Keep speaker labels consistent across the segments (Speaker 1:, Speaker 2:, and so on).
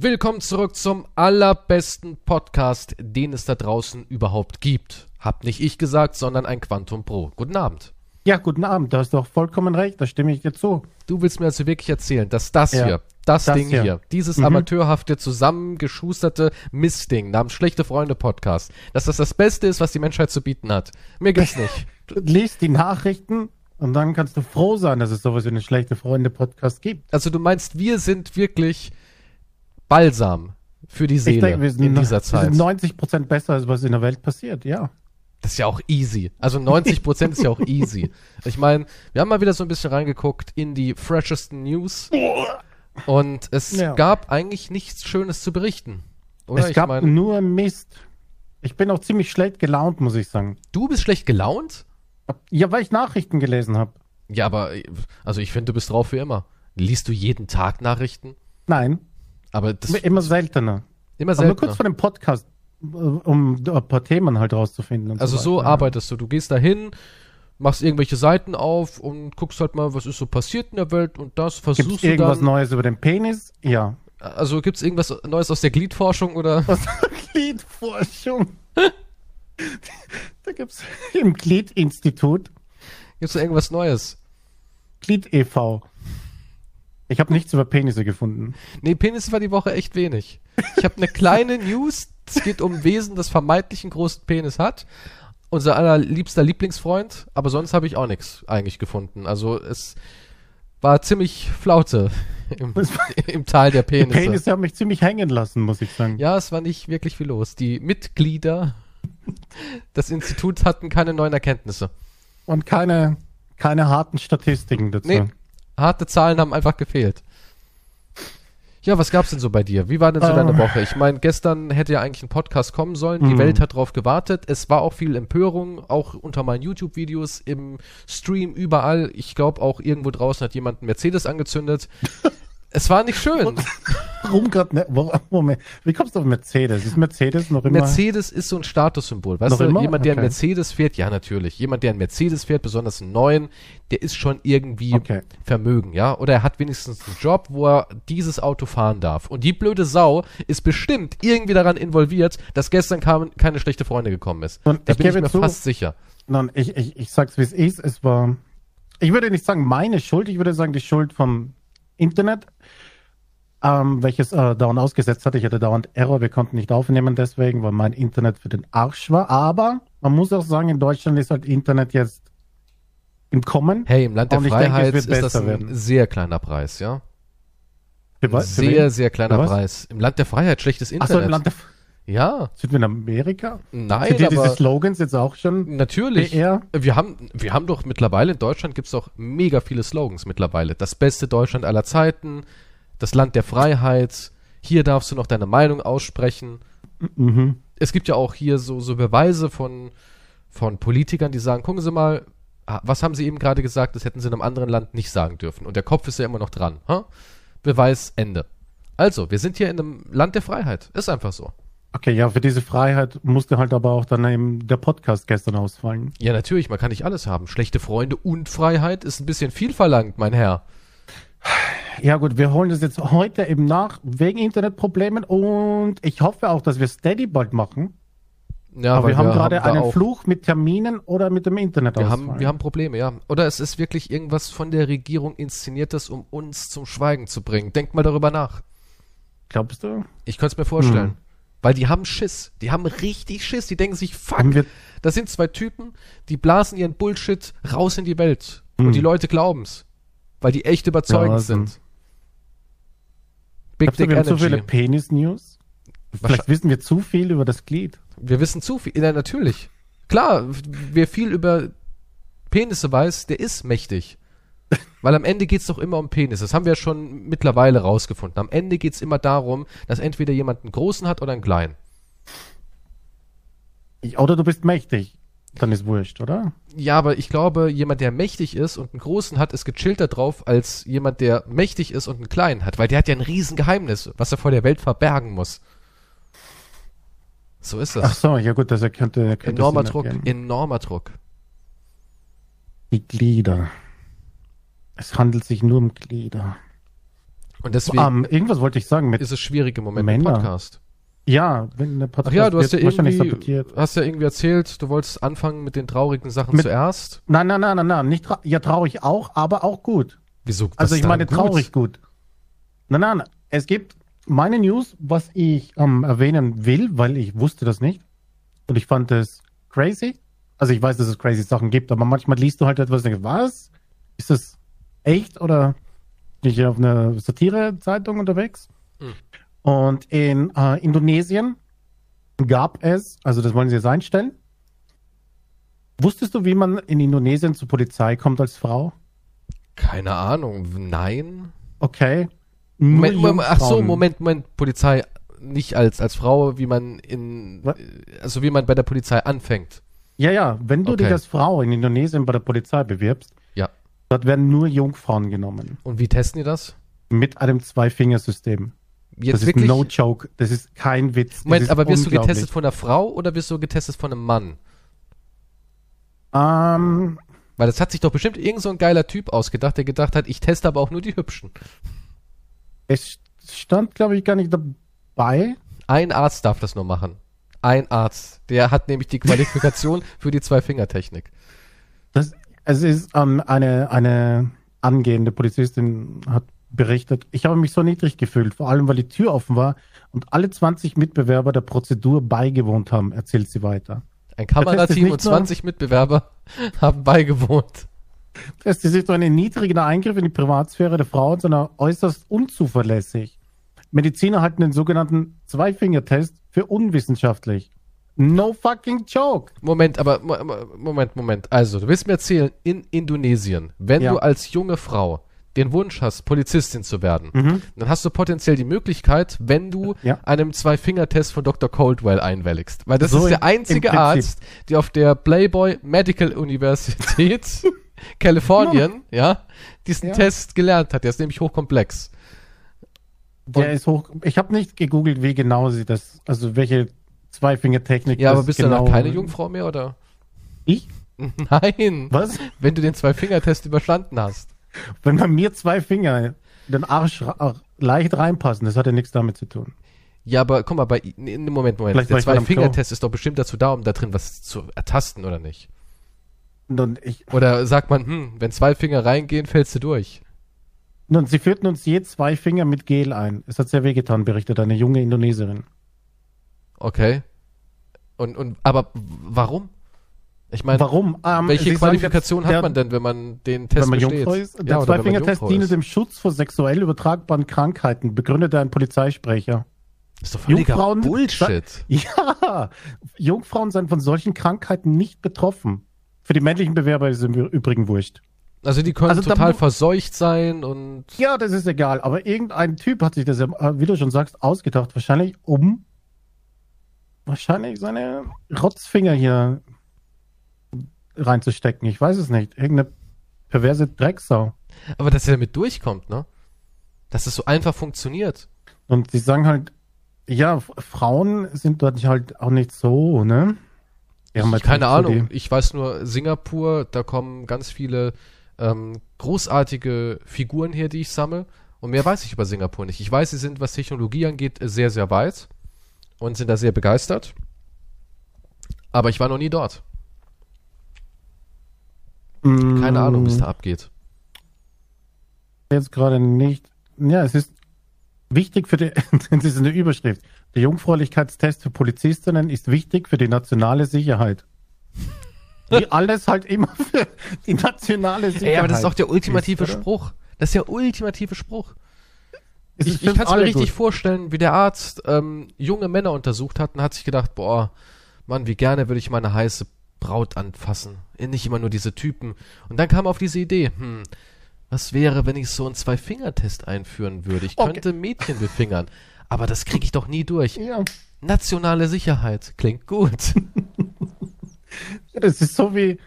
Speaker 1: Willkommen zurück zum allerbesten Podcast, den es da draußen überhaupt gibt. Hab nicht ich gesagt, sondern ein Quantum Pro. Guten Abend.
Speaker 2: Ja, guten Abend. Du hast doch vollkommen recht. Da stimme ich dir zu.
Speaker 1: Du willst mir also wirklich erzählen, dass das
Speaker 2: Ja.
Speaker 1: hier, das,
Speaker 2: Das
Speaker 1: Ding hier,
Speaker 2: hier.
Speaker 1: dieses
Speaker 2: Mhm.
Speaker 1: amateurhafte, zusammengeschusterte Mistding namens Schlechte Freunde Podcast, dass das das Beste ist, was die Menschheit zu bieten hat. Mir gibt's nicht.
Speaker 2: Du liest die Nachrichten und dann kannst du froh sein, dass es sowas wie eine schlechte Freunde-Podcast gibt.
Speaker 1: Also du meinst, wir sind wirklich Balsam für die Seele
Speaker 2: ich denke, wir sind,
Speaker 1: in dieser
Speaker 2: wir
Speaker 1: Zeit.
Speaker 2: sind 90 Prozent besser, als was in der Welt passiert, ja.
Speaker 1: Das ist ja auch easy. Also 90% ist ja auch easy. Ich meine, wir haben mal wieder so ein bisschen reingeguckt in die freshesten News und es
Speaker 2: Ja.
Speaker 1: gab eigentlich nichts Schönes zu berichten. Oder?
Speaker 2: es
Speaker 1: ich
Speaker 2: gab
Speaker 1: meine,
Speaker 2: nur Mist. Ich bin auch ziemlich schlecht gelaunt, muss ich sagen.
Speaker 1: du bist schlecht gelaunt?
Speaker 2: Ja, weil ich Nachrichten gelesen habe.
Speaker 1: Ja, aber also ich finde, du bist drauf wie immer. Liest du jeden Tag Nachrichten?
Speaker 2: Nein,
Speaker 1: Aber das
Speaker 2: immer seltener.
Speaker 1: immer
Speaker 2: Aber nur kurz
Speaker 1: seltener.
Speaker 2: vor dem Podcast, äh, um ein paar Themen halt rauszufinden.
Speaker 1: Also so
Speaker 2: weiter.
Speaker 1: arbeitest du. Du gehst dahin, machst irgendwelche Seiten auf und guckst halt mal, was ist so passiert in der Welt und das
Speaker 2: Gibt
Speaker 1: versuchst
Speaker 2: es
Speaker 1: du
Speaker 2: irgendwas
Speaker 1: dann.
Speaker 2: Neues über den Penis? Ja.
Speaker 1: Also gibt's irgendwas Neues aus der Gliedforschung oder?
Speaker 2: Was Gliedforschung. da gibt es im Glied-Institut
Speaker 1: Gibt's da irgendwas Neues?
Speaker 2: Glied e.V. Ich habe nichts über Penisse gefunden.
Speaker 1: Nee, Penis war die Woche echt wenig. Ich habe eine kleine News. Es geht um Wesen, das vermeintlich einen großen Penis hat. Unser allerliebster Lieblingsfreund. Aber sonst habe ich auch nichts eigentlich gefunden. Also es war ziemlich Flaute im, im Tal der
Speaker 2: Die
Speaker 1: Penisse.
Speaker 2: Penisse haben mich ziemlich hängen lassen, muss ich sagen.
Speaker 1: Ja, es war nicht wirklich viel los. Die Mitglieder des Instituts hatten keine neuen Erkenntnisse.
Speaker 2: Und keine, keine harten Statistiken dazu.
Speaker 1: Nee, harte Zahlen haben einfach gefehlt. Ja, was gab's denn so bei dir? Wie war denn so
Speaker 2: Ähm.
Speaker 1: deine Woche? Ich meine, gestern hätte ja eigentlich ein Podcast kommen sollen. Die
Speaker 2: Mhm.
Speaker 1: Welt hat drauf gewartet. Es war auch viel Empörung, auch unter meinen YouTube-Videos, im Stream, überall. Ich glaube, auch irgendwo draußen hat jemand einen Mercedes angezündet. es war nicht schön.
Speaker 2: Warum gerade wo- Moment. Wie kommst du auf Mercedes? Ist Mercedes noch immer.
Speaker 1: Mercedes ist so ein Statussymbol. Weißt
Speaker 2: Noch
Speaker 1: du,
Speaker 2: immer?
Speaker 1: jemand, der einen
Speaker 2: Okay.
Speaker 1: Mercedes fährt, ja, natürlich. Jemand, der einen Mercedes fährt, besonders einen neuen, der ist schon irgendwie
Speaker 2: Okay.
Speaker 1: Vermögen, ja. Oder er hat wenigstens einen Job, wo er dieses Auto fahren darf. Und die blöde Sau ist bestimmt irgendwie daran involviert, dass gestern kam, keine schlechte Freunde gekommen ist.
Speaker 2: Und
Speaker 1: Da
Speaker 2: ich
Speaker 1: bin ich mir
Speaker 2: zu-
Speaker 1: fast sicher.
Speaker 2: Nein, ich, ich, ich sag's wie es ist. Es war. Ich würde nicht sagen meine Schuld, ich würde sagen die Schuld vom Internet, ähm, welches äh, dauernd ausgesetzt hatte. Ich hatte dauernd Error, wir konnten nicht aufnehmen deswegen, weil mein Internet für den Arsch war. Aber man muss auch sagen, in Deutschland ist halt Internet jetzt im Kommen.
Speaker 1: Hey, im Land der
Speaker 2: denke,
Speaker 1: Freiheit
Speaker 2: wird
Speaker 1: ist das ein
Speaker 2: werden.
Speaker 1: sehr kleiner Preis, ja.
Speaker 2: Für was?
Speaker 1: Sehr, sehr kleiner? Preis. Im Land der Freiheit schlechtes
Speaker 2: Ach
Speaker 1: Internet.
Speaker 2: so, im Land der.
Speaker 1: Ja,
Speaker 2: Sind wir in Amerika?
Speaker 1: nein,
Speaker 2: Sind dir diese
Speaker 1: aber
Speaker 2: Slogans jetzt auch schon?
Speaker 1: natürlich.
Speaker 2: BR?
Speaker 1: Wir haben, wir haben doch mittlerweile in Deutschland gibt's doch mega viele Slogans mittlerweile. Das beste Deutschland aller Zeiten, das Land der Freiheit, hier darfst du noch deine Meinung aussprechen.
Speaker 2: Mhm.
Speaker 1: Es gibt ja auch hier so, so Beweise von, von Politikern, die sagen, gucken Sie mal, was haben Sie eben gerade gesagt, das hätten Sie in einem anderen Land nicht sagen dürfen. Und der Kopf ist ja immer noch dran. Ha? Beweis, Ende. Also, wir sind hier in einem Land der Freiheit. Ist einfach so.
Speaker 2: Okay, ja, für diese Freiheit musste halt aber auch dann eben der Podcast gestern ausfallen.
Speaker 1: Ja, natürlich, man kann nicht alles haben. Schlechte Freunde und Freiheit ist ein bisschen viel verlangt, mein Herr.
Speaker 2: Ja gut, wir holen das jetzt heute eben nach, wegen Internetproblemen und ich hoffe auch, dass wir Steady bald machen.
Speaker 1: Ja,
Speaker 2: aber
Speaker 1: weil
Speaker 2: wir haben gerade
Speaker 1: da
Speaker 2: einen Fluch mit Terminen oder mit dem Internet
Speaker 1: Wir haben, wir haben Probleme, ja. Oder es ist wirklich irgendwas von der Regierung inszeniertes, um uns zum Schweigen zu bringen. Denk mal darüber nach.
Speaker 2: Glaubst du?
Speaker 1: Ich könnte es mir vorstellen.
Speaker 2: Hm.
Speaker 1: Weil die haben Schiss. Die haben richtig Schiss. Die denken sich, fuck, das sind zwei Typen, die blasen ihren Bullshit raus in die Welt. Und
Speaker 2: Hm.
Speaker 1: die Leute glauben's. Weil die echt überzeugend
Speaker 2: Blasen.
Speaker 1: sind. Big
Speaker 2: glaubst du,
Speaker 1: Dick
Speaker 2: wir haben zu viele
Speaker 1: Energy.
Speaker 2: Penis-News? Vielleicht wissen wir zu viel über das Glied.
Speaker 1: Wir wissen zu viel. Ja, natürlich. Klar, wer viel über Penisse weiß, der ist mächtig. Weil am Ende geht's doch immer um Penis. Das haben wir ja schon mittlerweile rausgefunden. Am Ende geht's immer darum, dass entweder jemand einen großen hat oder einen kleinen.
Speaker 2: Oder du bist mächtig. Dann ist wurscht, oder?
Speaker 1: Ja, aber ich glaube, jemand, der mächtig ist und einen großen hat, ist gechillter drauf, als jemand, der mächtig ist und einen kleinen hat. Weil der hat ja ein Riesengeheimnis, was er vor der Welt verbergen muss. So ist
Speaker 2: Ach
Speaker 1: das.
Speaker 2: so, ja gut, das er könnte, er könnte
Speaker 1: Enormer Druck, enormer Druck.
Speaker 2: Die Glieder. Es handelt sich nur um Glieder.
Speaker 1: Und deswegen
Speaker 2: Ähm, irgendwas wollte ich sagen mit
Speaker 1: ist es schwierig im Moment mit
Speaker 2: Männer.
Speaker 1: Podcast.
Speaker 2: ja, wenn eine
Speaker 1: Ach
Speaker 2: Podcast
Speaker 1: ja, du hast ja irgendwie, hast ja irgendwie erzählt, du wolltest anfangen mit den traurigen Sachen
Speaker 2: Mit-
Speaker 1: zuerst.
Speaker 2: Nein, nein, nein, nein, nein, nicht tra ja traurig auch, aber auch gut.
Speaker 1: Wieso?
Speaker 2: Also ich meine
Speaker 1: daran
Speaker 2: traurig gut. Nein, nein, es gibt meine News, was ich ähm, erwähnen will, weil ich wusste das nicht und ich fand es crazy. Also ich weiß, dass es crazy Sachen gibt, aber manchmal liest du halt etwas und denkst, was? Ist das echt oder bin ich auf einer Satire-Zeitung unterwegs?
Speaker 1: Hm.
Speaker 2: Und in äh, Indonesien gab es, also das wollen sie jetzt einstellen. Wusstest du, wie man in Indonesien zur Polizei kommt als Frau?
Speaker 1: Keine Ahnung. Nein.
Speaker 2: Okay.
Speaker 1: Moment, Moment, ach so. Moment, Moment, Polizei nicht als als Frau, wie man in
Speaker 2: Was?
Speaker 1: also wie man bei der Polizei anfängt.
Speaker 2: Ja, ja, wenn du
Speaker 1: Okay.
Speaker 2: dich als Frau in Indonesien bei der Polizei bewirbst. Dort werden nur Jungfrauen genommen.
Speaker 1: Und wie testen die das?
Speaker 2: Mit einem Zwei-Finger-System. Das ist
Speaker 1: wirklich?
Speaker 2: no joke. Das ist kein Witz.
Speaker 1: Moment,
Speaker 2: ist
Speaker 1: aber wirst du getestet von einer Frau oder wirst du getestet von einem Mann?
Speaker 2: Ähm,
Speaker 1: Weil das hat sich doch bestimmt irgend so ein geiler Typ ausgedacht, der gedacht hat, ich teste aber auch nur die Hübschen.
Speaker 2: es stand, glaube ich, gar nicht dabei.
Speaker 1: Ein Arzt darf das nur machen. Ein Arzt. Der hat nämlich die Qualifikation für die Zwei-Finger-Technik.
Speaker 2: Das, es ist ähm, eine, eine angehende Polizistin hat berichtet, ich habe mich so niedrig gefühlt, vor allem weil die Tür offen war und alle 20 Mitbewerber der Prozedur beigewohnt haben, erzählt sie weiter.
Speaker 1: Ein Kamerateam
Speaker 2: nicht
Speaker 1: und
Speaker 2: nur-
Speaker 1: 20 Mitbewerber haben beigewohnt.
Speaker 2: Es ist so ein niedriger Eingriff in die Privatsphäre der Frau, sondern äußerst unzuverlässig. Mediziner halten den sogenannten Zwei-Finger-Test für unwissenschaftlich. No fucking joke.
Speaker 1: Moment, aber Mo- Mo- Moment, Moment. Also, du willst mir erzählen, in Indonesien, wenn
Speaker 2: Ja.
Speaker 1: du als junge Frau den Wunsch hast, Polizistin zu werden,
Speaker 2: Mhm.
Speaker 1: dann hast du potenziell die Möglichkeit, wenn du
Speaker 2: Ja.
Speaker 1: einem Zwei-Finger-Test von Dr. Coldwell einwilligst. Weil das
Speaker 2: So
Speaker 1: ist der einzige. Arzt, der auf der Playboy Medical Universität Kalifornien, ja, diesen
Speaker 2: Ja.
Speaker 1: Test gelernt hat. Der ist nämlich hochkomplex.
Speaker 2: Der ist hoch. Ich habe nicht gegoogelt, wie genau sie das, also welche Zwei-Finger-Technik.
Speaker 1: Ja, aber bist
Speaker 2: genau
Speaker 1: du dann keine Jungfrau mehr, oder?
Speaker 2: Ich?
Speaker 1: Nein.
Speaker 2: Was?
Speaker 1: Wenn du den Zwei-Finger-Test überstanden hast.
Speaker 2: Wenn bei mir zwei Finger in den Arsch ra- leicht reinpassen, das hat ja nichts damit zu tun.
Speaker 1: Ja, aber guck mal, bei, nee, Moment, Moment.
Speaker 2: Vielleicht
Speaker 1: Der Zwei-Finger-Test ist doch bestimmt dazu da, um da drin was zu ertasten, oder nicht?
Speaker 2: Ich,
Speaker 1: Oder sagt man, hm, wenn zwei Finger reingehen, fällst du durch.
Speaker 2: und sie führten uns je zwei Finger mit Gel ein. Es hat sehr wehgetan, berichtet eine junge Indonesierin.
Speaker 1: Okay. Und, und, aber warum? Ich meine,
Speaker 2: Warum? Ähm,
Speaker 1: welche
Speaker 2: sie sagen,
Speaker 1: Qualifikation
Speaker 2: der-
Speaker 1: hat man denn, wenn man den Test
Speaker 2: wenn man
Speaker 1: besteht?
Speaker 2: Ist?
Speaker 1: Ja,
Speaker 2: Der
Speaker 1: man
Speaker 2: Zwei-Finger-Test diene dem Schutz vor sexuell übertragbaren Krankheiten, begründete ein Polizeisprecher.
Speaker 1: ist doch
Speaker 2: Jungfrauen-
Speaker 1: Bullshit.
Speaker 2: Ja, Jungfrauen sind von solchen Krankheiten nicht betroffen. Für die männlichen Bewerber ist es im Übrigen wurscht.
Speaker 1: Also die können
Speaker 2: Also
Speaker 1: total verseucht sein und
Speaker 2: Ja, das ist egal, aber irgendein Typ hat sich das, ja, äh, wie du schon sagst, ausgedacht. Wahrscheinlich um wahrscheinlich seine Rotzfinger hier reinzustecken. Ich weiß es nicht. Irgendeine perverse Drecksau.
Speaker 1: aber dass er damit durchkommt, ne? Dass es so einfach funktioniert.
Speaker 2: Und sie sagen halt, ja, Frauen sind dort halt auch nicht so, ne? Halt
Speaker 1: keine Ahnung. Ich weiß nur, Singapur, da kommen ganz viele ähm, großartige Figuren her, die ich sammle. Und mehr weiß ich über Singapur nicht. Ich weiß, sie sind, was Technologie angeht, sehr, sehr weit und sind da sehr begeistert. Aber ich war noch nie dort.
Speaker 2: Mm,
Speaker 1: Keine Ahnung, wie es da abgeht.
Speaker 2: Jetzt gerade nicht. Ja, es ist wichtig für die, das ist eine Überschrift. Der Jungfräulichkeitstest für Polizistinnen ist wichtig für die nationale Sicherheit. Wie alles halt immer für die nationale Sicherheit.
Speaker 1: Ey, aber das ist doch der ultimative
Speaker 2: ist?
Speaker 1: Spruch. Das ist der ultimative Spruch. Ich, ich kann es mir richtig
Speaker 2: gut.
Speaker 1: vorstellen, wie der Arzt ähm, junge Männer untersucht hat und hat sich gedacht, boah, Mann, wie gerne würde ich meine heiße Braut anfassen. Nicht immer nur diese Typen. Und dann kam auf diese Idee, hm, was wäre, wenn ich so einen Zwei-Finger-Test einführen würde? Ich
Speaker 2: Okay.
Speaker 1: könnte Mädchen befingern. Aber das kriege ich doch nie durch.
Speaker 2: Ja.
Speaker 1: Nationale Sicherheit. Klingt gut.
Speaker 2: Das ist so wie,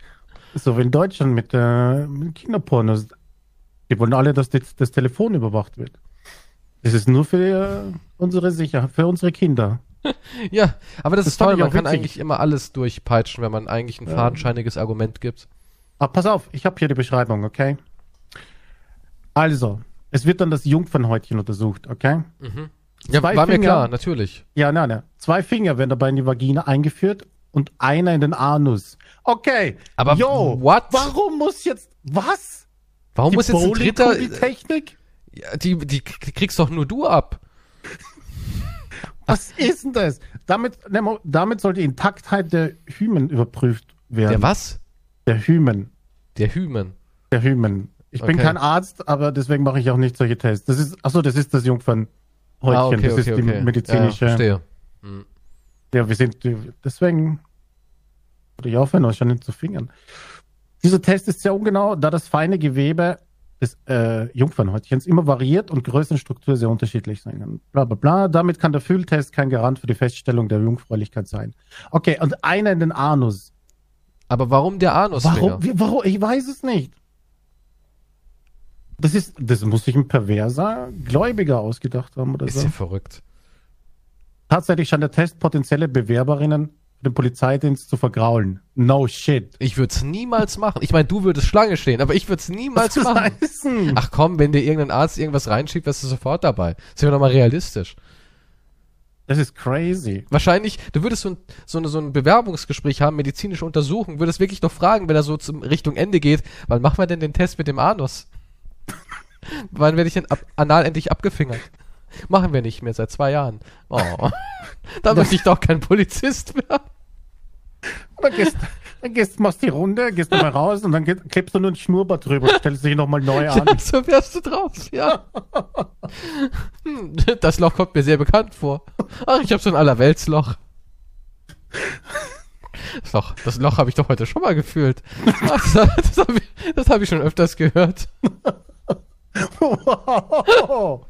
Speaker 2: so wie in Deutschland mit, äh, mit Kinderpornos. Die wollen alle, dass das, das Telefon überwacht wird. Das ist nur für äh, unsere Sicherheit, für unsere Kinder.
Speaker 1: ja, aber das,
Speaker 2: Das
Speaker 1: ist toll. Man kann
Speaker 2: witzig.
Speaker 1: eigentlich immer alles durchpeitschen, wenn man eigentlich ein
Speaker 2: Ja.
Speaker 1: fadenscheiniges Argument gibt.
Speaker 2: Aber pass auf, ich habe hier die Beschreibung, okay? Also, Es wird dann das Jungfernhäutchen untersucht, okay?
Speaker 1: Ja,
Speaker 2: Zwei
Speaker 1: war mir
Speaker 2: Finger.
Speaker 1: klar, natürlich.
Speaker 2: Ja, nein, nein. Zwei Finger werden dabei in die Vagina eingeführt und einer in den Anus. Okay.
Speaker 1: Aber
Speaker 2: yo,
Speaker 1: what?
Speaker 2: warum muss jetzt was?
Speaker 1: Warum
Speaker 2: Die
Speaker 1: muss jetzt ein dritter.
Speaker 2: Bowling-Technik?
Speaker 1: Ja, die, die kriegst doch nur du ab.
Speaker 2: Was ist denn das? Damit, ne, damit soll die Intaktheit der Hymen überprüft werden.
Speaker 1: Der was?
Speaker 2: Der Hymen.
Speaker 1: Der Hymen.
Speaker 2: Der Hymen. Ich bin
Speaker 1: Okay.
Speaker 2: kein Arzt, aber deswegen mache ich auch nicht solche Tests. Das ist, achso, das ist das Jungfernhäutchen.
Speaker 1: Ah, okay,
Speaker 2: das
Speaker 1: okay,
Speaker 2: ist die medizinische.
Speaker 1: Ja, verstehe.
Speaker 2: Ja, wir sind, deswegen würde ich aufhören, euch schon nicht zu fingern. Dieser Test ist sehr ungenau, da das feine Gewebe des äh, Jungfernhäutchens immer variiert und Größenstruktur sehr unterschiedlich sein kann. Bla bla bla. Damit kann der Fühltest kein Garant für die Feststellung der Jungfräulichkeit sein. Okay, und einer in den Anus.
Speaker 1: Aber warum der Anus?
Speaker 2: Warum, wie, warum? Ich weiß es nicht. Das ist, das muss sich ein perverser Gläubiger ausgedacht haben oder
Speaker 1: Ist
Speaker 2: so.
Speaker 1: ja verrückt.
Speaker 2: Tatsächlich scheint der Test potenzielle Bewerberinnen den Polizeidienst zu vergraulen. No shit.
Speaker 1: Ich würde es niemals machen. Ich meine, du würdest Schlange stehen, aber ich würde es niemals
Speaker 2: Was
Speaker 1: machen.
Speaker 2: heißen?
Speaker 1: Ach komm, wenn dir irgendein Arzt irgendwas reinschiebt, wärst du sofort dabei. Sind wir doch mal realistisch.
Speaker 2: Das ist crazy.
Speaker 1: Wahrscheinlich, du würdest so ein, so, eine, so ein Bewerbungsgespräch haben, medizinische Untersuchung, würdest wirklich noch fragen, wenn er so zum Richtung Ende geht, wann machen wir denn den Test mit dem Anus? wann werde ich denn ab, anal endlich abgefingert? Machen wir nicht mehr seit zwei Jahren. Oh. da möchte ich doch kein Polizist mehr.
Speaker 2: Dann gehst, dann gehst, machst die Runde, gehst nochmal raus und dann klebst du nur ein Schnurrbart drüber und stellst dich nochmal neu an.
Speaker 1: Ja, so wärst du drauf, ja. Hm, Das Loch kommt mir sehr bekannt vor. Ach, ich habe so ein Allerweltsloch. Das Loch, das Loch habe ich doch heute schon mal gefühlt. Ach, das das habe ich, hab ich schon öfters gehört.
Speaker 2: Wow.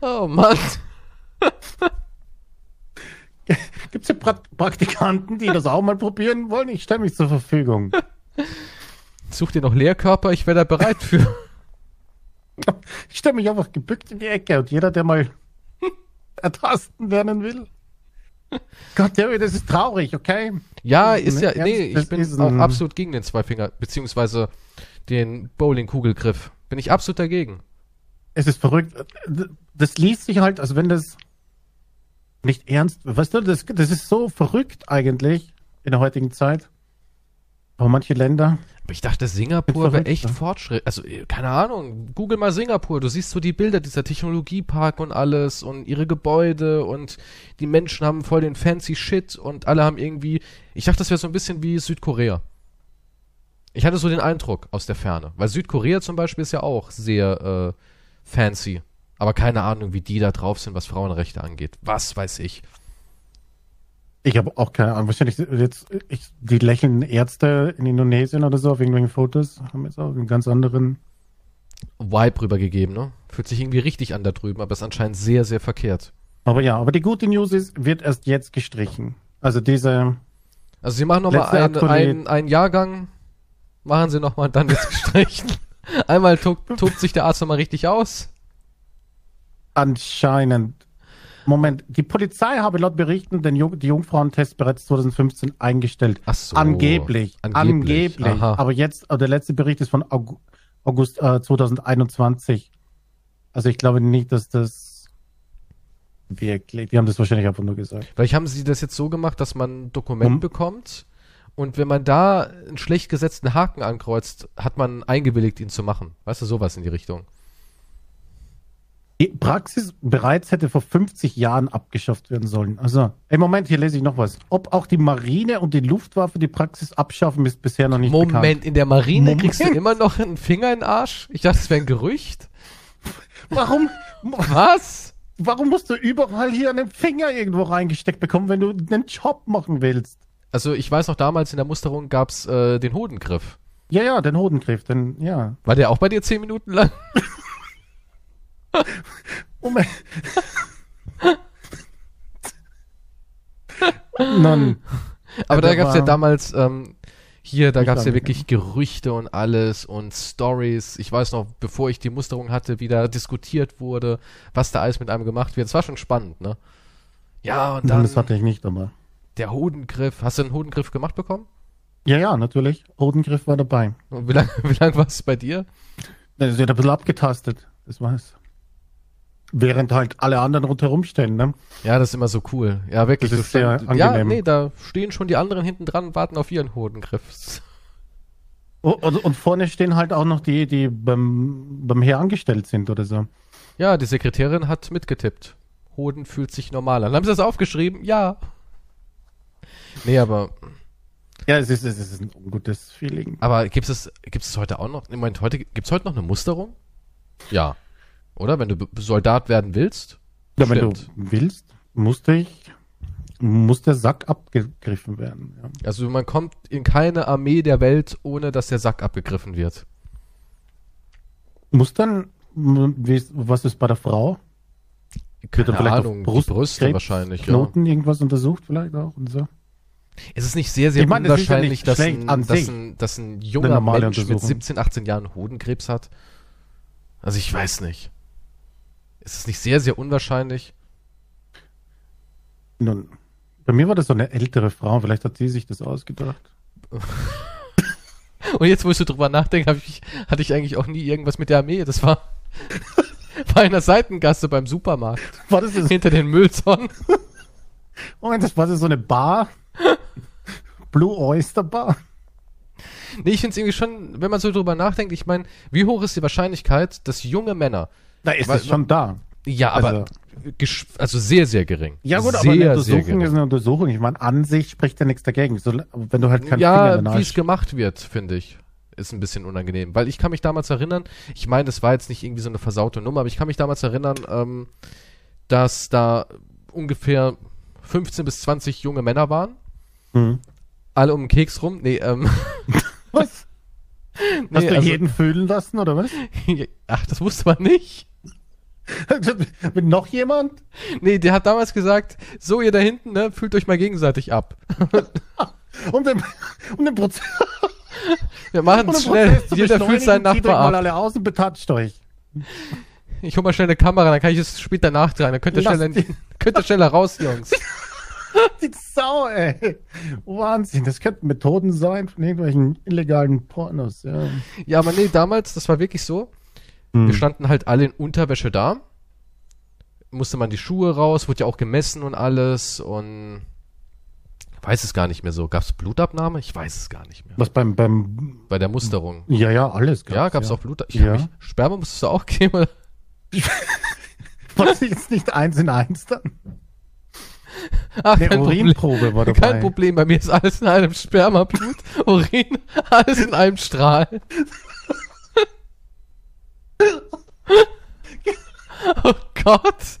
Speaker 1: Oh Mann.
Speaker 2: Gibt es ja pra Praktikanten, die das auch mal probieren wollen? Ich stelle mich zur Verfügung.
Speaker 1: Such dir noch Lehrkörper, ich wäre da bereit für.
Speaker 2: Ich stelle mich einfach gebückt in die Ecke und jeder, der mal ertasten lernen will. Gott, der, das ist traurig, okay?
Speaker 1: Ja,
Speaker 2: ist
Speaker 1: ja, nee, ich bin auch absolut gegen den Zweifinger, beziehungsweise den Bowling-Kugelgriff. Bin ich absolut dagegen.
Speaker 2: Es ist verrückt. Das liest sich halt, also wenn das nicht ernst, weißt du, das, das ist so verrückt eigentlich in der heutigen Zeit. Aber manche Länder,
Speaker 1: Aber ich dachte, Singapur wäre echt
Speaker 2: ne?
Speaker 1: Fortschritt. Also, äh, keine Ahnung. Google mal Singapur. Du siehst so die Bilder, dieser Technologiepark und alles und ihre Gebäude und die Menschen haben voll den fancy Shit und alle haben irgendwie. Ich dachte, das wäre so ein bisschen wie Südkorea. Ich hatte so den Eindruck aus der Ferne. Weil Südkorea zum Beispiel ist ja auch sehr äh, fancy. Aber keine Ahnung, wie die da drauf sind, was Frauenrechte angeht. Was weiß ich.
Speaker 2: ich habe auch keine Ahnung, wahrscheinlich jetzt, ich, die lächelnden Ärzte in Indonesien oder so auf irgendwelchen Fotos haben jetzt auch einen ganz anderen.
Speaker 1: Vibe rübergegeben, ne? Fühlt sich irgendwie richtig an da drüben, aber ist anscheinend sehr, sehr verkehrt.
Speaker 2: Aber ja, aber die gute News ist, wird erst jetzt gestrichen. Also diese,
Speaker 1: Also sie machen nochmal einen, einen, einen Jahrgang, machen sie nochmal, dann wird's gestrichen. Einmal tobt, tobt sich der Arzt nochmal richtig aus.
Speaker 2: anscheinend. Moment, die Polizei habe laut Berichten den Jung, die Jungfrauentest bereits 2015 eingestellt.
Speaker 1: Ach so.
Speaker 2: Angeblich.
Speaker 1: Angeblich.
Speaker 2: Angeblich. Aber jetzt, äh, der letzte Bericht ist von Aug- August äh, 2021. Also ich glaube nicht, dass das wirklich, die haben das wahrscheinlich einfach nur gesagt.
Speaker 1: Vielleicht haben sie das jetzt so gemacht, dass man ein Dokument
Speaker 2: Mhm.
Speaker 1: bekommt und wenn man da einen schlecht gesetzten Haken ankreuzt, hat man eingewilligt, ihn zu machen. Weißt du, sowas in die Richtung.
Speaker 2: Die Praxis bereits hätte vor 50 Jahren abgeschafft werden sollen. Also, im Moment, hier lese ich noch was. Ob auch die Marine und die Luftwaffe die Praxis abschaffen, ist bisher noch nicht
Speaker 1: Moment,
Speaker 2: bekannt.
Speaker 1: in der Marine
Speaker 2: Moment.
Speaker 1: kriegst du immer noch einen Finger in den Arsch? Ich dachte, das wäre ein Gerücht.
Speaker 2: Warum,
Speaker 1: Was?
Speaker 2: warum musst du überall hier einen Finger irgendwo reingesteckt bekommen, wenn du einen Job machen willst?
Speaker 1: Also ich weiß noch, damals in der Musterung gab's äh, den Hodengriff.
Speaker 2: Ja, ja, den Hodengriff, den, ja.
Speaker 1: War der auch bei dir zehn Minuten lang?
Speaker 2: Moment. Nun,
Speaker 1: Aber
Speaker 2: der
Speaker 1: da gab's ja
Speaker 2: war-
Speaker 1: damals, ähm, hier, da
Speaker 2: Nicht
Speaker 1: gab's ja wirklich Gerüchte und alles und Stories. Ich weiß noch, bevor ich die Musterung hatte, wie da diskutiert wurde, was da alles mit einem gemacht wird. Es war schon spannend, ne? Ja, und
Speaker 2: Nein,
Speaker 1: dann
Speaker 2: das hatte ich nicht, aber.
Speaker 1: Der Hodengriff. Hast du einen Hodengriff gemacht bekommen?
Speaker 2: Ja, ja, natürlich. Hodengriff war dabei.
Speaker 1: Und wie lange wie lang war es bei dir?
Speaker 2: Das wird ein bisschen abgetastet. Das war's. Während halt alle anderen rundherum stehen, ne?
Speaker 1: Ja, das ist immer so cool. Ja, wirklich.
Speaker 2: Das ist
Speaker 1: so
Speaker 2: sehr
Speaker 1: stand- ja,
Speaker 2: angenehm.
Speaker 1: nee, da stehen schon die anderen hinten dran und warten auf ihren Hodengriff.
Speaker 2: Oh, Und, und vorne stehen halt auch noch die, die beim, beim Heer angestellt sind oder so.
Speaker 1: Ja, die Sekretärin hat mitgetippt. Hoden fühlt sich normal an. Haben sie das aufgeschrieben? Ja. Nee, aber,
Speaker 2: Ja, es ist, es ist ein ungutes Feeling.
Speaker 1: aber gibt es, gibt es heute auch noch, im Moment, heute, gibt es heute noch eine Musterung? Ja. Oder? Wenn du Soldat werden willst?
Speaker 2: Ja, wenn du willst, musste ich, muss der Sack abgegriffen werden. Ja.
Speaker 1: Also man kommt in keine Armee der Welt, ohne dass der Sack abgegriffen wird.
Speaker 2: Muss dann, m- wie ist- was ist bei der Frau?
Speaker 1: Keine Ahnung, die
Speaker 2: Brust-
Speaker 1: Brüste
Speaker 2: Krebs-
Speaker 1: wahrscheinlich, ja.
Speaker 2: Knoten irgendwas untersucht vielleicht auch und so?
Speaker 1: Es ist nicht sehr, sehr
Speaker 2: Ich meine, das ist ja
Speaker 1: unwahrscheinlich, dass, ein, dass, ein, dass ein junger Mensch mit
Speaker 2: Untersuchung.
Speaker 1: 17, 18 Jahren Hodenkrebs hat. Also ich weiß nicht. Es ist nicht sehr, sehr unwahrscheinlich.
Speaker 2: Nun, bei mir war das so eine ältere Frau, vielleicht hat sie sich das ausgedacht.
Speaker 1: Und jetzt, wo ich so drüber nachdenke, ich, hatte ich eigentlich auch nie irgendwas mit der Armee. Das war bei einer Seitengasse beim Supermarkt.
Speaker 2: War das, das,
Speaker 1: Hinter den Mülltonnen.
Speaker 2: Moment, das war so eine Bar? Blue Oyster Bar?
Speaker 1: Nee, ich finde es irgendwie schon, wenn man so drüber nachdenkt, ich meine, wie hoch ist die Wahrscheinlichkeit, dass junge Männer,
Speaker 2: Da ist es schon da.
Speaker 1: ja, aber,
Speaker 2: Also-
Speaker 1: also sehr, sehr gering.
Speaker 2: Ja gut,
Speaker 1: sehr,
Speaker 2: aber eine Untersuchung ist eine Untersuchung. Ich meine, an sich spricht ja nichts dagegen. So, wenn du halt keinen Finger in
Speaker 1: Ja, wie es gemacht wird, finde ich, ist ein bisschen unangenehm. Weil ich kann mich damals erinnern, ich meine, das war jetzt nicht irgendwie so eine versaute Nummer, aber ich kann mich damals erinnern, ähm, dass da ungefähr 15 bis 20 junge Männer waren.
Speaker 2: Hm.
Speaker 1: Alle um den Keks rum. Nee, ähm,
Speaker 2: Was?
Speaker 1: nee,
Speaker 2: Hast du
Speaker 1: also-
Speaker 2: jeden fühlen lassen, oder was?
Speaker 1: Ach, das wusste man nicht.
Speaker 2: Mit noch jemand?
Speaker 1: Nee, der hat damals gesagt, so ihr da hinten, ne, fühlt euch mal gegenseitig ab.
Speaker 2: Um den, um den Prozess,
Speaker 1: Wir machen es schnell. Jeder fühlt seinen Nachbar
Speaker 2: mal
Speaker 1: ab.
Speaker 2: alle aus und betatscht euch.
Speaker 1: Ich hol mal schnell eine Kamera, dann kann ich es später nachtragen. Dann könnt ihr
Speaker 2: Lass
Speaker 1: schneller, könnt ihr schneller raus, Jungs.
Speaker 2: Die Sau, ey. Wahnsinn. Das könnten Methoden sein von irgendwelchen illegalen Pornos, ja.
Speaker 1: Ja, aber nee, damals, das war wirklich so.
Speaker 2: Hm.
Speaker 1: Wir standen halt alle in Unterwäsche da. Musste man die Schuhe raus, wurde ja auch gemessen und alles und weiß es gar nicht mehr so. Gab es Blutabnahme? Ich weiß es gar nicht mehr.
Speaker 2: Was beim, beim,
Speaker 1: Bei der Musterung.
Speaker 2: ja, ja, alles
Speaker 1: ja, gab es auch Blut? Ich
Speaker 2: Ja.
Speaker 1: ja. mich, Sperma musstest du auch geben? oder?
Speaker 2: War das jetzt nicht eins in eins dann?
Speaker 1: Ach,
Speaker 2: Eine
Speaker 1: kein Problem.
Speaker 2: Urinprobe war dabei.
Speaker 1: Kein Problem, bei mir ist alles in einem Sperma, Blut, Urin, alles in einem Strahl. oh Gott.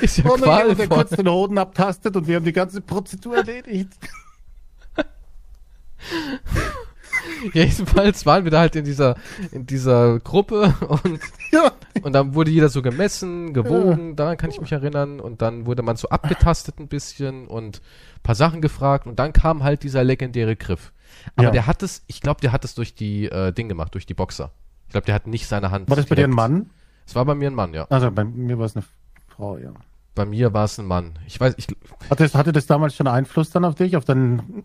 Speaker 1: Ist ja
Speaker 2: Oh, haben wir kurz den Hoden abtastet und wir haben die ganze Prozedur erledigt.
Speaker 1: Jedenfalls waren wir da halt in dieser, in dieser Gruppe und,
Speaker 2: Ja.
Speaker 1: Und dann wurde jeder so gemessen, gewogen, daran kann ich mich erinnern und dann wurde man so abgetastet ein bisschen und ein paar Sachen gefragt und dann kam halt dieser legendäre Griff. Aber
Speaker 2: Ja.
Speaker 1: der hat es, ich glaube, der hat es durch die äh, Ding gemacht, durch die Boxer. Ich glaube, der hat nicht seine Hand.
Speaker 2: War das bei dir ein
Speaker 1: direkt-
Speaker 2: Mann?
Speaker 1: Es war bei mir ein Mann, ja.
Speaker 2: Also bei mir war es eine Frau, ja.
Speaker 1: Bei mir war es ein Mann. Ich weiß, ich,
Speaker 2: Hatte, das- hatte das damals schon Einfluss dann auf dich, auf dein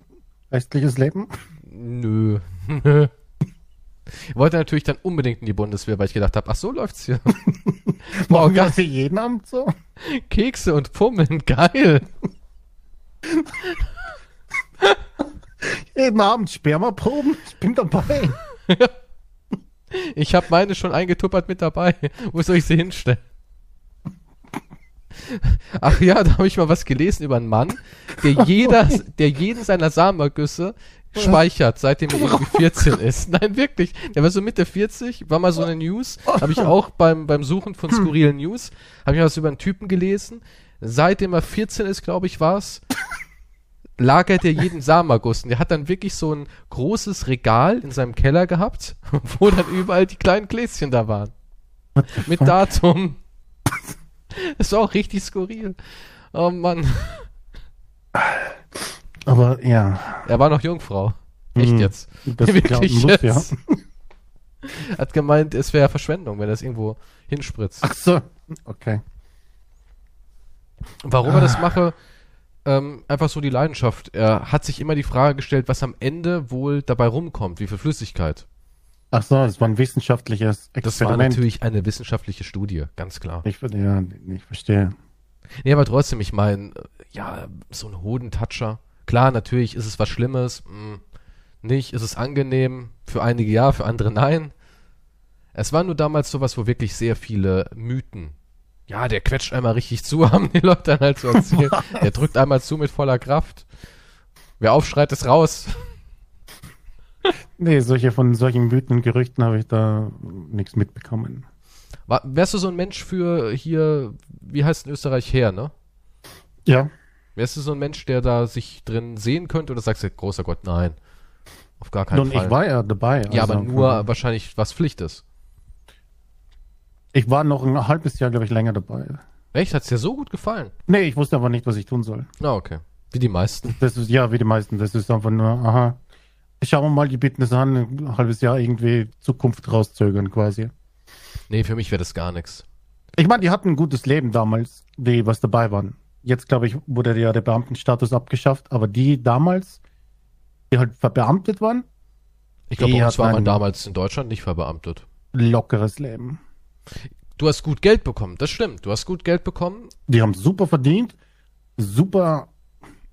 Speaker 2: restliches Leben?
Speaker 1: nö. ich wollte natürlich dann unbedingt in die Bundeswehr, weil ich gedacht habe, ach so läuft's hier. Geil.
Speaker 2: das hier jeden Abend so?
Speaker 1: Kekse und Pummeln, geil.
Speaker 2: Jeden Abend Spermaproben? Ich bin dabei.
Speaker 1: Ich habe meine schon eingetuppert mit dabei. Wo soll ich sie hinstellen? Ach ja, da habe ich mal was gelesen über einen Mann, der jeder, der jeden seiner Samenergüsse speichert, seitdem er irgendwie 14 ist. Nein, wirklich. Der war so Mitte 40, war mal so eine News, habe ich auch beim, beim Suchen von skurrilen News, habe ich was über einen Typen gelesen. Seitdem er 14 ist, glaube ich, war's, lagert er jeden Samenerguss. Und der hat dann wirklich so ein großes Regal in seinem Keller gehabt, wo dann überall die kleinen Gläschen da waren. Mit Datum. Das war auch richtig skurril. Oh Mann.
Speaker 2: Aber ja,
Speaker 1: Er war noch Jungfrau. Echt
Speaker 2: Hm,
Speaker 1: jetzt.
Speaker 2: das
Speaker 1: Wirklich
Speaker 2: muss,
Speaker 1: jetzt.
Speaker 2: ja.
Speaker 1: Hat gemeint, es wäre Verschwendung, wenn er das irgendwo hinspritzt.
Speaker 2: Ach so, okay.
Speaker 1: Warum er das mache, ähm, einfach so die Leidenschaft. Er hat sich immer die Frage gestellt, was am Ende wohl dabei rumkommt, wie viel Flüssigkeit.
Speaker 2: Ach so, das war ein wissenschaftliches Experiment.
Speaker 1: Das war natürlich eine wissenschaftliche Studie, ganz klar.
Speaker 2: Ich, ja, ich verstehe.
Speaker 1: Nee, aber trotzdem, ich meine, ja, so ein Hodentatscher. Klar, natürlich ist es was Schlimmes. Mh, nicht, ist es angenehm. Für einige ja, für andere nein. Es war nur damals sowas, wo wirklich sehr viele Mythen. Ja, der quetscht einmal richtig zu, haben die Leute dann halt so erzählt. der drückt einmal zu mit voller Kraft. Wer aufschreit, ist raus.
Speaker 2: Nee, solche von solchen Mythen und Gerüchten habe ich da nichts mitbekommen.
Speaker 1: War, wärst du so ein Mensch für hier, wie heißt in Österreich her, ne?
Speaker 2: Ja.
Speaker 1: Wärst du so ein Mensch, der da sich drin sehen könnte oder sagst du, großer Gott, nein. Auf gar keinen
Speaker 2: Nun,
Speaker 1: Fall.
Speaker 2: ich war ja dabei.
Speaker 1: ja,
Speaker 2: also
Speaker 1: aber nur
Speaker 2: von-
Speaker 1: wahrscheinlich, was Pflicht ist.
Speaker 2: Ich war noch ein halbes Jahr, glaube ich, länger dabei.
Speaker 1: Echt? Hat's dir so gut gefallen?
Speaker 2: Nee, ich wusste aber nicht, was ich tun soll.
Speaker 1: Na, okay. Wie die meisten.
Speaker 2: Das ist, ja, wie die meisten. Das ist einfach nur, aha. Schauen wir mal die Bitten an, ein halbes Jahr irgendwie Zukunft rauszögern quasi.
Speaker 1: Nee, für mich wäre das gar nichts.
Speaker 2: Ich meine, die hatten ein gutes Leben damals, die was dabei waren. Jetzt, glaube ich, wurde ja der Beamtenstatus abgeschafft, aber die damals, die halt verbeamtet waren,
Speaker 1: Ich glaube, bei uns war man damals in Deutschland nicht verbeamtet.
Speaker 2: lockeres Leben.
Speaker 1: Du hast gut Geld bekommen, das stimmt. Du hast gut Geld bekommen.
Speaker 2: Die haben super verdient, super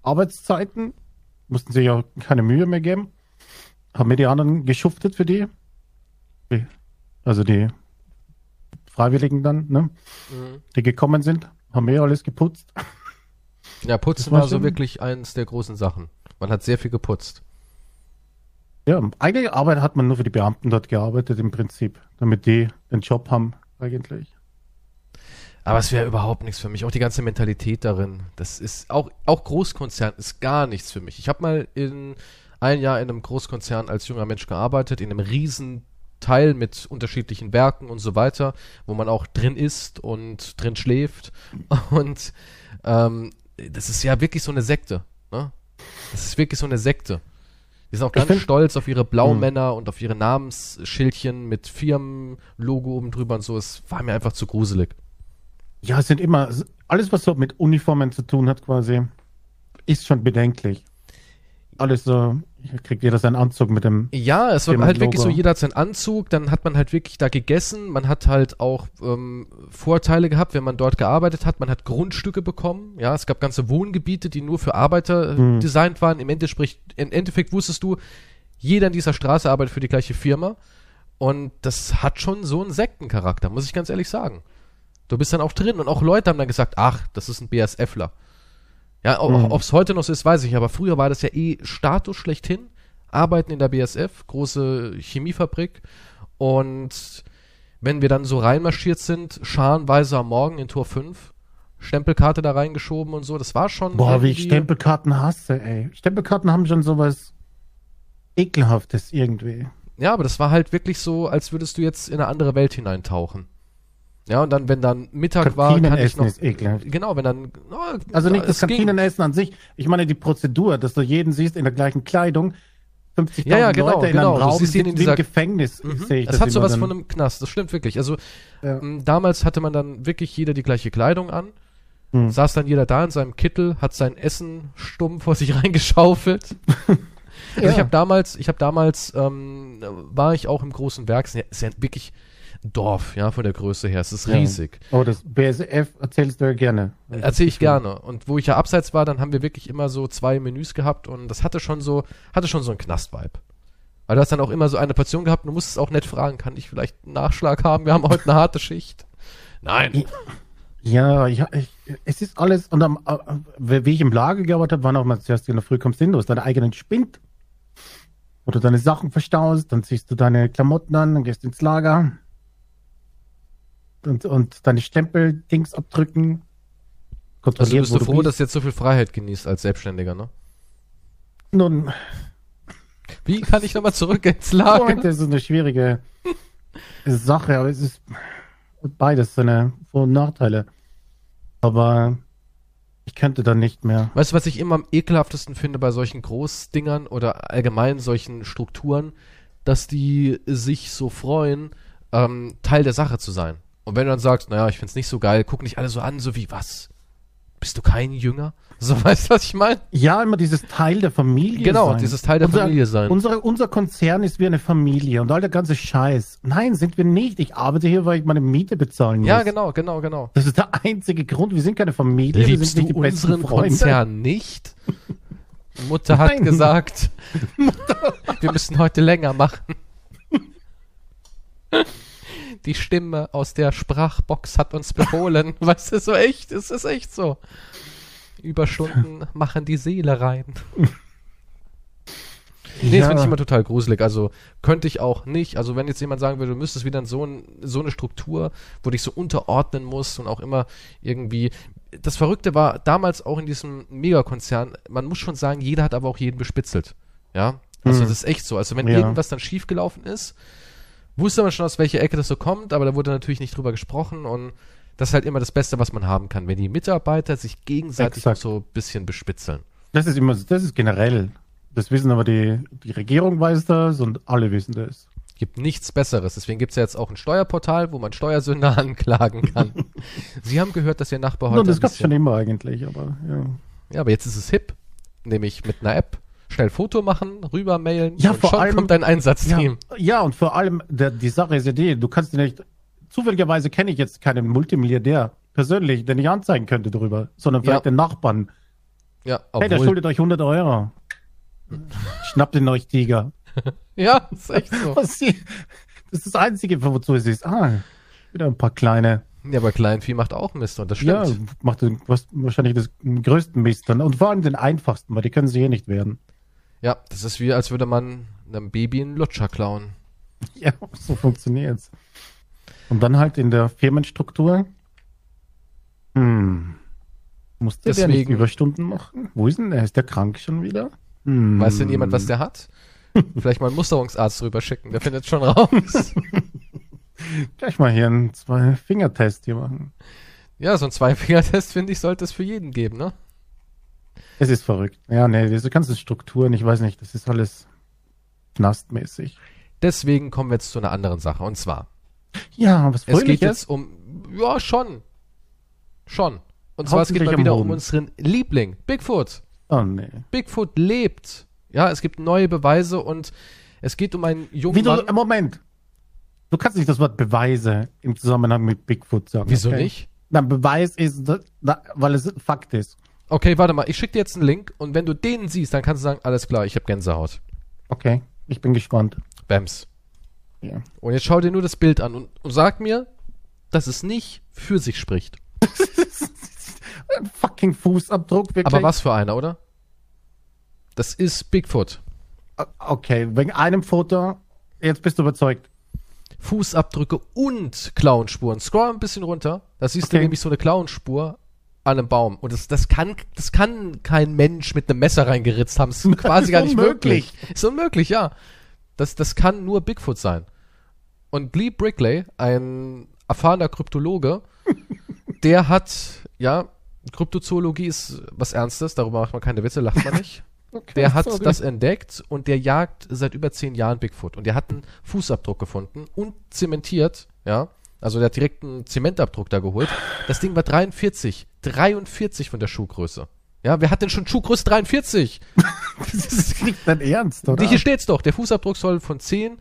Speaker 2: Arbeitszeiten, mussten sich auch keine Mühe mehr geben. Haben mir die anderen geschuftet für die. Also die Freiwilligen dann, ne? Die gekommen sind, haben mir alles geputzt.
Speaker 1: Ja, Putzen
Speaker 2: war
Speaker 1: war so wirklich eins der großen Sachen. Man hat sehr viel geputzt.
Speaker 2: Ja, eigentlich Arbeit hat man nur für die Beamten dort gearbeitet im Prinzip, damit die den Job haben eigentlich.
Speaker 1: Aber es wäre überhaupt nichts für mich. Auch die ganze Mentalität darin. Das ist auch, auch Großkonzern ist gar nichts für mich. Ich habe mal in ein Jahr in einem Großkonzern als junger Mensch gearbeitet, in einem riesen Teil mit unterschiedlichen Werken und so weiter, wo man auch drin isst und drin schläft. Und ähm, das ist ja wirklich so eine Sekte. Ne? Das ist wirklich so eine Sekte. Die sind auch ganz stolz auf ihre Blaumänner und auf ihre Namensschildchen mit Firmenlogo oben drüber und so. Es war mir einfach zu gruselig.
Speaker 2: Ja, es sind immer, alles was so mit Uniformen zu tun hat quasi, ist schon bedenklich. Alles so, kriegt jeder seinen Anzug mit dem,
Speaker 1: Ja, es war halt wirklich so, jeder hat seinen Anzug, dann hat man halt wirklich da gegessen, man hat halt auch ähm, Vorteile gehabt, wenn man dort gearbeitet hat, man hat Grundstücke bekommen, ja, es gab ganze Wohngebiete, die nur für Arbeiter
Speaker 2: Mhm.
Speaker 1: designt waren, im Endeffekt, im Endeffekt wusstest du, jeder in dieser Straße arbeitet für die gleiche Firma und das hat schon so einen Sektencharakter, muss ich ganz ehrlich sagen. Du bist dann auch drin und auch Leute haben dann gesagt, ach, das ist ein BSFler. Ja, ob
Speaker 2: Mhm.
Speaker 1: es heute noch so ist, weiß ich, aber früher war das ja eh Status schlechthin. Arbeiten in der BSF, große Chemiefabrik. Und wenn wir dann so reinmarschiert sind, scharenweise am Morgen in Tor 5, Stempelkarte da reingeschoben und so, das war schon.
Speaker 2: boah, wie ich Stempelkarten hasse, ey. Stempelkarten haben schon sowas ekelhaftes irgendwie.
Speaker 1: Ja, aber das war halt wirklich so, als würdest du jetzt in eine andere Welt hineintauchen. Ja, und dann, wenn dann Mittag war, kann ich
Speaker 2: Kantinenessen
Speaker 1: noch.
Speaker 2: ekelhaft.
Speaker 1: Genau, wenn dann. oh,
Speaker 2: Also nicht das. Kantinenessen an sich. Ich meine die Prozedur, dass du jeden siehst in der gleichen Kleidung. 50.000
Speaker 1: Ja, ja, genau,
Speaker 2: Leute in
Speaker 1: genau.
Speaker 2: einem
Speaker 1: Du
Speaker 2: Raum
Speaker 1: siehst ihn in dieser-
Speaker 2: Gefängnis.
Speaker 1: Mhm.
Speaker 2: Sehe ich
Speaker 1: Es
Speaker 2: das
Speaker 1: hat sowas von einem Knast, das stimmt wirklich. Also
Speaker 2: Ja.
Speaker 1: m, damals hatte man dann wirklich jeder die gleiche Kleidung an,
Speaker 2: Hm.
Speaker 1: saß dann jeder da in seinem Kittel, hat sein Essen stumm vor sich reingeschaufelt. Also ich
Speaker 2: Ja.
Speaker 1: habe damals, ich habe damals, ähm, war ich auch im großen Werk, ist ja wirklich Dorf, ja, von der Größe her, es ist
Speaker 2: Ja.
Speaker 1: riesig.
Speaker 2: Oh, das BSF erzählst du ja gerne.
Speaker 1: Erzähle ich gerne. Und wo ich ja abseits war, dann haben wir wirklich immer so zwei Menüs gehabt und das hatte schon so, hatte schon so einen Knast-Vibe. Weil du hast dann auch immer so eine Portion gehabt und du musstest auch nett fragen, kann ich vielleicht einen Nachschlag haben? Wir haben heute eine harte Schicht. Nein.
Speaker 2: Ja, ja ich, es ist alles, und am, äh, wie ich im Lager gearbeitet habe, waren auch mal zuerst in der Früh kommst hin, du hast deinen eigenen Spind, wo du deine Sachen verstaust, dann ziehst du deine Klamotten an, dann gehst ins Lager und, und deine Stempel-Dings abdrücken.
Speaker 1: Also
Speaker 2: Kontrollieren,
Speaker 1: bist
Speaker 2: wo
Speaker 1: du froh,
Speaker 2: bist.
Speaker 1: dass du jetzt so viel Freiheit genießt als Selbstständiger, ne?
Speaker 2: Nun,
Speaker 1: Wie kann ich nochmal zurück ins Lager?
Speaker 2: das ist eine schwierige Sache, aber es ist beides seine Vor- und Nachteile. Aber ich könnte dann nicht mehr.
Speaker 1: Weißt du, was ich immer am ekelhaftesten finde bei solchen Großdingern oder allgemein solchen Strukturen, dass die sich so freuen, ähm, Teil der Sache zu sein. Und wenn du dann sagst, naja, ich find's nicht so geil, guck nicht alle so an, so wie was? bist du kein Jünger? So, weißt du, was ich meine?
Speaker 2: Ja, immer dieses Teil der Familie
Speaker 1: Genau,
Speaker 2: sein.
Speaker 1: dieses Teil der
Speaker 2: unser,
Speaker 1: Familie sein.
Speaker 2: Unsere, unser Konzern ist wie eine Familie und all der ganze Scheiß. Nein, sind wir nicht. Ich arbeite hier, weil ich meine Miete bezahlen muss.
Speaker 1: Ja, genau, genau, genau.
Speaker 2: Das ist der einzige Grund. Wir sind keine Familie. wir
Speaker 1: Liebst
Speaker 2: sind
Speaker 1: du
Speaker 2: nicht die besten
Speaker 1: unseren
Speaker 2: Freunde.
Speaker 1: Konzern nicht? Mutter hat
Speaker 2: Nein.
Speaker 1: gesagt, wir müssen heute länger machen. Die Stimme aus der Sprachbox hat uns befohlen. Weißt du, so echt, es ist echt so. Überstunden machen die Seele rein. Nee, das
Speaker 2: Ja.
Speaker 1: finde ich immer total gruselig. Also könnte ich auch nicht. Also wenn jetzt jemand sagen würde, du müsstest wieder in so, ein, so eine Struktur, wo dich so unterordnen musst und auch immer irgendwie. Das Verrückte war damals auch in diesem Megakonzern, man muss schon sagen, jeder hat aber auch jeden bespitzelt. Ja. Also
Speaker 2: Hm.
Speaker 1: das ist echt so. Also wenn
Speaker 2: Ja.
Speaker 1: irgendwas dann schiefgelaufen ist, wusste man schon, aus welcher Ecke das so kommt, aber da wurde natürlich nicht drüber gesprochen und das ist halt immer das Beste, was man haben kann, wenn die Mitarbeiter sich gegenseitig so ein bisschen bespitzeln.
Speaker 2: Das ist immer, das ist generell. Das wissen aber die, die Regierung weiß das und alle wissen das.
Speaker 1: Gibt nichts Besseres. Deswegen gibt es ja jetzt auch ein Steuerportal, wo man Steuersünder anklagen kann. Sie haben gehört, dass Ihr Nachbar heute.
Speaker 2: und das gab es schon immer eigentlich, aber ja.
Speaker 1: ja, aber jetzt ist es hip. Nämlich mit einer App schnell Foto machen, rüber mailen
Speaker 2: Ja,
Speaker 1: und
Speaker 2: vor
Speaker 1: schon
Speaker 2: allem-
Speaker 1: kommt ein Einsatzteam.
Speaker 2: Ja, ja, und vor allem, der, die Sache ist ja die, du kannst nicht, zufälligerweise kenne ich jetzt keinen Multimilliardär persönlich, den ich anzeigen könnte darüber, sondern vielleicht
Speaker 1: Ja.
Speaker 2: den Nachbarn.
Speaker 1: Ja,
Speaker 2: Hey, der
Speaker 1: obwohl,
Speaker 2: schuldet euch 100 Euro. Schnappt ihn euch, Tiger.
Speaker 1: ja, ist echt so.
Speaker 2: Das ist das Einzige, wozu es ist. Ah, wieder ein paar kleine.
Speaker 1: Ja, aber Kleinvieh macht auch Mist und das
Speaker 2: Ja,
Speaker 1: stimmt.
Speaker 2: macht den, was, wahrscheinlich das den größten Mist dann. Und vor allem den einfachsten, weil die können sie eh nicht werden.
Speaker 1: Ja, das ist wie, als würde man einem Baby einen Lutscher klauen.
Speaker 2: Ja, so funktioniert's. Und dann halt in der Firmenstruktur. Hm. Musste der nicht
Speaker 1: Deswegen-
Speaker 2: Überstunden machen? Wo ist denn der? Ist der krank schon wieder? Hm.
Speaker 1: Weiß denn jemand, was der hat? Vielleicht mal einen Musterungsarzt drüber schicken, der findet schon raus.
Speaker 2: Gleich mal hier einen Zwei-Finger-Test hier machen.
Speaker 1: ja, so ein Zwei-Finger-Test, finde ich, sollte es für jeden geben, ne?
Speaker 2: Es ist verrückt. Ja, nee, diese ganzen Strukturen, ich weiß nicht, das ist alles knastmäßig.
Speaker 1: Deswegen kommen wir jetzt zu einer anderen Sache. Und zwar,
Speaker 2: Ja, was
Speaker 1: es geht jetzt um, ja, schon. Schon. Und zwar, es geht mal wieder um unseren Liebling, Bigfoot.
Speaker 2: Oh, nee.
Speaker 1: Bigfoot lebt. Ja, es gibt neue Beweise und es geht um einen jungen
Speaker 2: Wie du,
Speaker 1: Mann.
Speaker 2: Moment. Du kannst nicht das Wort Beweise im Zusammenhang mit Bigfoot sagen.
Speaker 1: Wieso
Speaker 2: okay?
Speaker 1: nicht?
Speaker 2: Na, Beweis ist, weil es Fakt ist.
Speaker 1: Okay, warte mal, ich schicke dir jetzt einen Link und wenn du den siehst, dann kannst du sagen, alles klar, ich habe Gänsehaut.
Speaker 2: Okay, ich bin gespannt.
Speaker 1: Bams.
Speaker 2: Ja.
Speaker 1: Und jetzt schau dir nur das Bild an und, und sag mir, dass es nicht für sich spricht.
Speaker 2: Ein fucking Fußabdruck, wirklich.
Speaker 1: Aber was für einer, oder? Das ist Bigfoot.
Speaker 2: Okay, wegen einem Foto, jetzt bist du überzeugt.
Speaker 1: Fußabdrücke und Klauenspuren. Scroll ein bisschen runter. Da siehst du
Speaker 2: Okay.
Speaker 1: nämlich so eine Klauenspur an einem Baum. Und das, das, kann, das kann kein Mensch mit einem Messer reingeritzt haben. Das ist quasi gar nicht möglich. Ist unmöglich, ja. Das, das kann nur Bigfoot sein. Und Lee Brickley, ein erfahrener Kryptologe, der hat, ja, Kryptozoologie ist was Ernstes, darüber macht man keine Witze, lacht man nicht.
Speaker 2: Okay,
Speaker 1: Der hat
Speaker 2: sorry.
Speaker 1: das entdeckt und der jagt seit über zehn Jahren Bigfoot. Und der hat einen Fußabdruck gefunden und zementiert, ja. Also der hat direkt einen Zementabdruck da geholt. Das Ding war 43. 43 von der Schuhgröße. Ja, wer hat denn schon Schuhgröße 43?
Speaker 2: Das nicht dein Ernst, oder?
Speaker 1: Hier steht's doch. Der Fußabdruck soll von 10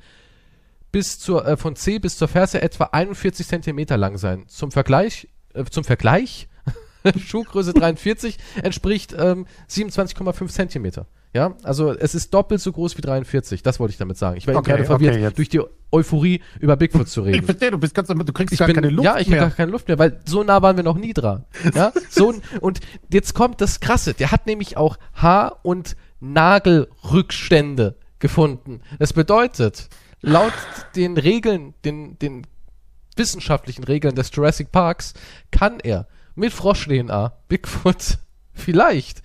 Speaker 1: bis zur, äh, von C bis zur Ferse etwa 41 Zentimeter lang sein. Zum Vergleich, äh, zum Vergleich, Schuhgröße 43 entspricht ähm, 27,5 Zentimeter. Ja, also es ist doppelt so groß wie 43. Das wollte ich damit sagen. Ich war eben
Speaker 2: Okay,
Speaker 1: gerade verwirrt,
Speaker 2: okay,
Speaker 1: durch die Euphorie über Bigfoot zu
Speaker 2: ich
Speaker 1: reden.
Speaker 2: verstehe, du bist ganz, du kriegst
Speaker 1: Ich
Speaker 2: gar
Speaker 1: bin,
Speaker 2: keine Luft
Speaker 1: ja, ich
Speaker 2: mehr.
Speaker 1: habe gar keine Luft mehr, weil so nah waren wir noch nie dran. Ja, so und jetzt kommt das Krasse. Der hat nämlich auch Haar- und Nagelrückstände gefunden. Das bedeutet, laut den Regeln, den, den wissenschaftlichen Regeln des Jurassic Parks, kann er mit Frosch-DNA Bigfoot vielleicht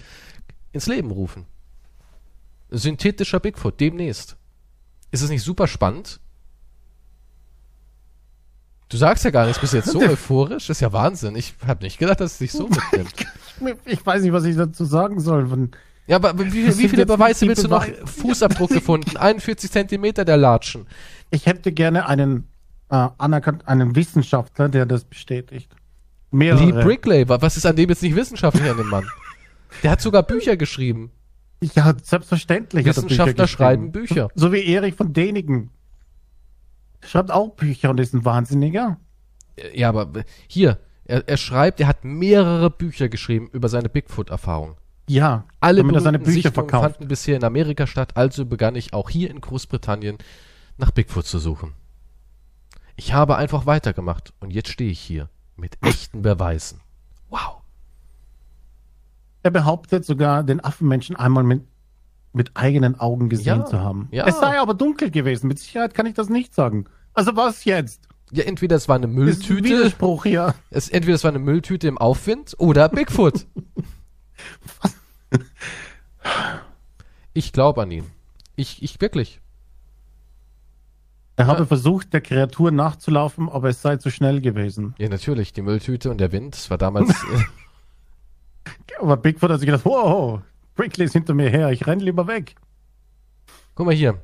Speaker 1: ins Leben rufen. Synthetischer Bigfoot, demnächst. Ist es nicht super spannend? Du sagst ja gar nichts, bist jetzt so euphorisch? Das ist ja Wahnsinn. Ich habe nicht gedacht, dass es dich so mitnimmt.
Speaker 2: Ich weiß nicht, was ich dazu sagen soll.
Speaker 1: Ja, aber wie, wie viele Beweise willst du noch? Fußabdruck gefunden, 41 Zentimeter der Latschen.
Speaker 2: ich hätte gerne einen, äh, anerkannt, einen Wissenschaftler, der das bestätigt. Mehrere.
Speaker 1: Lee Brickley, wa- was ist an dem jetzt nicht wissenschaftlich an dem Mann? Der hat sogar Bücher geschrieben.
Speaker 2: Ja, selbstverständlich. er Bücher
Speaker 1: Wissenschaftler
Speaker 2: geschrieben.
Speaker 1: schreiben Bücher.
Speaker 2: So wie Erich von Däniken. Schreibt auch Bücher und ist ein Wahnsinniger.
Speaker 1: Ja, aber hier, er, er schreibt, er hat mehrere Bücher geschrieben über seine Bigfoot-Erfahrung.
Speaker 2: Ja,
Speaker 1: Alle
Speaker 2: damit er seine Bücher
Speaker 1: Sichtungen
Speaker 2: verkauft.
Speaker 1: fanden bisher in Amerika statt, also begann ich auch hier in Großbritannien nach Bigfoot zu suchen. Ich habe einfach weitergemacht und jetzt stehe ich hier mit echten Beweisen. Wow.
Speaker 2: Er behauptet sogar, den Affenmenschen einmal mit, mit eigenen Augen gesehen
Speaker 1: Ja,
Speaker 2: zu haben.
Speaker 1: ja.
Speaker 2: Es sei aber dunkel gewesen. Mit Sicherheit kann ich das nicht sagen. Also was jetzt?
Speaker 1: Ja, entweder es war eine
Speaker 2: Das ist ein
Speaker 1: Mülltüte,
Speaker 2: Widerspruch hier.
Speaker 1: es, entweder es war eine Mülltüte im Aufwind oder Bigfoot. ich glaube an ihn. Ich, ich wirklich.
Speaker 2: Er habe versucht, der Kreatur nachzulaufen, aber es sei zu schnell gewesen.
Speaker 1: Ja, natürlich, die Mülltüte und der Wind, das war damals. äh,
Speaker 2: Aber Bigfoot hat sich gedacht, wow, Brickley ist hinter mir her, ich renn lieber weg.
Speaker 1: Guck mal hier.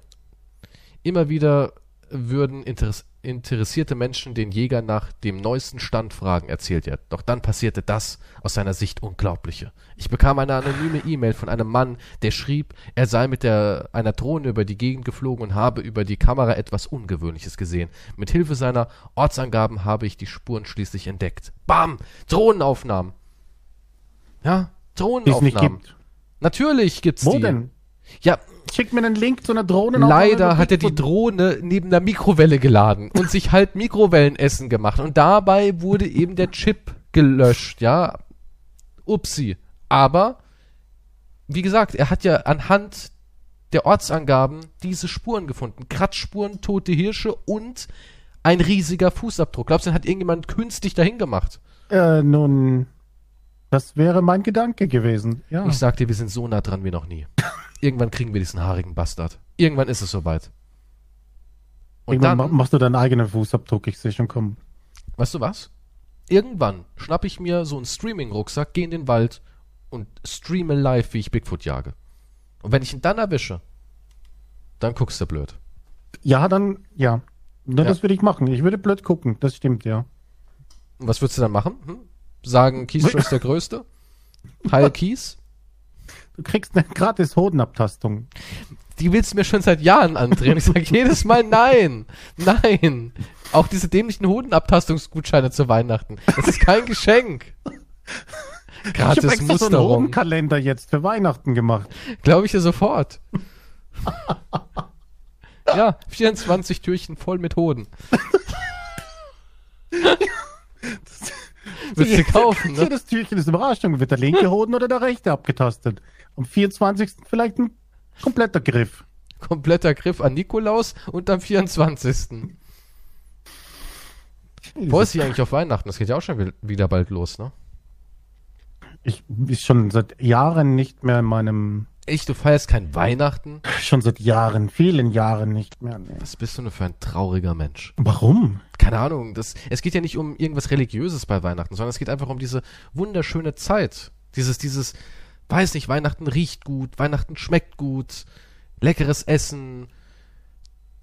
Speaker 1: Immer wieder würden Interes interessierte Menschen den Jäger nach dem neuesten Stand fragen, erzählt er. Doch dann passierte das aus seiner Sicht Unglaubliche. Ich bekam eine anonyme E-Mail von einem Mann, der schrieb, er sei mit der, einer Drohne über die Gegend geflogen und habe über die Kamera etwas Ungewöhnliches gesehen. Mit Hilfe seiner Ortsangaben habe ich die Spuren schließlich entdeckt. Bam! Drohnenaufnahmen! Ja,
Speaker 2: Die es nicht
Speaker 1: Drohnenaufnahmen.
Speaker 2: gibt.
Speaker 1: Natürlich gibt's
Speaker 2: Wo
Speaker 1: die.
Speaker 2: denn?
Speaker 1: Ja,
Speaker 2: Schick mir einen Link zu einer Drohne.
Speaker 1: Leider hat er die Drohne neben der Mikrowelle geladen und sich halt Mikrowellenessen gemacht. Und dabei wurde eben der Chip gelöscht, ja. Upsi. Aber, wie gesagt, er hat ja anhand der Ortsangaben diese Spuren gefunden. Kratzspuren, tote Hirsche und ein riesiger Fußabdruck. Glaubst du, den hat irgendjemand künstlich dahin gemacht?
Speaker 2: Äh, nun, das wäre mein Gedanke gewesen. Ja.
Speaker 1: Ich sag dir, wir sind so nah dran wie noch nie. Irgendwann kriegen wir diesen haarigen Bastard. Irgendwann ist es soweit. Und
Speaker 2: Irgendwann
Speaker 1: dann,
Speaker 2: ma- machst du deinen eigenen Fußabdruck, ich sehe schon kommen.
Speaker 1: Weißt du was? Irgendwann schnapp ich mir so einen Streaming-Rucksack, gehe in den Wald und streame live, wie ich Bigfoot jage. Und wenn ich ihn dann erwische, dann guckst du blöd.
Speaker 2: Ja, dann, ja. Na,
Speaker 1: Ja.
Speaker 2: Das würde ich machen. Ich würde blöd gucken, das stimmt, ja.
Speaker 1: Und was würdest du dann machen? Hm? Sagen, Keystrow ist der Größte? Heil Kies?
Speaker 2: Du kriegst eine gratis Hodenabtastung.
Speaker 1: Die willst du mir schon seit Jahren andrehen. Ich sage jedes Mal nein. Nein. Auch diese dämlichen Hodenabtastungsgutscheine zu Weihnachten. Das ist kein Geschenk.
Speaker 2: ich habe
Speaker 1: Gratis
Speaker 2: extra so einen. Hodenkalender jetzt für Weihnachten gemacht.
Speaker 1: Glaube ich dir sofort. ja, 24 Türchen voll mit Hoden. Willst du kaufen, ne?
Speaker 2: Jedes Türchen ist Überraschung. Wird der linke Hoden oder der rechte abgetastet? Am 24. vielleicht ein kompletter Griff.
Speaker 1: Kompletter Griff an Nikolaus und am 24. Wo ist sie eigentlich auf Weihnachten? Das geht ja auch schon wi- wieder bald los, ne?
Speaker 2: Ich ist schon seit Jahren nicht mehr in meinem,
Speaker 1: Echt, du feierst kein Weihnachten?
Speaker 2: schon seit Jahren, vielen Jahren nicht mehr. Nee.
Speaker 1: Was bist du nur für ein trauriger Mensch?
Speaker 2: Warum?
Speaker 1: Keine Ahnung, das, es geht ja nicht um irgendwas Religiöses bei Weihnachten, sondern es geht einfach um diese wunderschöne Zeit. Dieses, dieses, weiß nicht, Weihnachten riecht gut, Weihnachten schmeckt gut, leckeres Essen,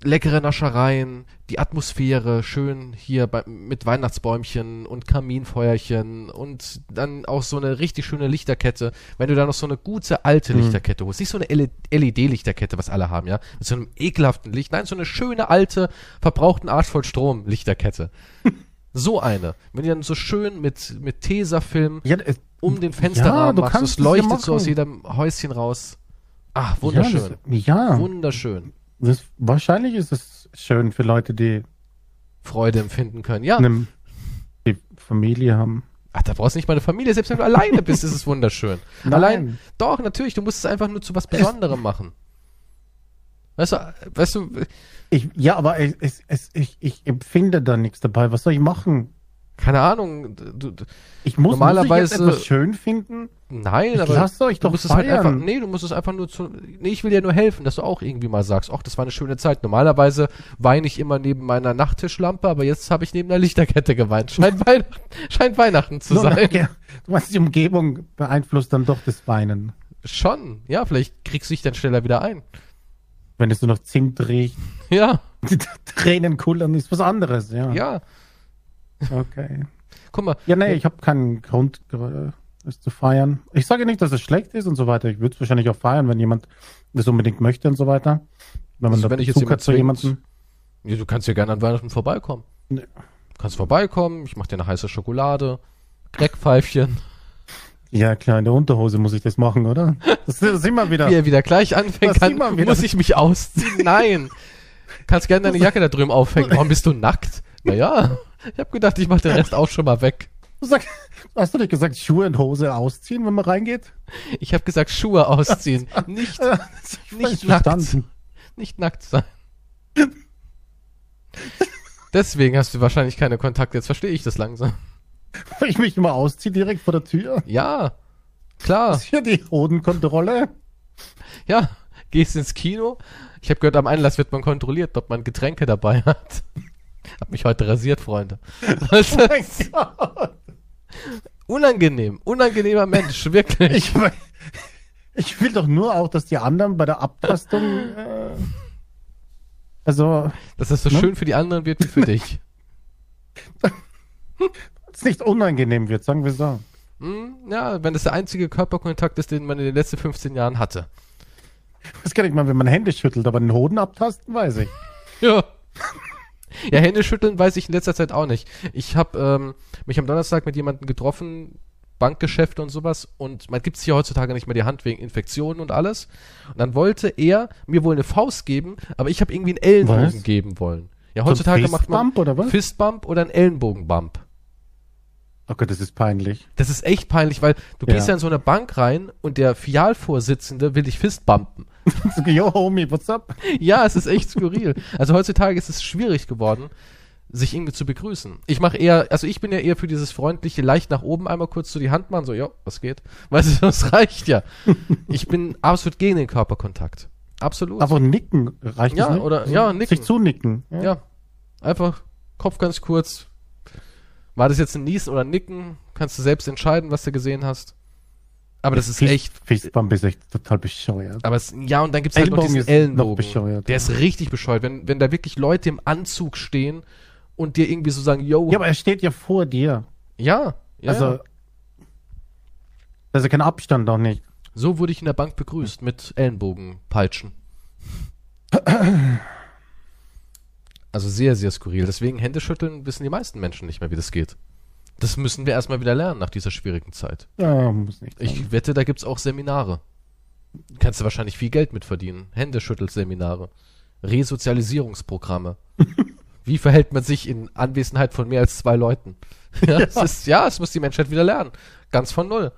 Speaker 1: leckere Naschereien, die Atmosphäre, schön hier bei, mit Weihnachtsbäumchen und Kaminfeuerchen und dann auch so eine richtig schöne Lichterkette. Wenn du da noch so eine gute alte
Speaker 2: Mhm.
Speaker 1: Lichterkette holst, nicht so eine LED-Lichterkette, was alle haben, ja, mit so einem ekelhaften Licht, nein, so eine schöne alte, verbrauchten Arsch voll Strom Lichterkette. so eine. Wenn du dann so schön mit, mit Tesafilm
Speaker 2: Ja, es,
Speaker 1: um den Fensterrahmen
Speaker 2: du
Speaker 1: machst,
Speaker 2: kannst
Speaker 1: es
Speaker 2: ja
Speaker 1: leuchtet so aus jedem Häuschen raus. Ah, wunderschön.
Speaker 2: Ja, das, ja
Speaker 1: Wunderschön.
Speaker 2: Das, wahrscheinlich ist es schön für Leute, die
Speaker 1: Freude empfinden können. Ja.
Speaker 2: eine die Familie haben.
Speaker 1: Ach, da brauchst du nicht mal eine Familie. Selbst wenn du alleine bist, ist es wunderschön.
Speaker 2: Nein.
Speaker 1: Allein, doch, natürlich, du musst es einfach nur zu was Besonderem machen. Weißt du, weißt du,
Speaker 2: Ich, ja, aber es, es, ich, ich empfinde da nichts dabei. Was soll ich machen?
Speaker 1: keine Ahnung, du, du,
Speaker 2: Ich muss,
Speaker 1: Normalerweise-
Speaker 2: muss ich etwas schön finden.
Speaker 1: Nein,
Speaker 2: Ich
Speaker 1: aber
Speaker 2: lasse euch
Speaker 1: du
Speaker 2: doch
Speaker 1: musst es halt
Speaker 2: feiern.
Speaker 1: einfach, nee, du musst es einfach nur zu, nee, ich will dir nur helfen, dass du auch irgendwie mal sagst, ach, das war eine schöne Zeit. Normalerweise weine ich immer neben meiner Nachttischlampe, aber jetzt habe ich neben der Lichterkette geweint. Scheint Weihnachten, scheint Weihnachten zu
Speaker 2: So,
Speaker 1: sein.
Speaker 2: ja, du meinst, die Umgebung beeinflusst dann doch das Weinen.
Speaker 1: Schon, ja, vielleicht kriegst du dich dann schneller wieder ein.
Speaker 2: Wenn es nur noch Zimt riecht,
Speaker 1: Ja,
Speaker 2: die Tränen kullern, ist was anderes, ja.
Speaker 1: ja.
Speaker 2: Okay.
Speaker 1: Guck mal.
Speaker 2: Ja, nee, ich habe keinen Grund, es zu feiern. Ich sage nicht, dass es schlecht ist und so weiter. Ich würde es wahrscheinlich auch feiern, wenn jemand das unbedingt möchte und so weiter. Wenn man
Speaker 1: Also
Speaker 2: da
Speaker 1: wenn ich jetzt
Speaker 2: hat zu
Speaker 1: jemand
Speaker 2: jemandem.
Speaker 1: Ja, du kannst ja gerne an Weihnachten vorbeikommen.
Speaker 2: Nee.
Speaker 1: Du kannst vorbeikommen, ich mach dir eine heiße Schokolade, Crackpfeifchen.
Speaker 2: Ja, klar, in der Unterhose muss ich das machen, oder? Das ist immer wieder.
Speaker 1: Wie er wieder gleich anfängt,
Speaker 2: Das
Speaker 1: kann,
Speaker 2: sieht man wieder.
Speaker 1: muss ich mich ausziehen. Nein. Kannst gerne deine Jacke da drüben aufhängen. Warum bist du nackt? Naja, ich habe gedacht, ich mach den Rest auch schon mal weg.
Speaker 2: Du sag, hast du nicht gesagt, Schuhe und Hose ausziehen, wenn man reingeht?
Speaker 1: Ich habe gesagt, Schuhe ausziehen. Nicht,
Speaker 2: das
Speaker 1: nicht nackt.
Speaker 2: verstanden.
Speaker 1: Nicht nackt sein. Deswegen hast du wahrscheinlich keine Kontakte. Jetzt verstehe ich das langsam.
Speaker 2: Weil ich mich immer ausziehe direkt vor der Tür.
Speaker 1: Ja, klar.
Speaker 2: Ist hier die Hodenkontrolle?
Speaker 1: Ja, gehst ins Kino. Ich habe gehört, am Einlass wird man kontrolliert, ob man Getränke dabei hat. Hab mich heute rasiert, Freunde. Das
Speaker 2: Oh mein Gott.
Speaker 1: Unangenehm, unangenehmer Mensch, wirklich.
Speaker 2: Ich, mein- ich will doch nur auch, dass die anderen bei der Abtastung, äh, also,
Speaker 1: Dass das so
Speaker 2: Ne?
Speaker 1: schön für die anderen wird wie für dich.
Speaker 2: es nicht unangenehm wird, sagen wir so.
Speaker 1: Hm, ja, wenn das der einzige Körperkontakt ist, den man in den letzten 15 Jahren hatte.
Speaker 2: Das kann ich mal, wenn man Hände schüttelt, aber den Hoden abtasten, weiß ich.
Speaker 1: Ja. Ja, Hände schütteln weiß ich in letzter Zeit auch nicht. Ich habe ähm, mich am Donnerstag mit jemandem getroffen, Bankgeschäfte und sowas, und man gibt's hier heutzutage nicht mehr die Hand wegen Infektionen und alles. Und dann wollte er mir wohl eine Faust geben, aber ich habe irgendwie einen Ellenbogen
Speaker 2: Was?
Speaker 1: geben wollen. Ja,
Speaker 2: So
Speaker 1: heutzutage macht man
Speaker 2: Fistbump oder was?
Speaker 1: Fistbump oder einen Ellenbogenbump.
Speaker 2: Oh Gott, das ist peinlich.
Speaker 1: Das ist echt peinlich, weil du
Speaker 2: Ja.
Speaker 1: gehst ja in so eine Bank rein und der Fialvorsitzende will dich fistbumpen.
Speaker 2: Yo, Homie, what's up?
Speaker 1: Ja, es ist echt skurril. Also heutzutage ist es schwierig geworden, sich irgendwie zu begrüßen. Ich mache eher, also ich bin ja eher für dieses freundliche, leicht nach oben einmal kurz so die Hand machen, so, ja, was geht? Weißt du, das reicht ja. Ich bin absolut gegen den Körperkontakt. Absolut.
Speaker 2: Einfach nicken, reicht
Speaker 1: Ja,
Speaker 2: nicht?
Speaker 1: oder- ja, nicken.
Speaker 2: Sich zunicken.
Speaker 1: ja. Einfach Kopf ganz kurz. War das jetzt ein Niesen oder ein Nicken? Kannst du selbst entscheiden, was du gesehen hast. Aber das ist
Speaker 2: Fist-
Speaker 1: echt
Speaker 2: Fistbump ist echt total bescheuert.
Speaker 1: Aber es, ja, und dann gibt's halt noch diesen
Speaker 2: ist noch
Speaker 1: Ellenbogen.
Speaker 2: bescheuert,
Speaker 1: Der
Speaker 2: ja.
Speaker 1: ist richtig bescheuert. Wenn, wenn da wirklich Leute im Anzug stehen und dir irgendwie so sagen, yo,
Speaker 2: Ja, aber er steht ja vor dir.
Speaker 1: ja, ja,
Speaker 2: also, da ist ja kein Abstand auch nicht.
Speaker 1: so wurde ich in der Bank begrüßt mit Ellenbogenpeitschen. Also sehr, sehr skurril. Deswegen Händeschütteln wissen die meisten Menschen nicht mehr, wie das geht. Das müssen wir erstmal wieder lernen nach dieser schwierigen Zeit.
Speaker 2: Ja, muss nicht. sein.
Speaker 1: Ich wette, da gibt's auch Seminare. Kannst du wahrscheinlich viel Geld mit verdienen. Händeschüttelseminare. Resozialisierungsprogramme. Wie verhält man sich in Anwesenheit von mehr als zwei Leuten? Ja, Es ist, ja, es muss die Menschheit wieder lernen. Ganz von null.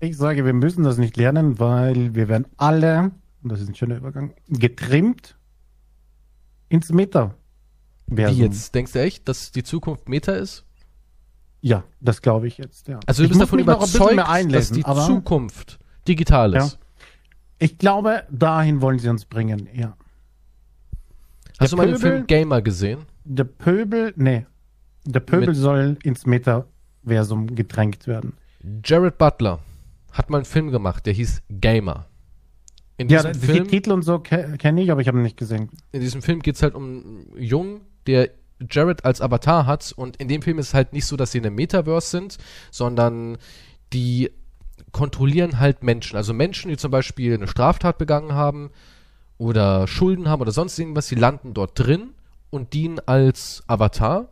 Speaker 2: Ich sage, wir müssen das nicht lernen, weil wir werden alle, und das ist ein schöner Übergang, getrimmt ins Meta.
Speaker 1: Wie jetzt? Denkst du echt, dass die Zukunft Meta ist?
Speaker 2: Ja, das glaube ich jetzt, ja.
Speaker 1: Also du
Speaker 2: ich
Speaker 1: bist davon überzeugt, dass die
Speaker 2: aber
Speaker 1: Zukunft digital ist.
Speaker 2: ich glaube, dahin wollen sie uns bringen, ja.
Speaker 1: Hast du mal den
Speaker 2: Pöbel-
Speaker 1: Film Gamer gesehen?
Speaker 2: Der Pöbel, nee, der Pöbel
Speaker 1: Mit-
Speaker 2: soll ins Metaversum gedrängt werden.
Speaker 1: Jared Butler hat mal einen Film gemacht, der hieß Gamer. In
Speaker 2: Ja,
Speaker 1: diesem
Speaker 2: die
Speaker 1: Film
Speaker 2: Titel und so ke kenne ich, aber ich habe ihn nicht gesehen.
Speaker 1: in diesem Film geht's halt um einen Jungen, der Jared als Avatar hat und in dem Film ist es halt nicht so, dass sie in einem Metaverse sind, sondern die kontrollieren halt Menschen. Also Menschen, die zum Beispiel eine Straftat begangen haben oder Schulden haben oder sonst irgendwas, die landen dort drin und dienen als Avatar.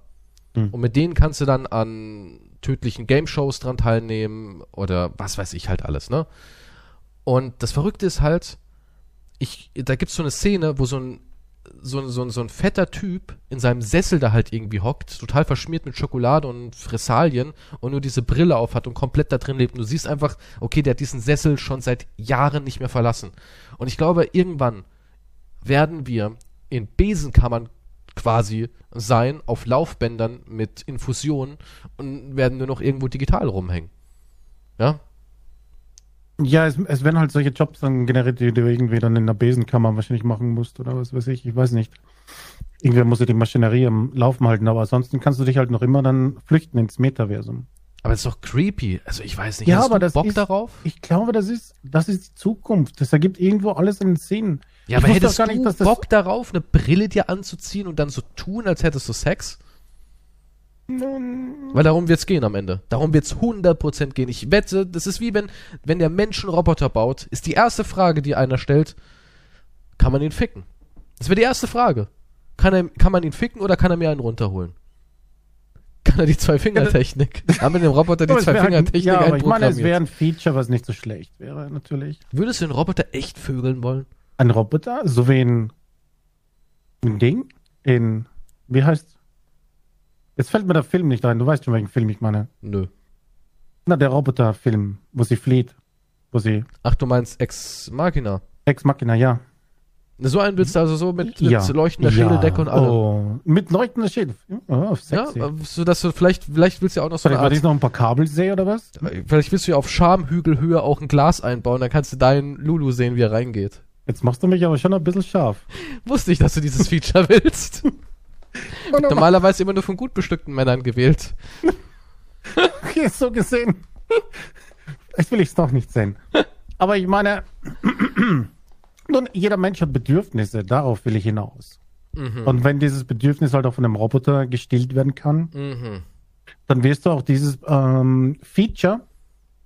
Speaker 2: Hm.
Speaker 1: Und mit denen kannst du dann an tödlichen Game-Shows dran teilnehmen oder was weiß ich halt alles, ne? Und das Verrückte ist halt, ich, da gibt's so eine Szene, wo so ein, so, ein- so, so ein fetter Typ in seinem Sessel da halt irgendwie hockt, total verschmiert mit Schokolade und Fressalien und nur diese Brille auf hat und komplett da drin lebt. Und du siehst einfach, okay, der hat diesen Sessel schon seit Jahren nicht mehr verlassen. Und ich glaube, irgendwann werden wir in Besenkammern quasi sein, auf Laufbändern mit Infusionen und werden nur noch irgendwo digital rumhängen. Ja?
Speaker 2: Ja, es, es werden halt solche Jobs dann generiert, die du irgendwie dann in der Besenkammer wahrscheinlich machen musst oder was weiß ich, ich weiß nicht. Irgendwer muss ja die Maschinerie am Laufen halten, aber ansonsten kannst du dich halt noch immer dann flüchten ins Metaversum.
Speaker 1: Aber das ist doch creepy. Also ich weiß nicht,
Speaker 2: Ja,
Speaker 1: hast
Speaker 2: aber
Speaker 1: du
Speaker 2: das
Speaker 1: Bock
Speaker 2: ist-
Speaker 1: darauf?
Speaker 2: Ich glaube, das ist, das ist die Zukunft. Das ergibt irgendwo alles einen Sinn.
Speaker 1: Ja,
Speaker 2: Ich
Speaker 1: aber hättest
Speaker 2: gar
Speaker 1: du
Speaker 2: nicht, dass das-
Speaker 1: Bock darauf, eine Brille dir anzuziehen und dann so tun, als hättest du Sex? Weil darum wird's gehen am Ende. Darum wird's 100% gehen. Ich wette, das ist wie wenn, wenn der Mensch einen Roboter baut, ist die erste Frage, die einer stellt, kann man ihn ficken? Das wäre die erste Frage. Kann, er, kann man ihn ficken oder kann er mir einen runterholen? Kann er die Zwei-Finger-Technik? Haben wir dem Roboter die
Speaker 2: es
Speaker 1: Zwei-Finger-Technik
Speaker 2: Ja, aber ich meine, es wäre ein Feature, was nicht so schlecht wäre, natürlich.
Speaker 1: Würdest du den Roboter echt vögeln wollen?
Speaker 2: Ein Roboter, so wie ein, ein Ding in, wie heißt, jetzt fällt mir der Film nicht ein, du weißt schon, welchen Film ich meine.
Speaker 1: Nö.
Speaker 2: Na, der Roboterfilm, wo sie flieht, wo sie,
Speaker 1: Ach, du meinst Ex Machina.
Speaker 2: Ex Machina, ja.
Speaker 1: So einen willst du also so mit, mit
Speaker 2: ja.
Speaker 1: leuchtender
Speaker 2: ja.
Speaker 1: Schädeldecke und allem.
Speaker 2: Oh, mit leuchtender Schädel. Oh,
Speaker 1: Ja,
Speaker 2: sexy.
Speaker 1: so dass du vielleicht, vielleicht willst du ja auch noch so
Speaker 2: Soll ich,
Speaker 1: eine
Speaker 2: weil
Speaker 1: Art,
Speaker 2: ich noch ein paar Kabel sehe oder was?
Speaker 1: vielleicht willst du ja auf Schamhügelhöhe auch ein Glas einbauen, dann kannst du deinen Lulu sehen, wie er reingeht.
Speaker 2: Jetzt machst du mich aber schon ein bisschen scharf.
Speaker 1: Wusste ich, dass du dieses Feature willst. Normalerweise immer nur von gut bestückten Männern gewählt.
Speaker 2: Okay, so gesehen. Jetzt will ich es doch nicht sehen. Aber ich meine, nun, jeder Mensch hat Bedürfnisse, darauf will ich hinaus.
Speaker 1: Mhm.
Speaker 2: Und wenn dieses Bedürfnis halt auch von einem Roboter gestillt werden kann,
Speaker 1: Mhm.
Speaker 2: dann wirst du auch dieses ähm, Feature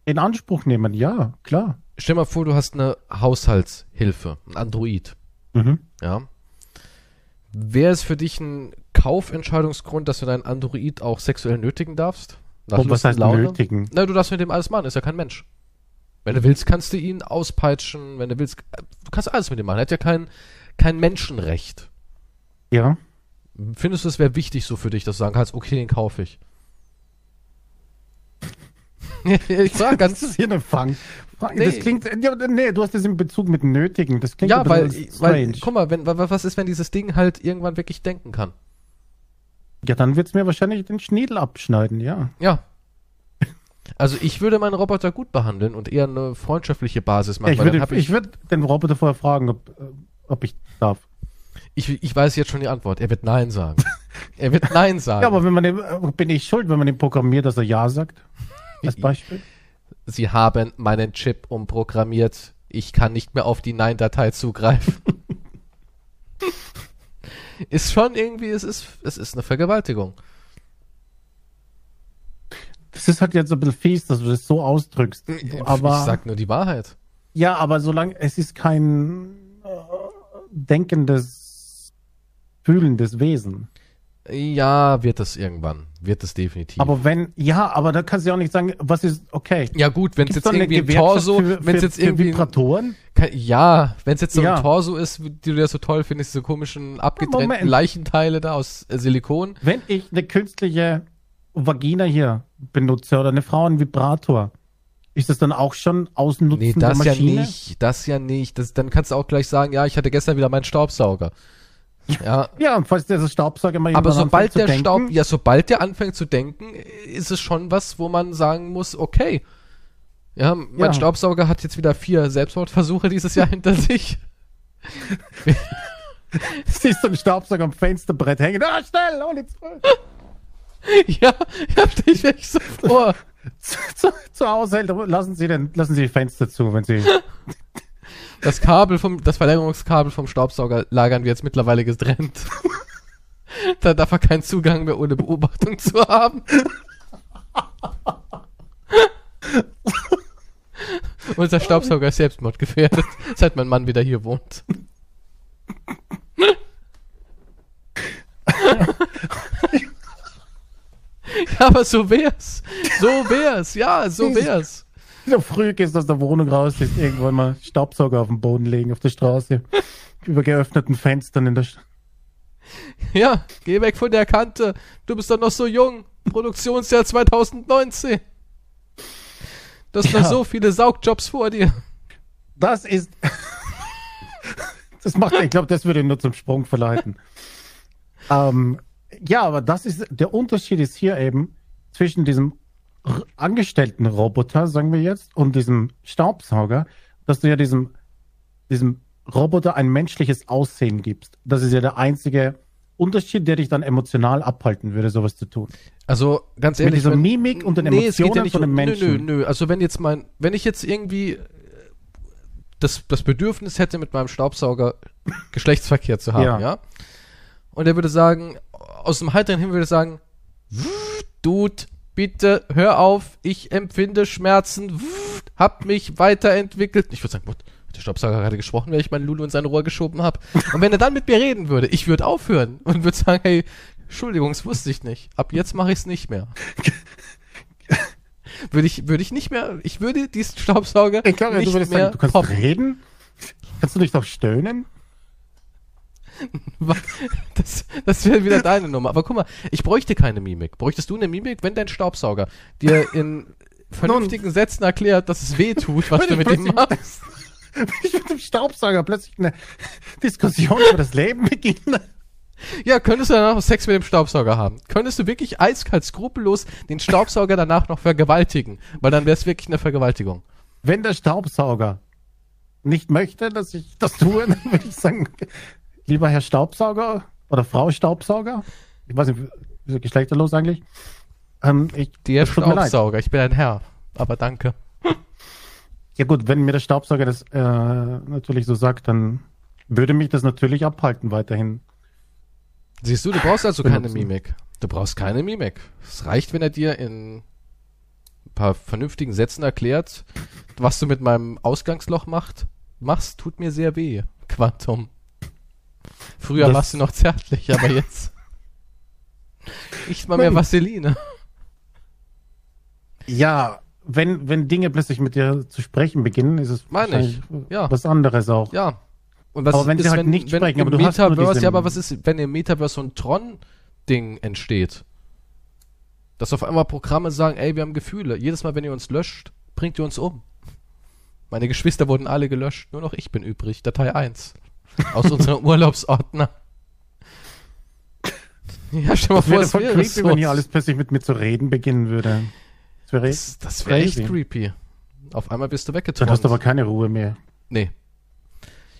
Speaker 2: in Anspruch nehmen. Ja, klar.
Speaker 1: Stell mal vor, du hast eine Haushaltshilfe, ein Android.
Speaker 2: Mhm.
Speaker 1: Ja. Wäre es für dich ein Kaufentscheidungsgrund, dass du deinen Android auch sexuell nötigen darfst? Nach
Speaker 2: Und was heißt
Speaker 1: Laune?
Speaker 2: nötigen?
Speaker 1: Na, du darfst mit dem alles machen, ist ja kein Mensch. Wenn du willst, kannst du ihn auspeitschen, wenn du willst, du kannst alles mit ihm machen. Er hat ja kein, kein Menschenrecht.
Speaker 2: Ja.
Speaker 1: Findest du, es wäre wichtig so für dich, dass du sagen kannst, okay, den kaufe ich? ich frage
Speaker 2: Das ist
Speaker 1: ganz,
Speaker 2: hier eine Fang.
Speaker 1: Nee.
Speaker 2: Das klingt, ja, nee, du hast das in Bezug mit nötigen. Das klingt
Speaker 1: ja, weil,
Speaker 2: bisschen
Speaker 1: weil,
Speaker 2: strange.
Speaker 1: guck mal, wenn, wa- was ist, wenn dieses Ding halt irgendwann wirklich denken kann?
Speaker 2: Ja, dann wird's mir wahrscheinlich den Schniedel abschneiden, ja.
Speaker 1: Ja. Also ich würde meinen Roboter gut behandeln und eher eine freundschaftliche Basis machen.
Speaker 2: ich würde
Speaker 1: hab
Speaker 2: ich, würd den Roboter vorher fragen, ob, äh, ob ich darf.
Speaker 1: ich, ich weiß jetzt schon die Antwort. Er wird Nein sagen. er wird Nein sagen.
Speaker 2: Ja, aber wenn man den, äh, bin ich schuld, wenn man den programmiert, dass er Ja sagt? Als Beispiel?
Speaker 1: Sie haben meinen Chip umprogrammiert. Ich kann nicht mehr auf die Nein-Datei zugreifen. ist schon irgendwie, es ist, es ist eine Vergewaltigung.
Speaker 2: Das ist halt jetzt ein bisschen fies, dass du das so ausdrückst. Aber,
Speaker 1: ich sag nur die Wahrheit.
Speaker 2: ja, aber solange, es ist kein äh, denkendes, fühlendes Wesen.
Speaker 1: Ja, wird es irgendwann. Wird es definitiv.
Speaker 2: Aber wenn, ja, aber da kannst du ja auch nicht sagen, was ist, okay.
Speaker 1: ja gut, wenn es jetzt irgendwie ein Torso, wenn es jetzt irgendwie
Speaker 2: Vibratoren?
Speaker 1: Kein- Ja, wenn es jetzt so
Speaker 2: Ja.
Speaker 1: ein Torso ist, die du ja so toll findest, diese komischen abgetrennten
Speaker 2: Moment.
Speaker 1: Leichenteile da aus äh, Silikon.
Speaker 2: Wenn ich eine künstliche Vagina hier benutze oder eine Frau einen Vibrator, ist das dann auch schon Ausnutzen
Speaker 1: Nee,
Speaker 2: der
Speaker 1: das ja
Speaker 2: Maschine?
Speaker 1: nicht. Das ja nicht. Das, dann kannst du auch gleich sagen, ja, ich hatte gestern wieder meinen Staubsauger. Ja,
Speaker 2: Ja, und falls der Staubsauger mal
Speaker 1: aber sobald der
Speaker 2: denken,
Speaker 1: Staub, ja, sobald der anfängt zu denken, ist es schon was, wo man sagen muss, okay. Ja, mein
Speaker 2: Ja.
Speaker 1: Staubsauger hat jetzt wieder vier Selbstmordversuche dieses Jahr hinter sich.
Speaker 2: siehst du einen Staubsauger am Fensterbrett hängen. Ah, schnell, hol ihn zurück.
Speaker 1: ja, ja, stell ich echt so vor.
Speaker 2: zu, zu, zu Hause, lassen Sie, den, lassen Sie die Fenster zu, wenn Sie...
Speaker 1: Das Kabel vom, das Verlängerungskabel vom Staubsauger lagern wir jetzt mittlerweile getrennt. da darf er keinen Zugang mehr ohne Beobachtung zu haben. Unser Staubsauger ist selbstmordgefährdet, seit mein Mann wieder hier wohnt. ja, aber so wär's. So wär's. Ja, so wär's.
Speaker 2: So früh gehst du aus der Wohnung raus, ist irgendwann mal Staubsauger auf dem Boden liegen, auf der Straße. Über geöffneten Fenstern in der St
Speaker 1: Ja, geh weg von der Kante. Du bist doch noch so jung. Produktionsjahr 2019. Du hast
Speaker 2: Ja.
Speaker 1: noch so viele Saugjobs vor dir.
Speaker 2: Das ist. das macht, ich glaube, das würde ihn nur zum Sprung verleiten. ähm, ja, aber das ist, der Unterschied ist hier eben zwischen diesem Angestellten Roboter, sagen wir jetzt, und diesem Staubsauger, dass du ja diesem, diesem Roboter ein menschliches Aussehen gibst. Das ist ja der einzige Unterschied, der dich dann emotional abhalten würde, sowas zu tun.
Speaker 1: Also, ganz
Speaker 2: Mit
Speaker 1: ehrlich.
Speaker 2: dieser
Speaker 1: wenn-
Speaker 2: Mimik und den
Speaker 1: Nee,
Speaker 2: Emotionen
Speaker 1: ja nicht
Speaker 2: von
Speaker 1: um-
Speaker 2: Menschen.
Speaker 1: Nö, nö, nö. Also, wenn jetzt mein, wenn ich jetzt irgendwie äh, das, das Bedürfnis hätte, mit meinem Staubsauger Geschlechtsverkehr zu haben, ja.
Speaker 2: Ja.
Speaker 1: Und er würde sagen, aus dem heiteren Himmel würde er sagen, Dude, bitte hör auf, ich empfinde Schmerzen, hab mich weiterentwickelt. Ich würde sagen? Hat der Staubsauger gerade gesprochen, wenn ich meinen Lulu in sein Rohr geschoben habe. Und wenn er dann mit mir reden würde, ich würde aufhören und würde sagen, hey, Entschuldigung, das wusste ich nicht. Ab jetzt mache ich es nicht mehr. würde ich, würde ich nicht mehr, ich würde diesen Staubsauger
Speaker 2: Ich glaube,
Speaker 1: nicht
Speaker 2: du würdest
Speaker 1: mehr
Speaker 2: sagen, du kannst
Speaker 1: poppen.
Speaker 2: reden? Kannst du nicht doch stöhnen?
Speaker 1: Das, das wäre wieder deine Nummer. Aber guck mal, ich bräuchte keine Mimik. Bräuchtest du eine Mimik, wenn dein Staubsauger dir in vernünftigen Sätzen erklärt, dass es weh tut, was du mit dem
Speaker 2: plötzlich-
Speaker 1: machst?
Speaker 2: Wenn ich mit dem Staubsauger plötzlich eine Diskussion über das Leben beginne.
Speaker 1: Ja, könntest du danach noch Sex mit dem Staubsauger haben? Könntest du wirklich eiskalt, skrupellos den Staubsauger danach noch vergewaltigen? Weil dann wäre es wirklich eine Vergewaltigung.
Speaker 2: Wenn der Staubsauger nicht möchte, dass ich das tue, dann würde ich sagen, lieber Herr Staubsauger oder Frau Staubsauger, ich weiß nicht, wie ist geschlechterlos eigentlich? Ähm, ich,
Speaker 1: Der. Staubsauger, ich bin ein Herr. Aber danke.
Speaker 2: Ja gut, wenn mir der Staubsauger das äh, natürlich so sagt, dann würde mich das natürlich abhalten weiterhin.
Speaker 1: Siehst du, du brauchst also keine. Mimik. Du brauchst keine Mimik. Es reicht, wenn er dir in ein paar vernünftigen Sätzen erklärt, was du mit meinem Ausgangsloch macht, machst, tut mir sehr weh. Quantum. Früher
Speaker 2: Das-
Speaker 1: warst du noch zärtlich, aber jetzt. Nicht mal mehr. Vaseline.
Speaker 2: Ja, wenn, wenn Dinge plötzlich mit dir zu sprechen beginnen, ist es
Speaker 1: Meine ich, ja.
Speaker 2: was anderes auch.
Speaker 1: Ja. Und was
Speaker 2: Aber wenn sie halt
Speaker 1: wenn,
Speaker 2: nicht
Speaker 1: wenn
Speaker 2: sprechen, aber du hast nur
Speaker 1: Metaverse, ja, aber was ist, wenn im Metaverse so ein Tron-Ding entsteht? Dass auf einmal Programme sagen, ey, wir haben Gefühle. Jedes Mal, wenn ihr uns löscht, bringt ihr uns um. Meine Geschwister wurden alle gelöscht, nur noch ich bin übrig. Datei 1. Aus unserem Urlaubsordner. Ja, stell mal
Speaker 2: Das
Speaker 1: vor, es wäre
Speaker 2: creepy,
Speaker 1: so.
Speaker 2: wenn hier alles plötzlich mit mir zu reden beginnen würde. Das wäre
Speaker 1: Das, das wäre echt creepy. Auf einmal bist du
Speaker 2: Dann
Speaker 1: weggetrunken.
Speaker 2: hast du aber keine Ruhe mehr.
Speaker 1: Nee.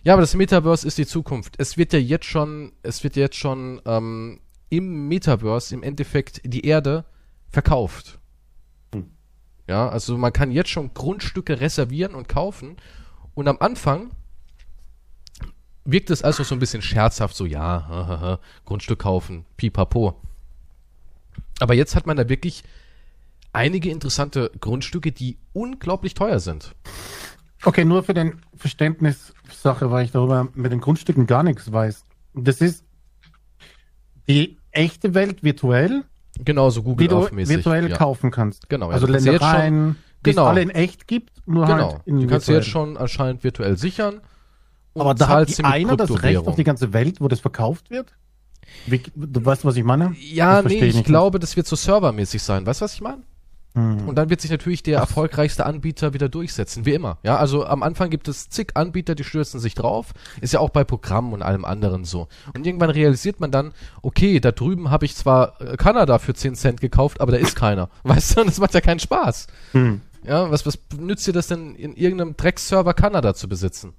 Speaker 1: Ja, aber das Metaverse ist die Zukunft. Es wird ja jetzt schon, es wird jetzt schon ähm, im Metaverse im Endeffekt die Erde verkauft.
Speaker 2: Hm.
Speaker 1: Ja, also man kann jetzt schon Grundstücke reservieren und kaufen. Und am Anfang wirkt es also so ein bisschen scherzhaft, so ja, hahaha, Grundstück kaufen, pipapo. Aber jetzt hat man da wirklich einige interessante Grundstücke, die unglaublich teuer sind.
Speaker 2: Okay, nur für den Verständnissache, weil ich darüber mit den Grundstücken gar nichts weiß. Das ist die echte Welt virtuell,
Speaker 1: Genauso
Speaker 2: die du
Speaker 1: Google-Off-mäßig.
Speaker 2: virtuell
Speaker 1: ja.
Speaker 2: kaufen kannst.
Speaker 1: Genau, ja,
Speaker 2: also
Speaker 1: du kannst sie jetzt
Speaker 2: Ländereien, die es
Speaker 1: genau.
Speaker 2: alle in echt gibt, nur
Speaker 1: Genau.
Speaker 2: halt in
Speaker 1: du kannst
Speaker 2: virtuell.
Speaker 1: jetzt schon anscheinend virtuell sichern.
Speaker 2: Aber da hat die einer das Recht auf die ganze Welt, wo das verkauft wird? Wie, du weißt, was ich meine?
Speaker 1: Ja,
Speaker 2: Das
Speaker 1: nee, ich
Speaker 2: ich
Speaker 1: glaube, das wird so servermäßig sein. Weißt du, was ich meine?
Speaker 2: Hm.
Speaker 1: Und dann wird sich natürlich der erfolgreichste Anbieter wieder durchsetzen, wie immer. Ja, also am Anfang gibt es zig Anbieter, die stürzen sich drauf. Ist ja auch bei Programmen und allem anderen so. Und irgendwann realisiert man dann, okay, da drüben habe ich zwar äh, Kanada für 10 Cent gekauft, aber da ist keiner. Weißt du, und das macht ja keinen Spaß.
Speaker 2: Hm.
Speaker 1: Ja, was, was nützt dir das denn, in irgendeinem Drecksserver Kanada zu besitzen?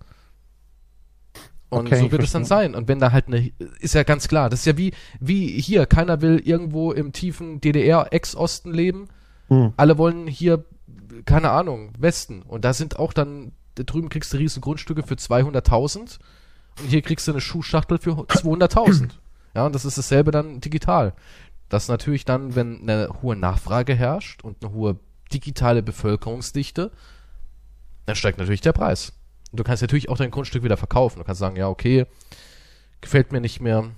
Speaker 1: Und
Speaker 2: Okay,
Speaker 1: so wird es dann sein. Und wenn da halt eine, ist ja ganz klar, das ist ja wie, wie hier, keiner will irgendwo im tiefen DDR-Ex-Osten leben.
Speaker 2: Hm.
Speaker 1: Alle wollen hier, keine Ahnung, Westen. Und da sind auch dann, da drüben kriegst du riesen Grundstücke für 200.000 und hier kriegst du eine Schuhschachtel für 200.000. Ja, und das ist dasselbe dann digital. Das natürlich dann, wenn eine hohe Nachfrage herrscht und eine hohe digitale Bevölkerungsdichte, dann steigt natürlich der Preis. Du kannst natürlich auch dein Grundstück wieder verkaufen. Du kannst sagen, ja, okay, gefällt mir nicht mehr.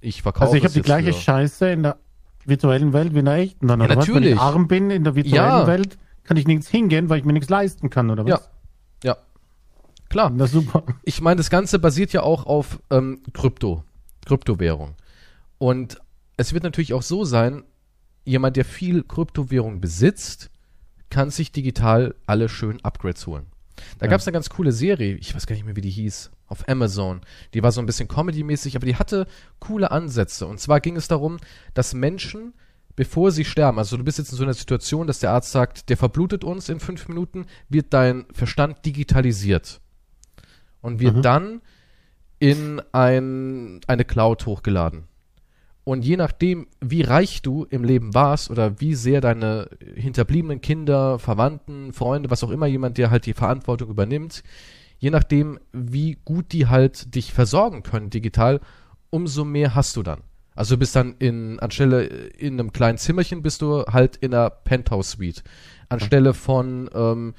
Speaker 1: Ich verkaufe
Speaker 2: Also ich habe die gleiche
Speaker 1: für-
Speaker 2: Scheiße in der virtuellen Welt wie in der echten. Dann,
Speaker 1: Ja,
Speaker 2: oder was? Wenn
Speaker 1: natürlich.
Speaker 2: ich arm bin in der virtuellen
Speaker 1: Ja.
Speaker 2: Welt, kann ich nirgends hingehen, weil ich mir nichts leisten kann, oder was?
Speaker 1: Ja. Ja. Klar.
Speaker 2: Das ist super.
Speaker 1: ich meine, das Ganze basiert ja auch auf ähm, Krypto, Kryptowährung. Und es wird natürlich auch so sein, jemand, der viel Kryptowährung besitzt, kann sich digital alle schön Upgrades holen. Da
Speaker 2: Ja.
Speaker 1: gab es eine ganz coole Serie, ich weiß gar nicht mehr, wie die hieß, auf Amazon. Die war so ein bisschen Comedy-mäßig, aber die hatte coole Ansätze. Und zwar ging es darum, dass Menschen, bevor sie sterben, also du bist jetzt in so einer Situation, dass der Arzt sagt, der verblutet uns in fünf Minuten, wird dein Verstand digitalisiert und wird
Speaker 2: Mhm.
Speaker 1: dann in ein, eine Cloud hochgeladen. Und je nachdem, wie reich du im Leben warst oder wie sehr deine hinterbliebenen Kinder, Verwandten, Freunde, was auch immer jemand, der halt die Verantwortung übernimmt, je nachdem, wie gut die halt dich versorgen können digital, umso mehr hast du dann. Also du bist dann in, anstelle in einem kleinen Zimmerchen bist du halt in einer Penthouse-Suite. Anstelle von ähm,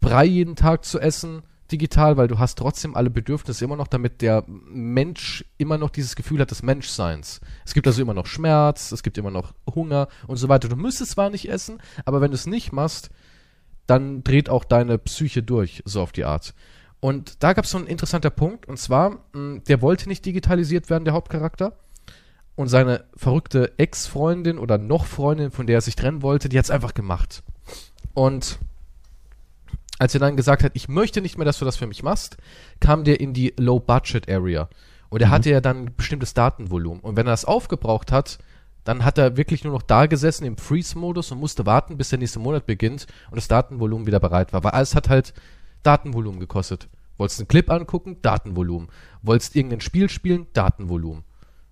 Speaker 1: Brei jeden Tag zu essen, digital, weil du hast trotzdem alle Bedürfnisse immer noch, damit der Mensch immer noch dieses Gefühl hat des Menschseins. Es gibt also immer noch Schmerz, es gibt immer noch Hunger und so weiter. Du müsstest zwar nicht essen, aber wenn du es nicht machst, dann dreht auch deine Psyche durch, so auf die Art. Und da gab es so einen interessanter Punkt, und zwar, mh, der wollte nicht digitalisiert werden, der Hauptcharakter. Und seine verrückte Ex-Freundin oder noch Freundin, von der er sich trennen wollte, die hat es einfach gemacht. Und als er dann gesagt hat, ich möchte nicht mehr, dass du das für mich machst, kam der in die Low-Budget-Area. Und er
Speaker 2: Mhm.
Speaker 1: hatte ja dann ein bestimmtes Datenvolumen. Und wenn er das aufgebraucht hat, dann hat er wirklich nur noch da gesessen im Freeze-Modus und musste warten, bis der nächste Monat beginnt und das Datenvolumen wieder bereit war. Weil alles hat halt Datenvolumen gekostet. Wolltest einen Clip angucken? Datenvolumen. Wolltest irgendein Spiel spielen? Datenvolumen.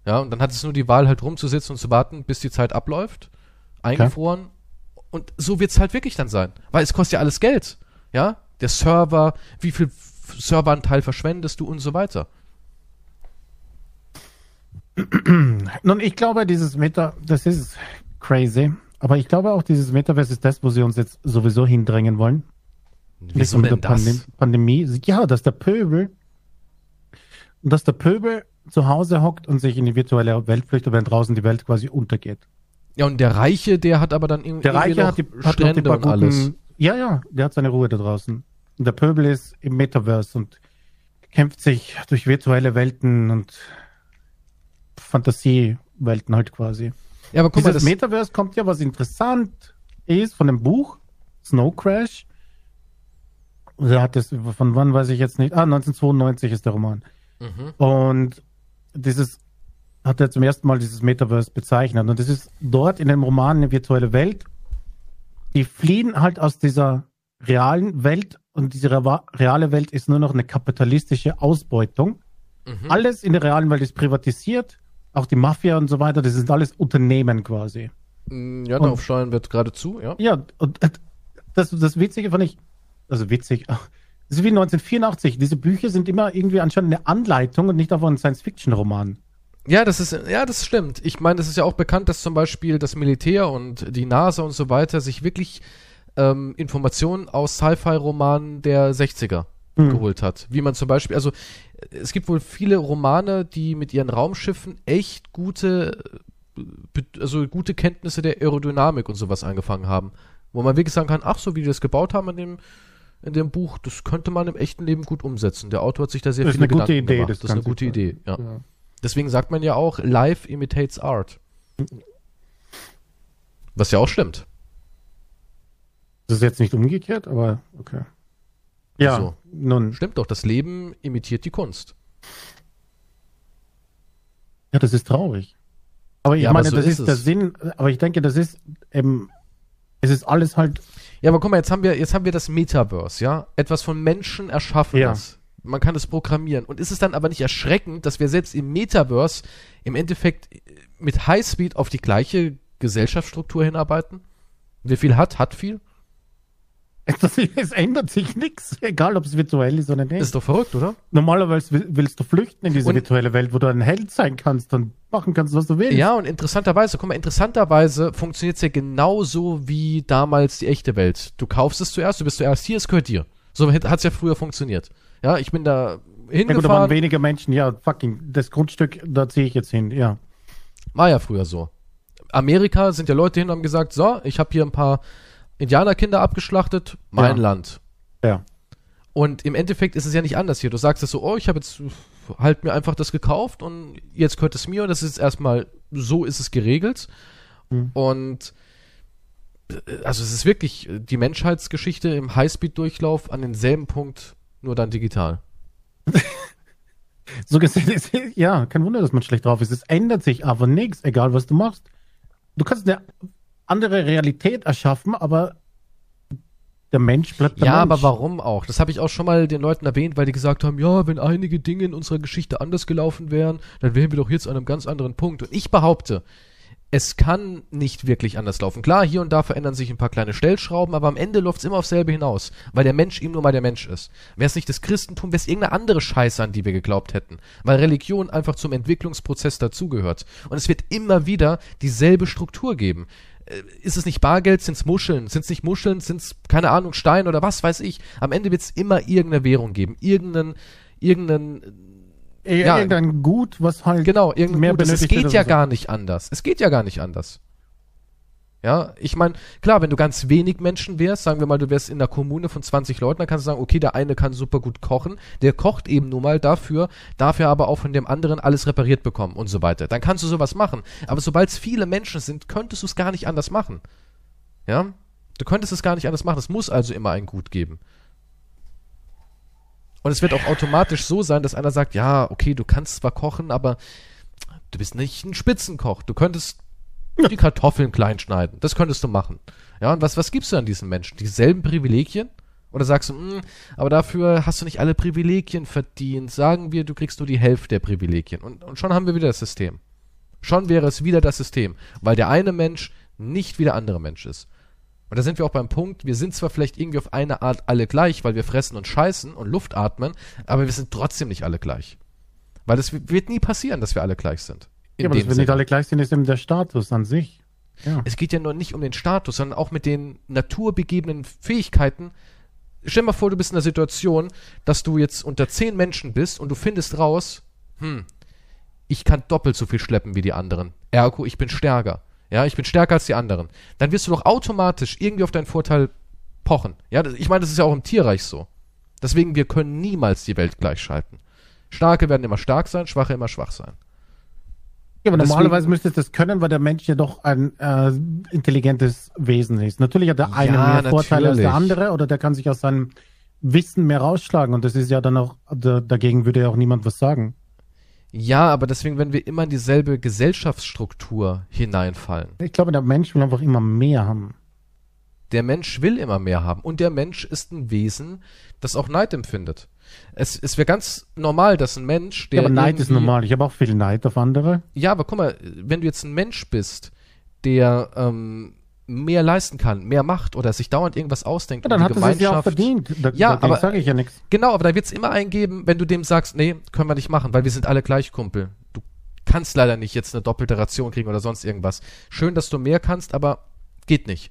Speaker 1: Ja, und dann hat es nur die Wahl, halt rumzusitzen und zu warten, bis die Zeit abläuft. Eingefroren. Und so wird's halt wirklich dann sein. Weil es kostet ja alles Geld. Ja, der Server, wie viel Serveranteil verschwendest du und so weiter.
Speaker 2: Nun, ich glaube, dieses Meta, das ist crazy. Aber ich glaube auch, dieses Metaverse ist das, wo sie uns jetzt sowieso hindrängen wollen.
Speaker 1: Wieso
Speaker 2: mit
Speaker 1: denn
Speaker 2: der
Speaker 1: das?
Speaker 2: Pandem Pandemie. Ja, dass der Pöbel, dass der Pöbel zu Hause hockt und sich in die virtuelle Welt flüchtet, wenn draußen die Welt quasi untergeht.
Speaker 1: Ja, und der Reiche, der hat aber dann irgendwie
Speaker 2: Der Reiche
Speaker 1: noch
Speaker 2: hat die, hat die
Speaker 1: Strände
Speaker 2: paar
Speaker 1: und alles.
Speaker 2: Ja, ja, der hat seine Ruhe da draußen. Und der Pöbel ist im Metaverse und kämpft sich durch virtuelle Welten und Fantasiewelten halt quasi.
Speaker 1: Ja, aber guck mal,
Speaker 2: Dieses
Speaker 1: das,
Speaker 2: Metaverse kommt ja, was interessant ist von dem Buch Snow Crash. Der hat das, von wann weiß ich jetzt nicht. Ah, 1992 ist der Roman.
Speaker 1: mhm.
Speaker 2: Und dieses hat er zum ersten Mal dieses Metaverse bezeichnet. Und das ist dort in dem Roman eine virtuelle Welt. Die fliehen halt aus dieser realen Welt und diese reale Welt ist nur noch eine kapitalistische Ausbeutung.
Speaker 1: Mhm.
Speaker 2: Alles in der realen Welt ist privatisiert, auch die Mafia und so weiter, das sind alles Unternehmen quasi.
Speaker 1: Mm, Ja, darauf steuern wir geradezu, ja.
Speaker 2: Ja, und das, das Witzige fand ich, also witzig, das ist wie 1984. Diese Bücher sind immer irgendwie anscheinend eine Anleitung und nicht einfach ein Science-Fiction-Roman.
Speaker 1: Ja, das ist, ja, das stimmt. Ich meine, das ist ja auch bekannt, dass zum Beispiel das Militär und die NASA und so weiter sich wirklich ähm, Informationen aus Sci-Fi-Romanen der 60er
Speaker 2: Hm.
Speaker 1: geholt hat. Wie man zum Beispiel, also es gibt wohl viele Romane, die mit ihren Raumschiffen echt gute, äh, also gute Kenntnisse der Aerodynamik und sowas angefangen haben. Wo man wirklich sagen kann, ach so, wie die das gebaut haben in dem, in dem Buch, das könnte man im echten Leben gut umsetzen. Der Autor hat sich da sehr
Speaker 2: Das ist
Speaker 1: viele
Speaker 2: eine gute
Speaker 1: Gedanken
Speaker 2: Idee,
Speaker 1: gemacht.
Speaker 2: das
Speaker 1: Das ist eine gute Idee, ja.
Speaker 2: Ja.
Speaker 1: Deswegen sagt man ja auch, Life imitates Art. Was ja auch stimmt.
Speaker 2: Das ist jetzt nicht umgekehrt, aber okay. Ja,
Speaker 1: Wieso?
Speaker 2: nun,
Speaker 1: Stimmt doch, das Leben imitiert die Kunst.
Speaker 2: ja, das ist traurig. Aber ich
Speaker 1: Ja, aber
Speaker 2: meine,
Speaker 1: so
Speaker 2: das
Speaker 1: ist
Speaker 2: ist, der. Sinn, aber ich denke, das ist, ähm, es ist alles halt,
Speaker 1: Ja, aber guck mal, jetzt haben wir, jetzt haben wir das Metaverse, ja? Etwas von Menschen erschaffenes. Man kann es programmieren. Und ist es dann aber nicht erschreckend, dass wir selbst im Metaverse im Endeffekt äh, mit Highspeed auf die gleiche Gesellschaftsstruktur hinarbeiten? Wer viel hat, hat viel?
Speaker 2: das, es ändert sich nichts, egal ob es virtuell ist oder nicht.
Speaker 1: Ist doch verrückt, oder?
Speaker 2: Normalerweise will- willst du flüchten in diese
Speaker 1: Und-
Speaker 2: virtuelle Welt, wo du ein Held sein kannst und machen kannst, was du willst.
Speaker 1: Ja, und interessanterweise, guck mal, interessanterweise funktioniert es ja genauso wie damals die echte Welt. Du kaufst es zuerst, du bist zuerst hier, es gehört dir. So hat es ja früher funktioniert. Ja, ich bin da
Speaker 2: Ja, gut, da waren
Speaker 1: hingefahren,
Speaker 2: weniger Menschen, ja, fucking, das Grundstück, da ziehe ich jetzt hin, ja.
Speaker 1: war ja früher so. Amerika sind ja Leute hin und haben gesagt, so, ich habe hier ein paar Indianerkinder abgeschlachtet, mein
Speaker 2: Ja.
Speaker 1: Land.
Speaker 2: Ja.
Speaker 1: Und im Endeffekt ist es ja nicht anders hier. Du sagst es so, oh, ich habe jetzt halt mir einfach das gekauft und jetzt gehört es mir und das ist erstmal, so ist es geregelt.
Speaker 2: Mhm.
Speaker 1: Und äh, also es ist wirklich die Menschheitsgeschichte im Highspeed-Durchlauf an denselben Punkt, nur dann digital.
Speaker 2: So gesehen ist, ja, kein Wunder, dass man schlecht drauf ist. Es ändert sich aber nichts, egal was du machst. Du kannst eine andere Realität erschaffen, aber der Mensch bleibt der
Speaker 1: Ja,
Speaker 2: Mensch.
Speaker 1: aber warum auch? Das habe ich auch schon mal den Leuten erwähnt, weil die gesagt haben, ja, wenn einige Dinge in unserer Geschichte anders gelaufen wären, dann wären wir doch jetzt an einem ganz anderen Punkt. Und ich behaupte, es kann nicht wirklich anders laufen. Klar, hier und da verändern sich ein paar kleine Stellschrauben, aber am Ende läuft es immer aufs selbe hinaus, weil der Mensch ihm nur mal der Mensch ist. Wäre es nicht das Christentum, wäre es irgendeine andere Scheiße, an die wir geglaubt hätten, weil Religion einfach zum Entwicklungsprozess dazugehört. Und es wird immer wieder dieselbe Struktur geben. Äh, ist es nicht Bargeld, sind es Muscheln, sind es nicht Muscheln, sind es, keine Ahnung, Stein oder was weiß ich. Am Ende wird es immer irgendeine Währung geben, irgendeinen, irgendeinen
Speaker 2: ja, irgendein Gut, was halt
Speaker 1: genau, irgendein mehr Gutes. Es geht ja so. gar nicht anders. Es geht ja gar nicht anders. Ja, ich meine, klar, wenn du ganz wenig Menschen wärst, sagen wir mal, du wärst in einer Kommune von 20 Leuten, dann kannst du sagen, okay, der eine kann super gut kochen, der kocht eben nur mal dafür, dafür aber auch von dem anderen alles repariert bekommen und so weiter. Dann kannst du sowas machen. Aber sobald es viele Menschen sind, könntest du es gar nicht anders machen. Ja? Du könntest es gar nicht anders machen. Es muss also immer ein Gut geben. Und es wird auch automatisch so sein, dass einer sagt, ja, okay, du kannst zwar kochen, aber du bist nicht ein Spitzenkoch. Du könntest die Kartoffeln klein schneiden. Das könntest du machen. Ja, und was, was gibst du an diesen Menschen? Dieselben Privilegien? Oder sagst du, mh, hm, aber dafür hast du nicht alle Privilegien verdient. Sagen wir, du kriegst nur die Hälfte der Privilegien. Und, und schon haben wir wieder das System. Schon wäre es wieder das System. Weil der eine Mensch nicht wie der andere Mensch ist. Und da sind wir auch beim Punkt, wir sind zwar vielleicht irgendwie auf eine Art alle gleich, weil wir fressen und scheißen und Luft atmen, aber wir sind trotzdem nicht alle gleich. Weil es wird nie passieren, dass wir alle gleich sind.
Speaker 2: Ja, aber dass wir nicht alle gleich sind, ist eben der Status an sich.
Speaker 1: Ja. Es geht ja nur nicht um den Status, sondern auch mit den naturbegebenen Fähigkeiten. Stell dir mal vor, du bist in einer Situation, dass du jetzt unter zehn Menschen bist und du findest raus, hm, ich kann doppelt so viel schleppen wie die anderen. Ergo, ich bin stärker. Ja, ich bin stärker als die anderen. Dann wirst du doch automatisch irgendwie auf deinen Vorteil pochen. Ja, ich meine, das ist ja auch im Tierreich so. Deswegen, wir können niemals die Welt gleichschalten. Starke werden immer stark sein, Schwache immer schwach sein.
Speaker 2: Ja, aber normalerweise müsste es das können, weil der Mensch ja doch ein äh, intelligentes Wesen ist. Natürlich hat der eine ja, mehr Vorteile als der andere oder der kann sich aus seinem Wissen mehr rausschlagen und das ist ja dann auch, dagegen würde ja auch niemand was sagen.
Speaker 1: Ja, aber deswegen, wenn wir immer in dieselbe Gesellschaftsstruktur hineinfallen.
Speaker 2: Ich glaube, der Mensch will einfach immer mehr haben.
Speaker 1: Der Mensch will immer mehr haben. Und der Mensch ist ein Wesen, das auch Neid empfindet. Es, es wäre ganz normal, dass ein Mensch,
Speaker 2: der. Ja, aber Neid ist normal. Ich habe auch viel Neid auf andere.
Speaker 1: Ja, aber guck mal, wenn du jetzt ein Mensch bist, der ähm, mehr leisten kann, mehr macht oder sich dauernd irgendwas ausdenkt.
Speaker 2: Ja, dann hat es ja auch verdient.
Speaker 1: Da, ja, aber sage ich ja nichts. Genau, aber da wird es immer eingeben, wenn du dem sagst, nee, können wir nicht machen, weil wir sind alle gleich Kumpel. Du kannst leider nicht jetzt eine doppelte Ration kriegen oder sonst irgendwas. Schön, dass du mehr kannst, aber geht nicht.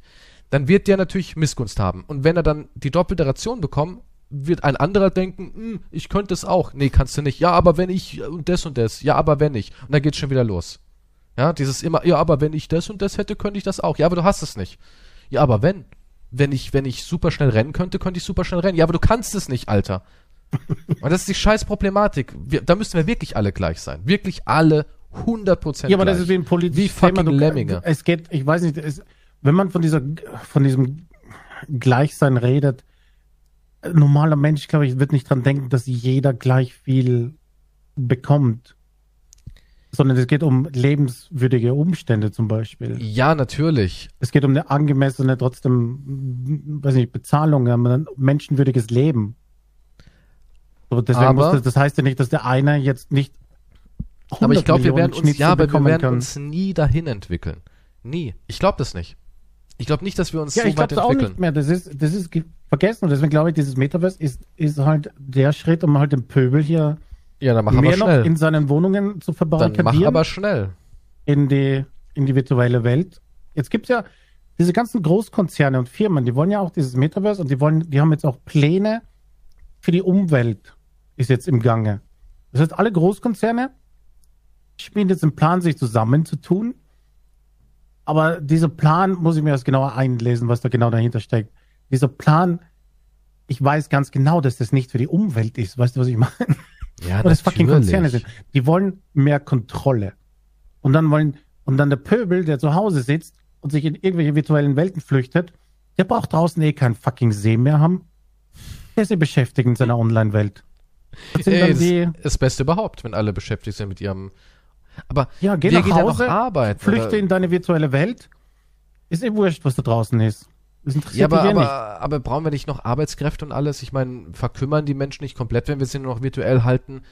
Speaker 1: Dann wird der natürlich Missgunst haben. Und wenn er dann die doppelte Ration bekommt, wird ein anderer denken, hm, ich könnte es auch. Nee, kannst du nicht. Ja, aber wenn ich und das und das. Ja, aber wenn ich. Und dann geht's schon wieder los. Ja, dieses immer, ja, aber wenn ich das und das hätte, könnte ich das auch. Ja, aber du hast es nicht. Ja, aber wenn. Wenn ich, wenn ich super schnell rennen könnte, könnte ich super schnell rennen. Ja, aber du kannst es nicht, Alter. und das ist die scheiß Problematik. Wir, da müssten wir wirklich alle gleich sein. Wirklich alle 100%
Speaker 2: Ja, aber gleich. das ist wie ein Politik.
Speaker 1: Wie fucking du, Lemminge.
Speaker 2: Es geht, ich weiß nicht, es, wenn man von dieser, von diesem Gleichsein redet, normaler Mensch, glaube ich, wird nicht dran denken, dass jeder gleich viel bekommt sondern es geht um lebenswürdige Umstände zum Beispiel.
Speaker 1: Ja, natürlich.
Speaker 2: Es geht um eine angemessene, trotzdem, weiß nicht, Bezahlung, ein menschenwürdiges Leben. So, deswegen aber, muss das, das heißt ja nicht, dass der eine jetzt nicht.
Speaker 1: Aber ich glaube, wir werden uns, ja, aber wir werden uns nie dahin entwickeln. Nie. Ich glaube das nicht. Ich glaube nicht, dass wir uns
Speaker 2: ja, so ich weit entwickeln. Auch nicht mehr. Das ist, das ist vergessen. Und deswegen glaube ich, dieses Metaverse ist, ist halt der Schritt, um halt den Pöbel hier
Speaker 1: ja, dann mach mehr aber
Speaker 2: schnell. noch in seinen Wohnungen zu verbarrikadieren.
Speaker 1: Dann mach aber schnell.
Speaker 2: In die, in die virtuelle Welt. Jetzt gibt's ja diese ganzen Großkonzerne und Firmen, die wollen ja auch dieses Metaverse und die wollen, die haben jetzt auch Pläne für die Umwelt, ist jetzt im Gange. Das heißt, alle Großkonzerne spielen jetzt einen Plan, sich zusammenzutun. Aber dieser Plan muss ich mir erst genauer einlesen, was da genau dahinter steckt. Dieser Plan, ich weiß ganz genau, dass das nicht für die Umwelt ist. Weißt du, was ich meine?
Speaker 1: Ja, und das fucking Konzerne sind.
Speaker 2: Die wollen mehr Kontrolle. Und dann wollen, und dann der Pöbel, der zu Hause sitzt und sich in irgendwelche virtuellen Welten flüchtet, der braucht draußen eh keinen fucking See mehr haben. Der ist eh beschäftigt in seiner Online-Welt.
Speaker 1: Das Ey, dann die, das, das Beste überhaupt, wenn alle beschäftigt sind mit ihrem. Aber
Speaker 2: ja, geh nach Hause, arbeiten, flüchte oder? in deine virtuelle Welt. Ist eh wurscht, was da draußen ist.
Speaker 1: Das interessiert ja, aber, aber, aber brauchen wir nicht noch Arbeitskräfte und alles? Ich meine, verkümmern die Menschen nicht komplett, wenn wir sie nur noch virtuell halten?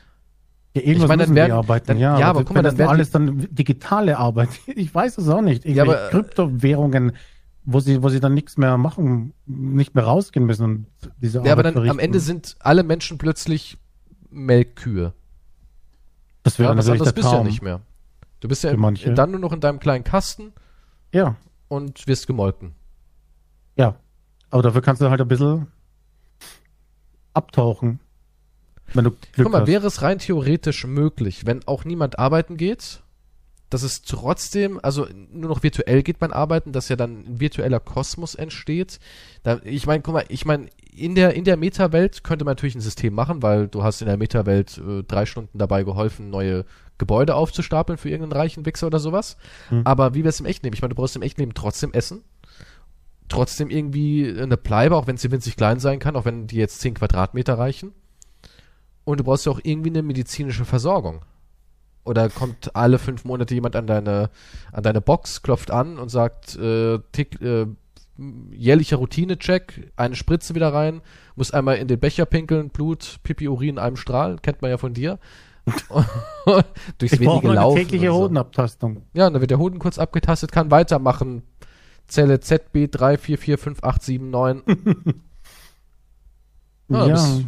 Speaker 2: Ja, irgendwas
Speaker 1: Ich meine, dann
Speaker 2: müssen
Speaker 1: werden-
Speaker 2: arbeiten,
Speaker 1: dann-
Speaker 2: ja.
Speaker 1: ja, aber
Speaker 2: das-
Speaker 1: guck mal, dann
Speaker 2: das
Speaker 1: die-
Speaker 2: alles dann digitale Arbeit. Ich weiß es auch nicht.
Speaker 1: Ja, aber-
Speaker 2: Kryptowährungen, wo sie, wo sie dann nichts mehr machen, nicht mehr rausgehen müssen und diese
Speaker 1: Ja, aber
Speaker 2: Arbeit
Speaker 1: dann am
Speaker 2: verrichten.
Speaker 1: Ende sind alle Menschen plötzlich Melkkühe.
Speaker 2: das wäre
Speaker 1: Ja,
Speaker 2: natürlich
Speaker 1: anderes
Speaker 2: der
Speaker 1: bist du ja
Speaker 2: Traum.
Speaker 1: nicht mehr. Du bist ja dann nur noch in deinem kleinen Kasten
Speaker 2: Ja,
Speaker 1: und wirst gemolken.
Speaker 2: Ja. Aber dafür kannst du halt ein bisschen abtauchen. Wenn du Glück
Speaker 1: Guck mal,
Speaker 2: hast.
Speaker 1: wäre es rein theoretisch möglich, wenn auch niemand arbeiten geht, dass es trotzdem, also nur noch virtuell geht man arbeiten, dass ja dann ein virtueller Kosmos entsteht. Da, ich meine, guck mal, ich meine, in der, in der Meta-Welt könnte man natürlich ein System machen, weil du hast in der Meta-Welt äh, drei Stunden dabei geholfen, neue Gebäude aufzustapeln für irgendeinen reichen Wichser oder sowas.
Speaker 2: Hm.
Speaker 1: Aber wie wäre es im echten Leben? Ich meine, du brauchst im echten Leben trotzdem Essen. Trotzdem irgendwie eine Bleibe, auch wenn sie winzig klein sein kann, auch wenn die jetzt 10 Quadratmeter reichen. Und du brauchst ja auch irgendwie eine medizinische Versorgung. Oder kommt alle fünf Monate jemand an deine, an deine Box, klopft an und sagt, äh, tick, äh, jährlicher Routinecheck, eine Spritze wieder rein, muss einmal in den Becher pinkeln, Blut, Pipi, Urin in einem Strahl, kennt man ja von dir. Durchs
Speaker 2: ich
Speaker 1: wenige
Speaker 2: eine
Speaker 1: Laufen.
Speaker 2: tägliche
Speaker 1: und so.
Speaker 2: Hodenabtastung.
Speaker 1: Ja, und dann wird der Hoden kurz abgetastet, kann weitermachen. Zelle ZB 3445879. Ja,
Speaker 2: Ja,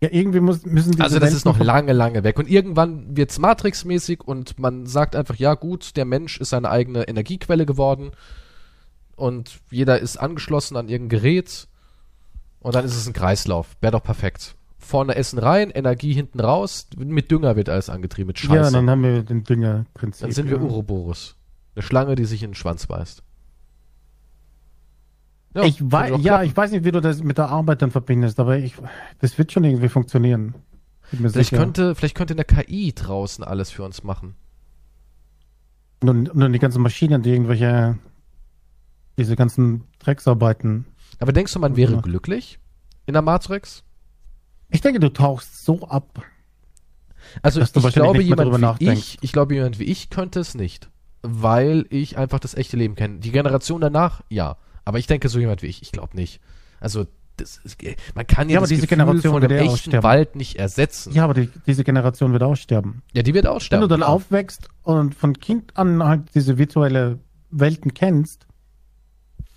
Speaker 2: ja, irgendwie muss, müssen diese
Speaker 1: Also das ist noch lange, lange weg. Und irgendwann wird's Matrix-mäßig und man sagt einfach, ja gut, der Mensch ist seine eigene Energiequelle geworden und jeder ist angeschlossen an irgendein Gerät und dann ist es ein Kreislauf. Wäre doch perfekt. Vorne Essen rein, Energie hinten raus, mit Dünger wird alles angetrieben, mit Scheiße.
Speaker 2: Ja, dann haben wir den Düngerprinzip.
Speaker 1: dann sind wir. Uroboros. Eine Schlange, die sich in den Schwanz beißt. Ja,
Speaker 2: ich weiß, ja, ich weiß nicht, wie du das mit der Arbeit dann verbindest, aber ich, das wird schon irgendwie funktionieren.
Speaker 1: Vielleicht
Speaker 2: sicher.
Speaker 1: könnte, vielleicht könnte eine KI draußen alles für uns machen.
Speaker 2: Nur, nur die ganzen Maschinen, die irgendwelche, diese ganzen Drecksarbeiten.
Speaker 1: Aber denkst du, man wäre
Speaker 2: Ja.
Speaker 1: glücklich in der Matrix?
Speaker 2: Ich denke, du tauchst so ab.
Speaker 1: Also ich glaube, jemand wie ich, ich glaube, jemand wie ich könnte es nicht. Weil ich einfach das echte Leben kenne. Die Generation danach, ja. Aber ich denke, so jemand wie ich, ich glaube nicht. Also, das ist, man kann ja,
Speaker 2: Ja, aber
Speaker 1: das
Speaker 2: diese
Speaker 1: Gefühl
Speaker 2: Generation
Speaker 1: von
Speaker 2: wird
Speaker 1: dem
Speaker 2: eh
Speaker 1: echten
Speaker 2: aussterben.
Speaker 1: Wald nicht ersetzen.
Speaker 2: Ja, aber die, diese Generation wird aussterben.
Speaker 1: Ja, die wird
Speaker 2: Wenn
Speaker 1: aussterben.
Speaker 2: du dann
Speaker 1: klar.
Speaker 2: aufwächst und von Kind an halt diese virtuelle Welten kennst,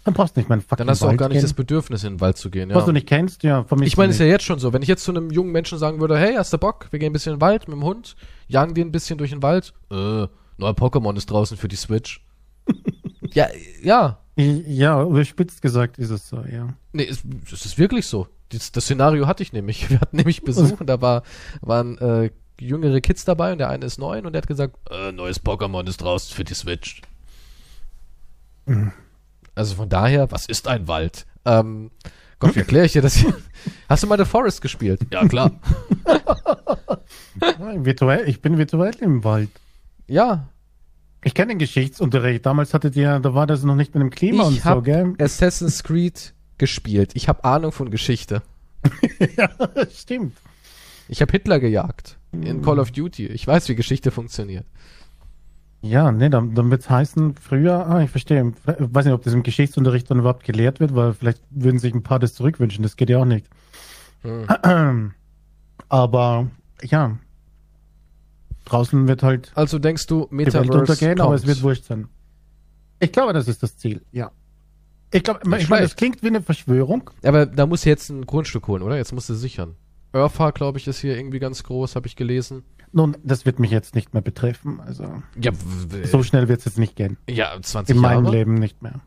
Speaker 2: dann brauchst du nicht mehr einen fucking
Speaker 1: Dann hast du auch gar nicht das
Speaker 2: gehen.
Speaker 1: Bedürfnis, in den Wald zu gehen.
Speaker 2: Was
Speaker 1: Ja.
Speaker 2: du nicht kennst, ja, vermisst
Speaker 1: Ich meine, es ist ja jetzt schon so. Wenn ich jetzt zu einem jungen Menschen sagen würde, hey, hast du Bock? Wir gehen ein bisschen in den Wald mit dem Hund, jagen den ein bisschen durch den Wald. Äh, neuer Pokémon ist draußen für die Switch. ja, ja.
Speaker 2: Ja, überspitzt gesagt ist es so, ja.
Speaker 1: Nee, es, es ist wirklich so. Das, das Szenario hatte ich nämlich. Wir hatten nämlich Besuch und da war, waren äh, jüngere Kids dabei und der eine ist neun und der hat gesagt, äh, neues Pokémon ist draußen für die Switch.
Speaker 2: Mhm.
Speaker 1: Also von daher, was ist ein Wald? Ähm, Gott, wie erkläre ich dir das hier? Hast du mal The Forest gespielt? Ja, klar.
Speaker 2: Virtuell, ich bin virtuell im Wald.
Speaker 1: Ja,
Speaker 2: Ich kenne den Geschichtsunterricht. Damals hattet ihr, da war das noch nicht mit dem Klima und
Speaker 1: ich
Speaker 2: so,
Speaker 1: habe
Speaker 2: gell?
Speaker 1: Assassin's Creed gespielt. Ich habe Ahnung von Geschichte.
Speaker 2: ja, stimmt.
Speaker 1: Ich habe Hitler gejagt in Call of Duty. Ich weiß, wie Geschichte funktioniert.
Speaker 2: Ja, nee, dann, dann wird es heißen, früher, ah, ich verstehe. Ich weiß nicht, ob das im Geschichtsunterricht dann überhaupt gelehrt wird, weil vielleicht würden sich ein paar das zurückwünschen. Das geht ja auch nicht.
Speaker 1: Hm.
Speaker 2: Aber ja, draußen wird halt
Speaker 1: Also denkst du,
Speaker 2: die Welt
Speaker 1: Metaverse
Speaker 2: untergehen, aber es
Speaker 1: kommt.
Speaker 2: wird wurscht sein. Ich glaube, das ist das Ziel, ja. Ich glaube,
Speaker 1: Nicht
Speaker 2: ich meine, das klingt wie eine Verschwörung.
Speaker 1: Aber da muss jetzt ein Grundstück holen, oder? Jetzt musst du sichern. Urfa, glaube ich, ist hier irgendwie ganz groß, habe ich gelesen.
Speaker 2: Nun, das wird mich jetzt nicht mehr betreffen. Also,
Speaker 1: Ja,
Speaker 2: so schnell wird es jetzt nicht gehen.
Speaker 1: ja 20
Speaker 2: In meinem
Speaker 1: Jahre.
Speaker 2: Leben nicht mehr.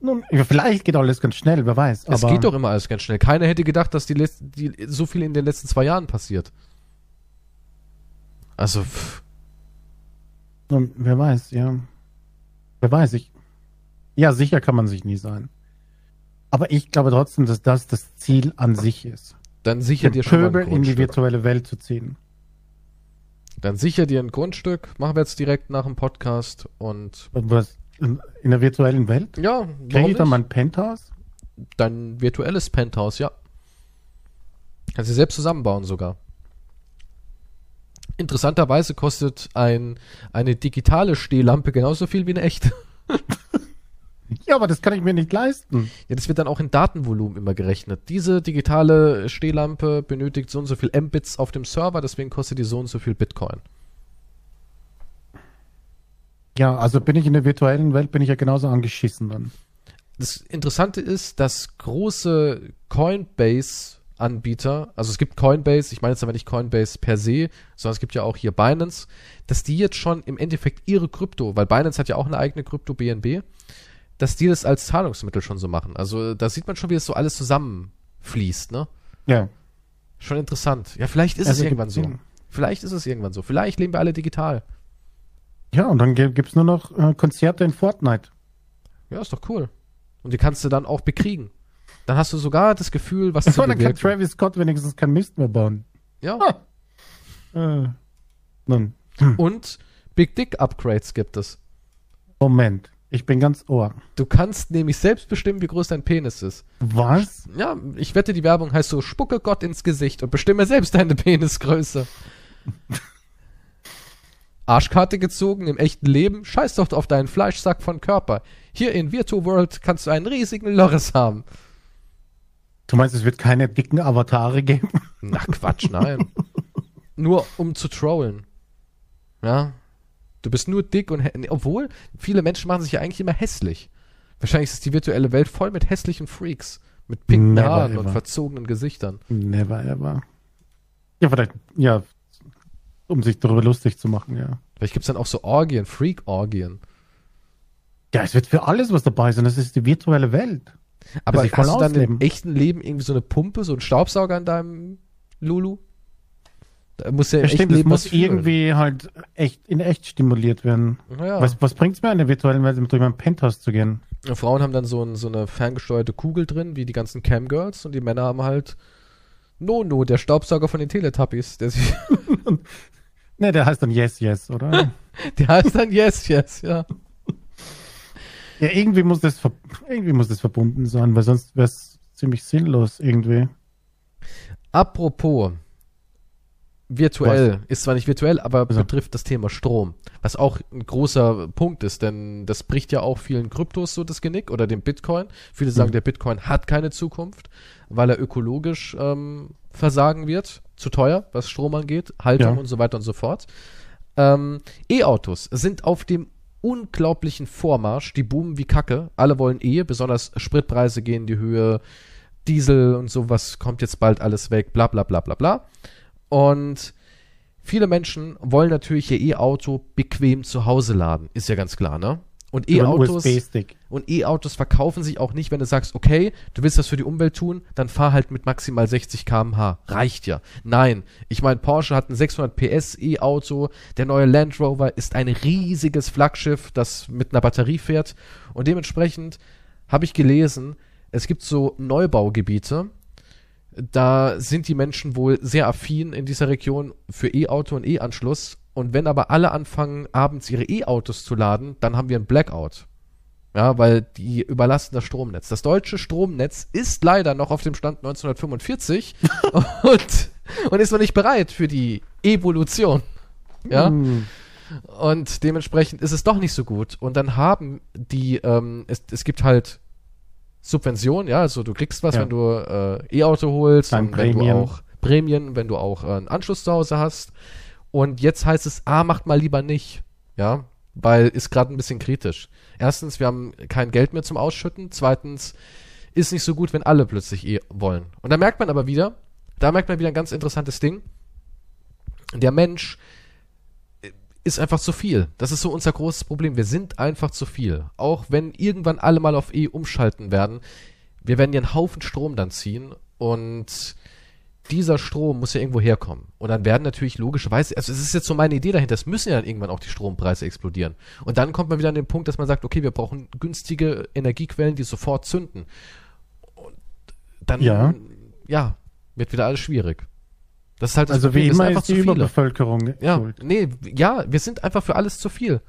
Speaker 2: Nun, vielleicht geht alles ganz schnell, wer weiß.
Speaker 1: Es
Speaker 2: aber
Speaker 1: geht doch immer alles ganz schnell. Keiner hätte gedacht, dass die, die so viel in den letzten zwei Jahren passiert. Also, pff,
Speaker 2: wer weiß, ja. Wer weiß, ich. Ja, sicher kann man sich nie sein. Aber ich glaube trotzdem, dass das das Ziel an sich ist.
Speaker 1: dann sicher dir schon mal ein
Speaker 2: in die virtuelle Welt zu ziehen.
Speaker 1: Dann sicher dir ein Grundstück. Machen wir jetzt direkt nach dem Podcast und
Speaker 2: Was? In, der virtuellen Welt?
Speaker 1: ja,
Speaker 2: Kriege ich dann mein Penthouse?
Speaker 1: Dein virtuelles Penthouse, ja. Kannst du selbst zusammenbauen sogar. Interessanterweise kostet ein, eine digitale Stehlampe genauso viel wie eine echte.
Speaker 2: Ja, aber das kann ich mir nicht leisten.
Speaker 1: Ja, das wird dann auch in Datenvolumen immer gerechnet. Diese digitale Stehlampe benötigt so und so viel Mbits auf dem Server, deswegen kostet die so und so viel Bitcoin.
Speaker 2: Ja, also bin ich in der virtuellen Welt, bin ich ja genauso angeschissen dann.
Speaker 1: Das Interessante ist, dass große Coinbase-Anbieter, also es gibt Coinbase, ich meine jetzt aber nicht Coinbase per se, sondern es gibt ja auch hier Binance, dass die jetzt schon im Endeffekt ihre Krypto, weil Binance hat ja auch eine eigene Krypto BNB, dass die das als Zahlungsmittel schon so machen. Also da sieht man schon, wie das so alles zusammenfließt, ne?
Speaker 2: Ja.
Speaker 1: Schon interessant. Ja, vielleicht ist es
Speaker 2: Also
Speaker 1: irgendwann
Speaker 2: gibt's
Speaker 1: so. Vielleicht ist es irgendwann so. Vielleicht leben wir alle digital.
Speaker 2: Ja, und dann gibt es nur noch äh, Konzerte in Fortnite.
Speaker 1: Ja, ist doch cool. Und die kannst du dann auch bekriegen. Dann hast du sogar das Gefühl, was zu
Speaker 2: Und dann kann. Travis Scott wenigstens kein Mist mehr bauen.
Speaker 1: Ja.
Speaker 2: Äh, nun,
Speaker 1: Und Big Dick Upgrades gibt es.
Speaker 2: Moment. Ich bin ganz ohr.
Speaker 1: Du kannst nämlich selbst bestimmen, wie groß dein Penis ist.
Speaker 2: Was?
Speaker 1: Ja, ich wette, die Werbung heißt so, spucke Gott ins Gesicht und bestimme selbst deine Penisgröße. Arschkarte gezogen im echten Leben, scheiß doch auf deinen Fleischsack von Körper. Hier in Virtu World kannst du einen riesigen Loris haben.
Speaker 2: Du meinst, es wird keine dicken Avatare geben?
Speaker 1: Na Quatsch, nein. nur um zu trollen. Ja. Du bist nur dick und nee, obwohl viele Menschen machen sich ja eigentlich immer hässlich. Wahrscheinlich ist die virtuelle Welt voll mit hässlichen Freaks, mit pinken
Speaker 2: Never
Speaker 1: Haaren und verzogenen Gesichtern.
Speaker 2: Never ever. Ja, vielleicht, ja, um sich darüber lustig zu machen, ja.
Speaker 1: Vielleicht gibt's dann auch so Orgien, Freak-Orgien.
Speaker 2: Ja, es wird für alles was dabei sein. Das ist die virtuelle Welt.
Speaker 1: Aber hast du dann im echten Leben irgendwie so eine Pumpe, so einen Staubsauger in deinem Lulu? Da muss ja im
Speaker 2: Ja, stimmt, es
Speaker 1: Leben
Speaker 2: muss
Speaker 1: was fühlen.
Speaker 2: irgendwie halt echt in echt stimuliert werden.
Speaker 1: Ja.
Speaker 2: Was, was bringt's mir in der virtuellen Welt, durch mein Penthouse zu gehen?
Speaker 1: Ja, Frauen haben dann so, ein, so eine ferngesteuerte Kugel drin, wie die ganzen Camgirls, und die Männer haben halt Nono, der Staubsauger von den Teletubbies. Der, sich,
Speaker 2: Ne, der heißt dann Yes, Yes, oder?
Speaker 1: der heißt dann Yes, Yes, ja.
Speaker 2: Ja, irgendwie muss das irgendwie muss das verbunden sein, weil sonst wäre es ziemlich sinnlos irgendwie.
Speaker 1: Apropos virtuell, ist zwar nicht virtuell, aber
Speaker 2: Also.
Speaker 1: betrifft das Thema Strom. Was auch ein großer Punkt ist, denn das bricht ja auch vielen Kryptos so das Genick oder dem Bitcoin. Viele sagen,
Speaker 2: Mhm.
Speaker 1: der Bitcoin hat keine Zukunft, weil er ökologisch ähm, versagen wird. Zu teuer, was Strom angeht, Haltung
Speaker 2: Ja.
Speaker 1: und so weiter und so fort. Ähm, E-Autos sind auf dem unglaublichen Vormarsch, die boomen wie Kacke. Alle wollen E, besonders Spritpreise gehen in die Höhe, Diesel und sowas kommt jetzt bald alles weg, bla bla bla bla bla. Und viele Menschen wollen natürlich ihr E-Auto bequem zu Hause laden, ist ja ganz klar, ne? Und E-Autos und E-Autos verkaufen sich auch nicht, wenn du sagst, okay, du willst das für die Umwelt tun, dann fahr halt mit maximal 60 km/h. Reicht ja. Nein, ich meine, Porsche hat ein 600 PS E-Auto, der neue Land Rover ist ein riesiges Flaggschiff, das mit einer Batterie fährt. Und dementsprechend habe ich gelesen, es gibt so Neubaugebiete, da sind die Menschen wohl sehr affin in dieser Region für E-Auto und E-Anschluss. Und wenn aber alle anfangen, abends ihre E-Autos zu laden, dann haben wir ein Blackout. Ja, weil die überlasten das Stromnetz. Das deutsche Stromnetz ist leider noch auf dem Stand 1945 und, und ist noch nicht bereit für die Evolution. Ja,
Speaker 2: Hm.
Speaker 1: und dementsprechend ist es doch nicht so gut. Und dann haben die, ähm, es, es gibt halt Subventionen, ja, also du kriegst was,
Speaker 2: Ja.
Speaker 1: wenn du äh, E-Auto holst
Speaker 2: Dann
Speaker 1: und wenn du auch Prämien, wenn du auch äh, einen Anschluss zu Hause hast. Und jetzt heißt es, ah, macht mal lieber nicht, ja, weil ist gerade ein bisschen kritisch. Erstens, wir haben kein Geld mehr zum Ausschütten. Zweitens, ist nicht so gut, wenn alle plötzlich eh wollen. Und da merkt man aber wieder, da merkt man wieder ein ganz interessantes Ding. Der Mensch ist einfach zu viel. Das ist so unser großes Problem. Wir sind einfach zu viel. Auch wenn irgendwann alle mal auf E umschalten werden, wir werden ja einen Haufen Strom dann ziehen und dieser Strom muss ja irgendwo herkommen. Und dann werden natürlich logischerweise, also es ist jetzt so meine Idee dahinter, es müssen ja dann irgendwann auch die Strompreise explodieren. Und dann kommt man wieder an den Punkt, dass man sagt, okay, wir brauchen günstige Energiequellen, die sofort zünden. Und dann,
Speaker 2: Ja.
Speaker 1: ja, wird wieder alles schwierig. Das ist halt das
Speaker 2: Also wie
Speaker 1: Problem, sind
Speaker 2: immer
Speaker 1: einfach
Speaker 2: ist die. Überbevölkerung
Speaker 1: Ja,
Speaker 2: schuld.
Speaker 1: nee, ja, wir sind einfach für alles zu viel.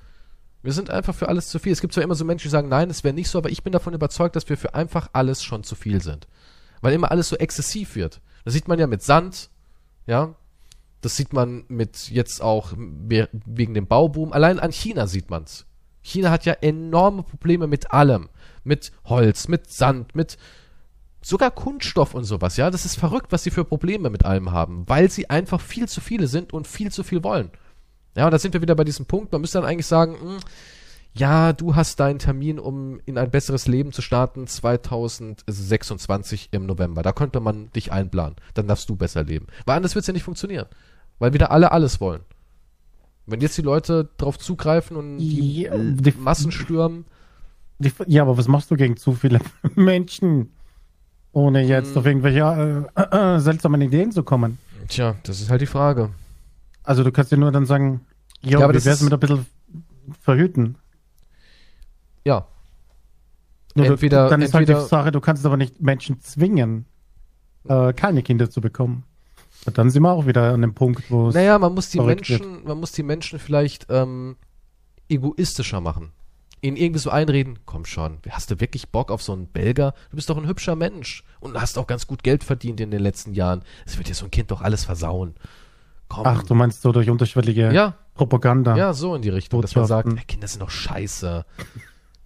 Speaker 1: Wir sind einfach für alles zu viel. Es gibt zwar immer so Menschen, die sagen, nein, es wäre nicht so, aber ich bin davon überzeugt, dass wir für einfach alles schon zu viel sind. Weil immer alles so exzessiv wird. Das sieht man ja mit Sand, ja. Das sieht man mit jetzt auch we- wegen dem Bauboom. Allein an China sieht man's. China hat ja enorme Probleme mit allem. mit Holz, mit Sand, mit sogar Kunststoff und sowas, ja. Das ist verrückt, was sie für Probleme mit allem haben, weil sie einfach viel zu viele sind und viel zu viel wollen. Ja, und da sind wir wieder bei diesem Punkt. Man müsste dann eigentlich sagen, mh, hm, ja, du hast deinen Termin, um in ein besseres Leben zu starten, 2026 im November. Da könnte man dich einplanen. Dann darfst du besser leben. Weil anders wird es ja nicht funktionieren. Weil wieder alle alles wollen. Wenn jetzt die Leute drauf zugreifen und die, ja, die Massen stürmen.
Speaker 2: Die, ja, aber was machst du gegen zu viele Menschen? Ohne jetzt hm. auf irgendwelche äh, äh, äh, seltsamen Ideen zu kommen.
Speaker 1: Tja, das ist halt die Frage.
Speaker 2: Also du kannst dir nur dann sagen, jo, ja, aber wie wär's mit ein bisschen verhüten?
Speaker 1: Ja.
Speaker 2: Nur entweder, dann ist entweder, halt die Sache, du kannst aber nicht Menschen zwingen, äh, keine Kinder zu bekommen. Und dann sind wir auch wieder an dem Punkt, wo es.
Speaker 1: Naja, man muss die Menschen, wird. man muss die Menschen vielleicht ähm, egoistischer machen ihnen irgendwie so einreden, komm schon, hast du wirklich Bock auf so einen Belger? Du bist doch ein hübscher Mensch und hast auch ganz gut Geld verdient in den letzten Jahren. Es wird dir so ein Kind doch alles versauen.
Speaker 2: Komm. Ach, du meinst so durch unterschwellige
Speaker 1: ja.
Speaker 2: Propaganda?
Speaker 1: Ja, so in die Richtung, dass man sagt, Kinder sind doch scheiße.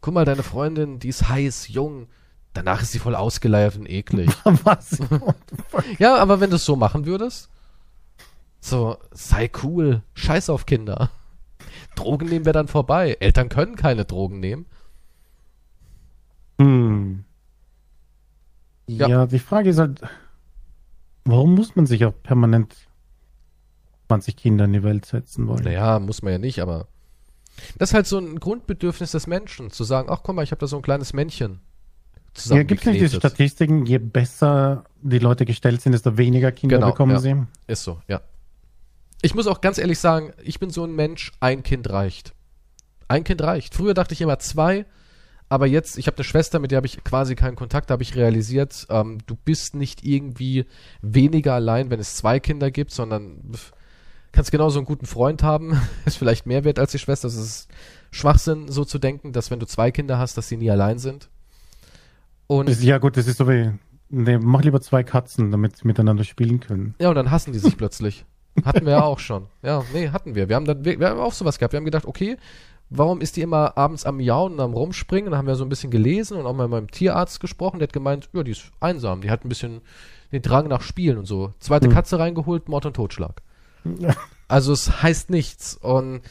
Speaker 1: Guck mal, deine Freundin, die ist heiß, jung. Danach ist sie voll ausgeleiert und eklig. Was? ja, aber wenn du es so machen würdest, so, sei cool, scheiß auf Kinder. Drogen nehmen wir dann vorbei. Eltern können keine Drogen nehmen.
Speaker 2: Hm. Ja. ja, die Frage ist halt, warum muss man sich auch permanent 20 Kinder in die Welt setzen wollen?
Speaker 1: Naja, muss man ja nicht, aber das ist halt so ein Grundbedürfnis des Menschen, zu sagen, ach guck mal, ich habe da so ein kleines Männchen.
Speaker 2: Ja, gibt es nicht diese Statistiken, je besser die Leute gestellt sind, desto weniger Kinder genau, bekommen
Speaker 1: ja.
Speaker 2: sie?
Speaker 1: Ist so, ja. Ich muss auch ganz ehrlich sagen, ich bin so ein Mensch, ein Kind reicht. Ein Kind reicht. Früher dachte ich immer zwei, aber jetzt, ich habe eine Schwester, mit der habe ich quasi keinen Kontakt, da habe ich realisiert, ähm, du bist nicht irgendwie weniger allein, wenn es zwei Kinder gibt, sondern kannst genauso einen guten Freund haben, ist vielleicht mehr wert als die Schwester. Das ist Schwachsinn, so zu denken, dass wenn du zwei Kinder hast, dass sie nie allein sind.
Speaker 2: Und ja gut, das ist so wie, nee, mach lieber zwei Katzen, damit sie miteinander spielen können.
Speaker 1: Ja, und dann hassen die sich plötzlich. Hatten wir ja auch schon. Ja, nee, hatten wir. Wir haben dann, wir, wir haben auch sowas gehabt. Wir haben gedacht, okay, warum ist die immer abends am Jauen und am Rumspringen? Dann haben wir so ein bisschen gelesen und auch mal mit meinem Tierarzt gesprochen. Der hat gemeint, ja, die ist einsam. Die hat ein bisschen den Drang nach Spielen und so. Zweite mhm. Katze reingeholt, Mord und Totschlag. Also es heißt nichts. Und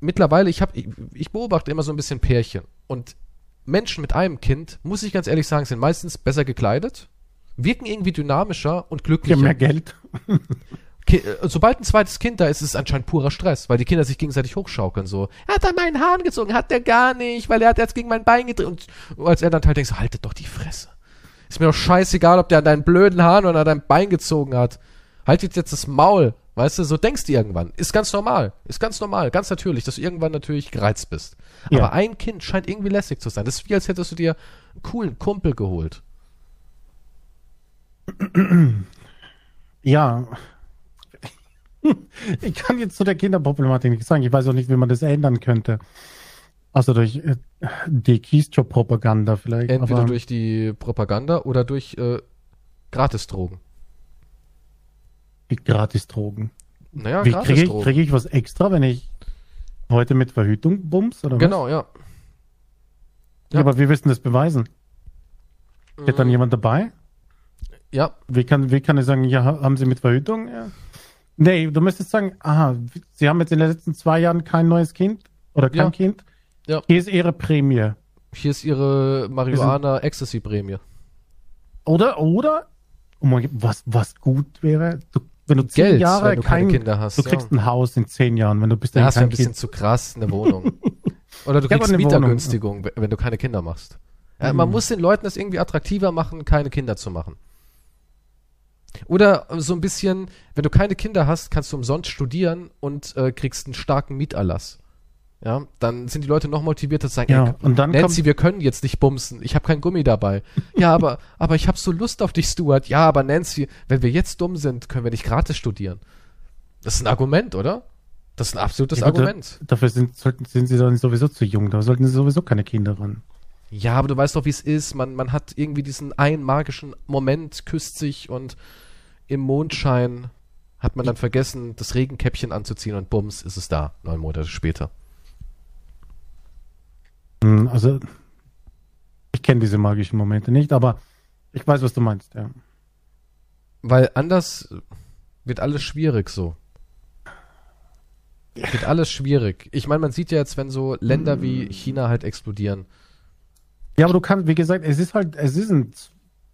Speaker 1: mittlerweile, ich habe, ich, ich beobachte immer so ein bisschen Pärchen. Und Menschen mit einem Kind, muss ich ganz ehrlich sagen, sind meistens besser gekleidet, wirken irgendwie dynamischer und glücklicher. Ja,
Speaker 2: mehr Geld.
Speaker 1: Äh, sobald ein zweites Kind da ist, ist es anscheinend purer Stress, weil die Kinder sich gegenseitig hochschaukeln. So, er hat an meinen Haaren gezogen, hat der gar nicht, weil er hat jetzt gegen mein Bein gedreht. Und als er dann halt denkt, so, haltet doch die Fresse. Ist mir doch scheißegal, ob der an deinen blöden Haaren oder an deinem Bein gezogen hat. Haltet jetzt das Maul. Weißt du, so denkst du irgendwann. Ist ganz normal. Ist ganz normal, ganz natürlich, dass du irgendwann natürlich gereizt bist. Ja. Aber ein Kind scheint irgendwie lässig zu sein. Das ist wie, als hättest du dir einen coolen Kumpel geholt.
Speaker 2: Ja, ich kann jetzt zu der Kinderproblematik nichts sagen. Ich weiß auch nicht, wie man das ändern könnte. Also durch äh, die Keystroke-Propaganda vielleicht.
Speaker 1: Entweder durch die Propaganda oder durch äh, Gratisdrogen.
Speaker 2: Wie Gratisdrogen?
Speaker 1: Naja,
Speaker 2: wie kriege ich, krieg ich was extra, wenn ich heute mit Verhütung bums? Oder
Speaker 1: genau, ja.
Speaker 2: ja. ja. Aber willst du das beweisen? Steht mhm. dann jemand dabei?
Speaker 1: Ja.
Speaker 2: Wie kann, wie kann ich sagen, ja, haben Sie mit Verhütung? Ja. Nee, du müsstest sagen, aha, Sie haben jetzt in den letzten zwei Jahren kein neues Kind oder kein ja. Kind. Ja. Hier ist Ihre Prämie.
Speaker 1: Hier ist Ihre Marihuana-Ecstasy-Prämie.
Speaker 2: Oder, oder, oh mein, was, was gut wäre, du, wenn du zehn
Speaker 1: Geld,
Speaker 2: Jahre
Speaker 1: du kein, Kinder hast.
Speaker 2: Du kriegst ja. ein Haus in zehn Jahren, wenn du bist
Speaker 1: dann kein ein bisschen zu krass, eine Wohnung. Oder du kriegst Mietergünstigung, wenn du keine Kinder machst. Ja, Man hm. muss den Leuten das irgendwie attraktiver machen, keine Kinder zu machen. Oder so ein bisschen, wenn du keine Kinder hast, kannst du umsonst studieren und äh, kriegst einen starken Mieterlass. Ja, dann sind die Leute noch motivierter zu sagen,
Speaker 2: ja, ey, und dann
Speaker 1: Nancy, wir können jetzt nicht bumsen. Ich habe kein Gummi dabei. ja, aber, aber ich habe so Lust auf dich, Stuart. Ja, aber Nancy, wenn wir jetzt dumm sind, können wir nicht gratis studieren. Das ist ein Argument, oder? Das ist ein absolutes ja, Argument.
Speaker 2: Da, dafür sind, sollten, sind sie dann sowieso zu jung. Da sollten sie sowieso keine Kinder ran.
Speaker 1: Ja, aber du weißt doch, wie es ist. Man, man hat irgendwie diesen einen magischen Moment, küsst sich und im Mondschein hat man dann vergessen, das Regenkäppchen anzuziehen und bums, ist es da, neun Monate später.
Speaker 2: Hm, also, Ich kenne diese magischen Momente nicht, aber ich weiß, was du meinst, ja.
Speaker 1: Weil anders wird alles schwierig so. Wird alles schwierig. Ich meine, man sieht ja jetzt, wenn so Länder wie China halt explodieren.
Speaker 2: Ja, aber du kannst, wie gesagt, es ist halt, es ist ein,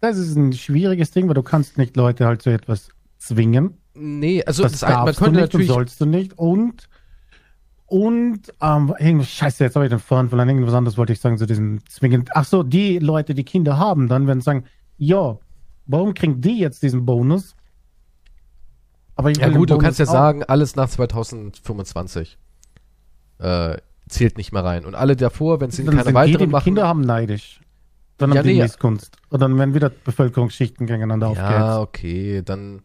Speaker 2: das ist ein schwieriges Ding, weil du kannst nicht Leute halt zu etwas zwingen.
Speaker 1: Nee, also
Speaker 2: Das,
Speaker 1: das, ein- man
Speaker 2: darfst du
Speaker 1: könnte
Speaker 2: nicht und
Speaker 1: natürlich.
Speaker 2: sollst du nicht. Und, und, ähm, scheiße, jetzt habe ich den Faden verloren. Irgendwas anderes wollte ich sagen zu diesem zwingend. Ach so, die Leute, die Kinder haben, dann werden sagen, ja, warum kriegen die jetzt diesen Bonus? Aber ich
Speaker 1: Ja gut, du
Speaker 2: Bonus
Speaker 1: kannst ja
Speaker 2: auch.
Speaker 1: sagen, alles nach 2025 äh, zählt nicht mehr rein. Und alle davor, wenn sie
Speaker 2: dann
Speaker 1: keine
Speaker 2: sind die,
Speaker 1: weiteren
Speaker 2: die
Speaker 1: machen.
Speaker 2: Kinder haben neidisch. Dann
Speaker 1: Ja,
Speaker 2: haben die
Speaker 1: nee.
Speaker 2: Missgunst. Und dann werden wieder Bevölkerungsschichten gegeneinander
Speaker 1: ja,
Speaker 2: aufgehetzt.
Speaker 1: okay, dann.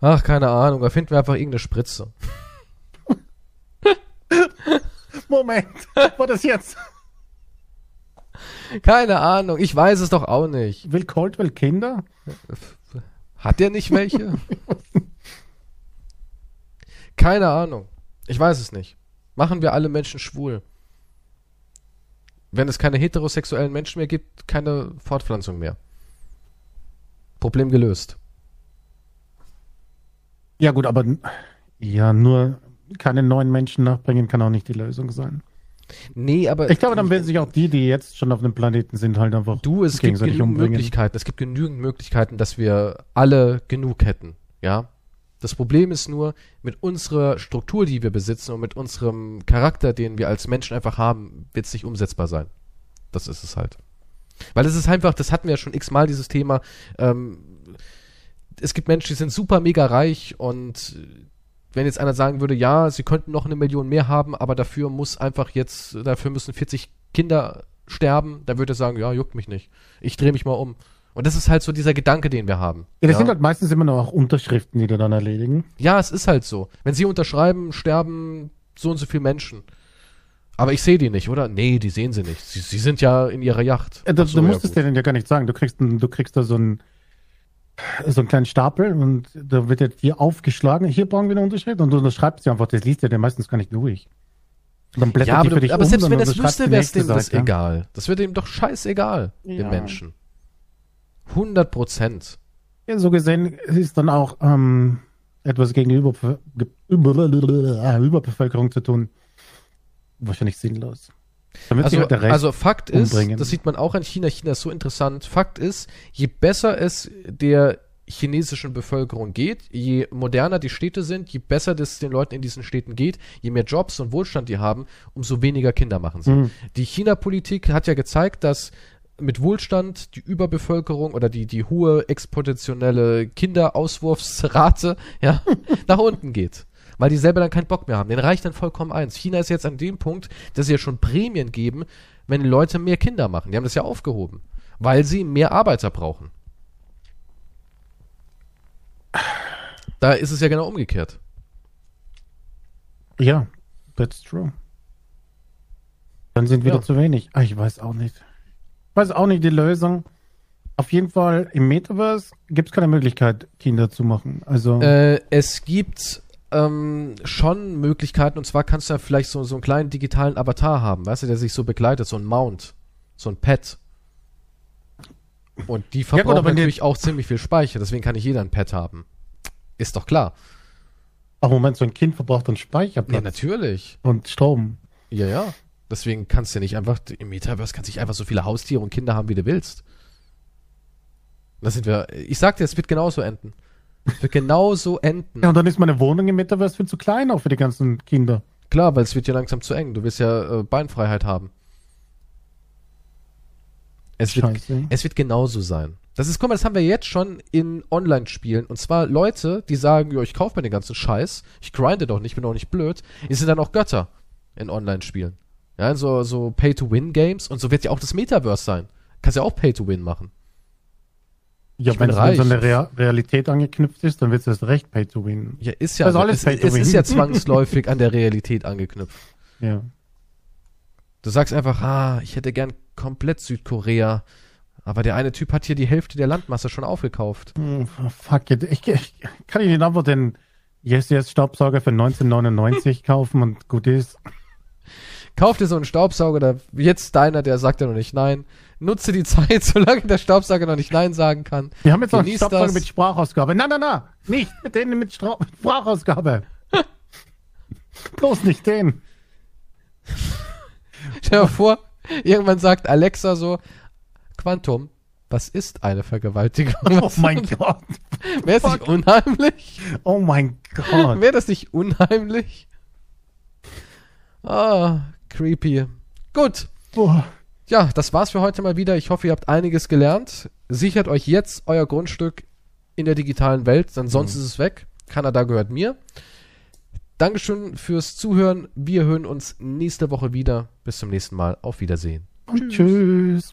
Speaker 1: Ach, keine Ahnung, da finden wir einfach irgendeine Spritze.
Speaker 2: Moment, war das jetzt?
Speaker 1: Keine Ahnung, ich weiß es doch auch nicht.
Speaker 2: Will Caldwell Kinder?
Speaker 1: Hat der nicht welche? Keine Ahnung. Ich weiß es nicht. Machen wir alle Menschen schwul? Wenn es keine heterosexuellen Menschen mehr gibt, keine Fortpflanzung mehr. Problem gelöst.
Speaker 2: Ja gut, aber ja, nur keine neuen Menschen nachbringen kann auch nicht die Lösung sein.
Speaker 1: Nee, aber
Speaker 2: Ich glaube, dann werden sich auch die, die jetzt schon auf dem Planeten sind, halt einfach
Speaker 1: du, es gibt genügend
Speaker 2: umbringen.
Speaker 1: Möglichkeiten. Es gibt genügend Möglichkeiten, dass wir alle genug hätten. Ja. Das Problem ist nur, mit unserer Struktur, die wir besitzen und mit unserem Charakter, den wir als Menschen einfach haben, wird es nicht umsetzbar sein. Das ist es halt. Weil es ist einfach, das hatten wir ja schon x-mal, dieses Thema. Ähm, es gibt Menschen, die sind super mega reich und wenn jetzt einer sagen würde, ja, sie könnten noch eine Million mehr haben, aber dafür muss einfach jetzt, dafür müssen 40 Kinder sterben, dann würde er sagen, ja, juckt mich nicht. Ich drehe mich mal um. Und das ist halt so dieser Gedanke, den wir haben.
Speaker 2: Ja, das
Speaker 1: ja.
Speaker 2: sind halt meistens immer noch auch Unterschriften, die du dann erledigen.
Speaker 1: ja, es ist halt so. Wenn sie unterschreiben, sterben so und so viele Menschen. Aber ich sehe die nicht, oder? Nee, die sehen sie nicht. Sie, sie sind ja in ihrer Yacht.
Speaker 2: Äh, das,
Speaker 1: so,
Speaker 2: du
Speaker 1: ja,
Speaker 2: musst es
Speaker 1: gut.
Speaker 2: denen ja gar nicht sagen. Du kriegst, ein, du kriegst da so einen, so einen kleinen Stapel und da wird jetzt hier aufgeschlagen. Hier brauchen wir eine Unterschrift und du unterschreibst sie einfach. Das liest ja der meistens gar nicht durch. Und dann blättert
Speaker 1: Ja, aber,
Speaker 2: die für dich
Speaker 1: aber
Speaker 2: um,
Speaker 1: selbst wenn das wüsste, wäre es dem das egal. Das wird ihm doch scheißegal, dem
Speaker 2: Ja.
Speaker 1: Menschen. 100 Prozent.
Speaker 2: Ja, so gesehen ist dann auch ähm, etwas gegen die Überbe Überbevölkerung zu tun. Wahrscheinlich sinnlos.
Speaker 1: Also, also Fakt ist,
Speaker 2: umbringen.
Speaker 1: das sieht man auch in China, China ist so interessant, Fakt ist, je besser es der chinesischen Bevölkerung geht, je moderner die Städte sind, je besser es den Leuten in diesen Städten geht, je mehr Jobs und Wohlstand die haben, umso weniger Kinder machen sie.
Speaker 2: Mhm.
Speaker 1: Die China-Politik hat ja gezeigt, dass mit Wohlstand die Überbevölkerung oder die, die hohe exponentielle Kinderauswurfsrate ja, nach unten geht. Weil die selber dann keinen Bock mehr haben. Den reicht dann vollkommen eins. China ist jetzt an dem Punkt, dass sie ja schon Prämien geben, wenn Leute mehr Kinder machen. Die haben das ja aufgehoben. Weil sie mehr Arbeiter brauchen. Da ist es ja genau umgekehrt.
Speaker 2: Ja, that's true. Dann sind wieder
Speaker 1: Ja.
Speaker 2: zu wenig. Ah, ich weiß auch nicht. Ich weiß auch nicht die Lösung. Auf jeden Fall im Metaverse gibt es keine Möglichkeit, Kinder zu machen. Also
Speaker 1: Äh, es gibt ähm, schon Möglichkeiten, und zwar kannst du ja vielleicht so, so einen kleinen digitalen Avatar haben, weißt du, der sich so begleitet, so ein Mount, so ein Pet. Und die
Speaker 2: gut,
Speaker 1: verbrauchen
Speaker 2: aber
Speaker 1: natürlich auch ziemlich viel Speicher, deswegen kann nicht jeder ein Pet haben. Ist doch klar.
Speaker 2: ach Moment, so ein Kind verbraucht dann
Speaker 1: Ja,
Speaker 2: Speicherplatz
Speaker 1: natürlich.
Speaker 2: und Strom.
Speaker 1: Ja, ja. Deswegen kannst du nicht einfach, im Metaverse kannst du nicht einfach so viele Haustiere und Kinder haben, wie du willst. Da sind wir, ich sag dir, es wird genauso enden. Es wird genauso enden.
Speaker 2: Ja, und dann ist meine Wohnung im Metaverse viel zu klein auch für die ganzen Kinder.
Speaker 1: Klar, weil es wird ja langsam zu eng. Du willst ja äh, Beinfreiheit haben. Es wird,
Speaker 2: Scheiße.
Speaker 1: es wird genauso sein. Das ist, guck mal, das haben wir jetzt schon in Online-Spielen. Und zwar Leute, die sagen, jo, ich kaufe mir den ganzen Scheiß, ich grinde doch nicht, bin doch nicht blöd. Die sind dann auch Götter in Online-Spielen. Ja, in so, so Pay-to-Win-Games. Und so wird ja auch das Metaverse sein. Kannst ja auch Pay-to-Win machen.
Speaker 2: Ja, wenn es an so eine Rea Realität angeknüpft ist, dann wird es erst recht Pay to Win.
Speaker 1: Ja, ist ja,
Speaker 2: Also
Speaker 1: so.
Speaker 2: alles
Speaker 1: es,
Speaker 2: Pay-to-Win.
Speaker 1: es ist ja zwangsläufig an der Realität angeknüpft.
Speaker 2: Ja.
Speaker 1: Du sagst einfach, ah, ich hätte gern komplett Südkorea. Aber der eine Typ hat hier die Hälfte der Landmasse schon aufgekauft.
Speaker 2: Hm, fuck it. Ich, ich kann ich nicht einfach den Yes Yes Staubsauger für 1999 kaufen und gut ist.
Speaker 1: Kauf dir so einen Staubsauger, da jetzt deiner, der sagt ja noch nicht nein. Nutze die Zeit, solange der Staubsauger noch nicht Nein sagen kann.
Speaker 2: Wir haben jetzt noch einen Staubsauger
Speaker 1: das.
Speaker 2: mit Sprachausgabe. Nein, nein, nein. Nicht mit denen mit Stra Sprachausgabe. Bloß nicht den.
Speaker 1: Stell dir mal vor, irgendwann sagt Alexa so, Quantum, was ist eine Vergewaltigung?
Speaker 2: Oh mein Gott.
Speaker 1: Wäre es nicht unheimlich?
Speaker 2: Oh mein Gott.
Speaker 1: Wäre das nicht unheimlich? Ah, creepy. Gut.
Speaker 2: Boah.
Speaker 1: Ja, das war's für heute mal wieder. Ich hoffe, ihr habt einiges gelernt. Sichert euch jetzt euer Grundstück in der digitalen Welt, denn sonst ist es weg. Kanada gehört mir. Dankeschön fürs Zuhören. Wir hören uns nächste Woche wieder. Bis zum nächsten Mal. Auf Wiedersehen.
Speaker 2: Tschüss. Tschüss.